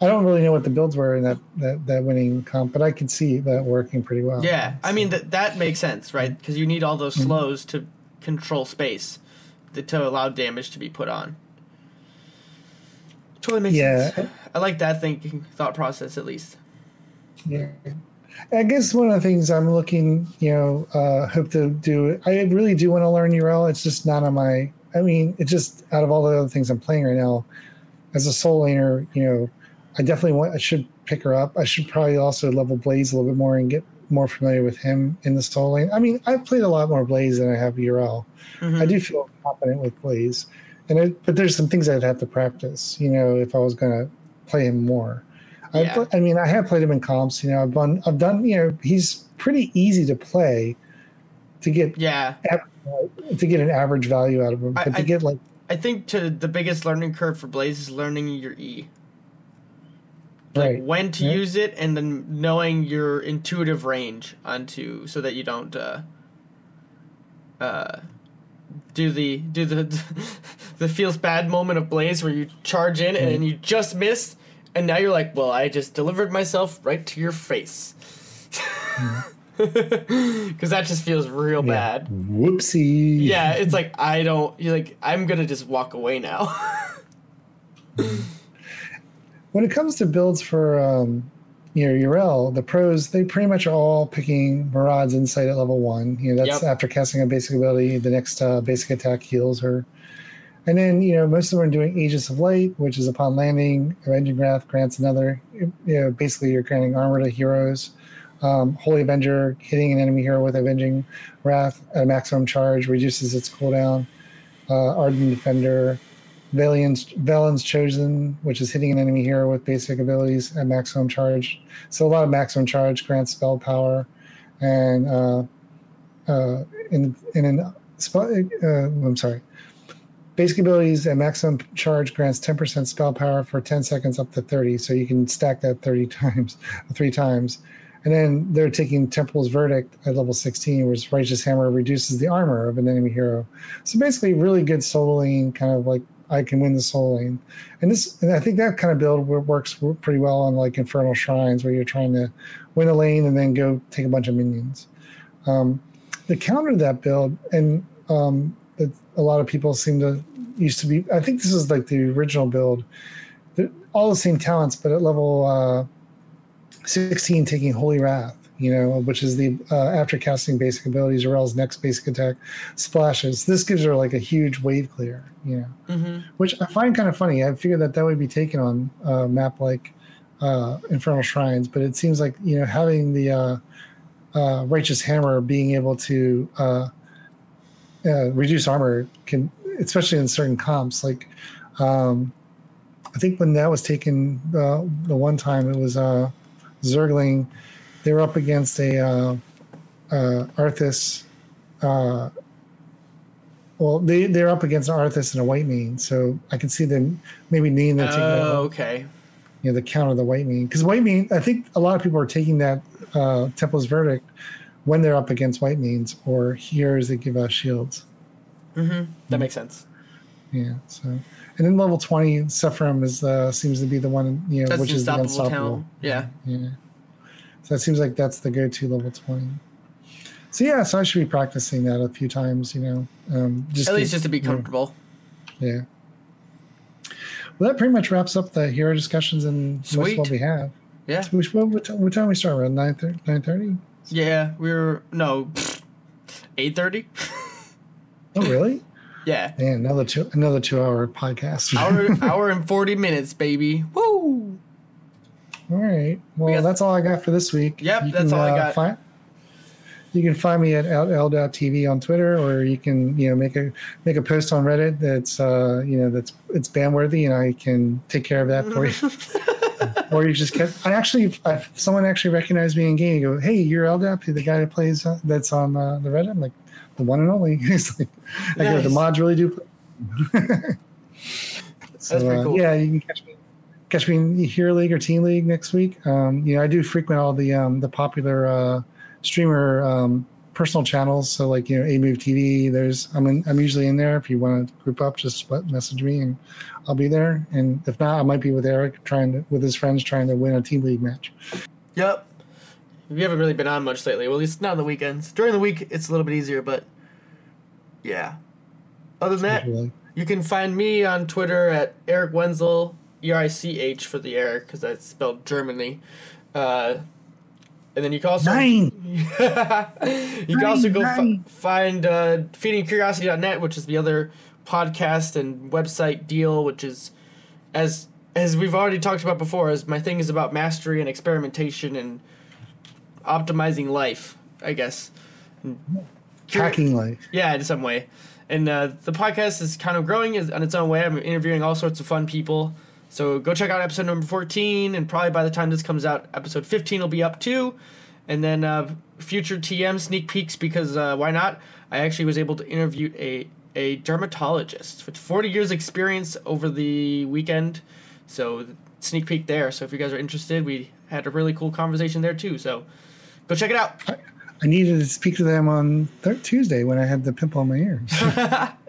Speaker 2: I don't really know what the builds were in that, that, that winning comp, but I could see that working pretty well.
Speaker 3: Yeah, so. I mean that that makes sense, right? Because you need all those mm-hmm. slows mm-hmm. to control space to, to, allow damage to be put on. Totally makes yeah. sense. I like that thinking thought process at least.
Speaker 2: Yeah. I guess one of the things I'm looking, you know, uh, hope to do. I really do want to learn Yrel. It's just not on my. I mean, it's just out of all the other things I'm playing right now, as a soul laner, you know, I definitely want. I should pick her up. I should probably also level Blaze a little bit more and get more familiar with him in the soul lane. I mean, I've played a lot more Blaze than I have Yrel. Mm-hmm. I do feel confident with Blaze, and it, but there's some things I'd have to practice. You know, if I was going to play him more. Yeah. I, I mean, I have played him in comps. You know, I've done. I've done. You know, he's pretty easy to play. To get
Speaker 3: yeah,
Speaker 2: to get an average value out of him, but I, to get like
Speaker 3: I think to the biggest learning curve for Blaze is learning your E like right. when to use it and then knowing your intuitive range onto so that you don't uh uh do the do the the feels bad moment of blaze where you charge in and, and you just miss and now you're like well i just delivered myself right to your face. Because that just feels real yeah. bad.
Speaker 2: Whoopsie.
Speaker 3: Yeah it's like i don't you're like i'm gonna just walk away now
Speaker 2: when it comes to builds for um, you know Yrel, the pros they pretty much are all picking Maraad's Insight at level one. You know that's yep. after casting a basic ability, the next uh, basic attack heals her. And then you know most of them are doing Aegis of Light, which is upon landing, Avenging Wrath grants another. You know basically you're granting armor to heroes. Um, Holy Avenger hitting an enemy hero with Avenging Wrath at a maximum charge reduces its cooldown. Uh, Ardent Defender Velen's Chosen, which is hitting an enemy hero with basic abilities at maximum charge. So a lot of maximum charge grants spell power, and uh, uh, in in an spell. Uh, I'm sorry. Basic abilities at maximum charge grants 10% spell power for 10 seconds up to 30. So you can stack that 30 times, three times. And then they're taking Templar's Verdict at level 16, which Righteous Hammer reduces the armor of an enemy hero. So basically, really good soloing, kind of like I can win the soul lane. And this, and I think that kind of build works pretty well on like Infernal Shrines, where you're trying to win a lane and then go take a bunch of minions. Um, the counter to that build, and um, that a lot of people seem to used to be. I think this is like the original build. they're all the same talents, but at level uh, 16, taking Holy Wrath, you know, which is the uh, after casting basic abilities, Yrel's next basic attack splashes. This gives her like a huge wave clear, you know,
Speaker 3: Mm-hmm.
Speaker 2: which I find kind of funny. I figured that that would be taken on a map like uh, Infernal Shrines, but it seems like, you know, having the uh, uh, Righteous Hammer being able to uh, uh, reduce armor can, especially in certain comps, like um, I think when that was taken uh, the one time, it was uh, Zergling. They were up against a uh, uh, Arthas. Uh, well, they they're up against an Arthas and a Whitemane, so I can see them maybe needing to take that,
Speaker 3: Oh, okay.
Speaker 2: you know, the counter the Whitemane because Whitemane. I think a lot of people are taking that uh, Templar's verdict when they're up against Whitemanes or here as they give out shields.
Speaker 3: Mm-hmm. That makes sense.
Speaker 2: Yeah. So, and then level twenty, Seraphim is uh, seems to be the one you know,
Speaker 3: That's
Speaker 2: which is the
Speaker 3: unstoppable. town. Yeah.
Speaker 2: Yeah. So it seems like that's the go-to level twenty. So yeah, so I should be practicing that a few times. You know, um, just
Speaker 3: At
Speaker 2: to-
Speaker 3: least just to be
Speaker 2: you know,
Speaker 3: comfortable.
Speaker 2: yeah. Well, that pretty much wraps up the hero discussions and
Speaker 3: Sweet.
Speaker 2: what we have.
Speaker 3: Yeah.
Speaker 2: So which, what, what, time, what time we start around nine thirty? Nine thirty?
Speaker 3: Yeah. We were no. Eight thirty.
Speaker 2: Oh, really?
Speaker 3: Yeah.
Speaker 2: Man, another two another two hour podcast.
Speaker 3: Hour hour and forty minutes, baby. Woo.
Speaker 2: All right. Well,
Speaker 3: got-
Speaker 2: that's all I got for this week.
Speaker 3: Yep, that's all I got.
Speaker 2: Find, you can find me at L.TV on Twitter, or you can you know make a make a post on Reddit that's uh you know that's it's ban worthy, and I can take care of that for you. or you just get. I actually, I, someone actually recognized me in game. and go, hey, you're LDAP, the guy that plays uh, that's on uh, the Reddit. I'm like, the one and only. He's like, I go, the mods really do. so,
Speaker 3: pretty
Speaker 2: uh,
Speaker 3: cool.
Speaker 2: yeah, you can catch me catch me in Hero League or Team League next week. Um, you know, I do frequent all the um, the popular uh, streamer um, personal channels. So like you know, A Move TV. There's I'm in, I'm usually in there. If you want to group up, just message me and I'll be there. And if not, I might be with Eric trying to with his friends trying to win a Team League match.
Speaker 3: Yep. We haven't really been on much lately. Well, at least not on the weekends. During the week, it's a little bit easier, but yeah. Other than that, you can find me on Twitter at Eric Wenzel, E R I C H for the air because that's spelled Germany. Uh, and then you can also
Speaker 2: Nine.
Speaker 3: you can also go fi-
Speaker 2: Nine.
Speaker 3: find uh, feedingcuriosity.net, which is the other podcast and website deal, which is as as we've already talked about before, as my thing is about mastery and experimentation and optimizing life, I guess.
Speaker 2: Hacking life.
Speaker 3: Yeah, in some way. And uh, the podcast is kind of growing is- on its own way. I'm interviewing all sorts of fun people. So go check out episode number 14, and probably by the time this comes out, episode 15 will be up too. And then uh, future TM sneak peeks because uh, why not? I actually was able to interview a, a dermatologist with 40 years experience over the weekend. So sneak peek there. So if you guys are interested, we had a really cool conversation there too. So go check it out.
Speaker 2: I needed to speak to them on th- Tuesday when I had the pimple on my ears.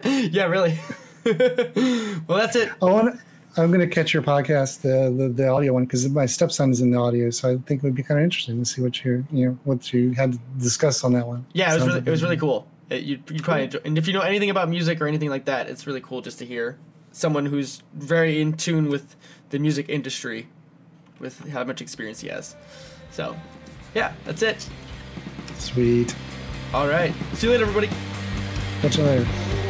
Speaker 3: yeah, really. well, that's it.
Speaker 2: I want. I'm going to catch your podcast, the the, the audio one, because my stepson is in the audio, so I think it would be kind of interesting to see what you you know what you had to discuss on that one.
Speaker 3: Yeah, it was
Speaker 2: Sounds
Speaker 3: really,
Speaker 2: like
Speaker 3: it was really cool. It, you you probably enjoy, and if you know anything about music or anything like that, it's really cool just to hear someone who's very in tune with the music industry, with how much experience he has. So, yeah, that's it.
Speaker 2: Sweet.
Speaker 3: All right, see you later, everybody.
Speaker 2: Catch you later.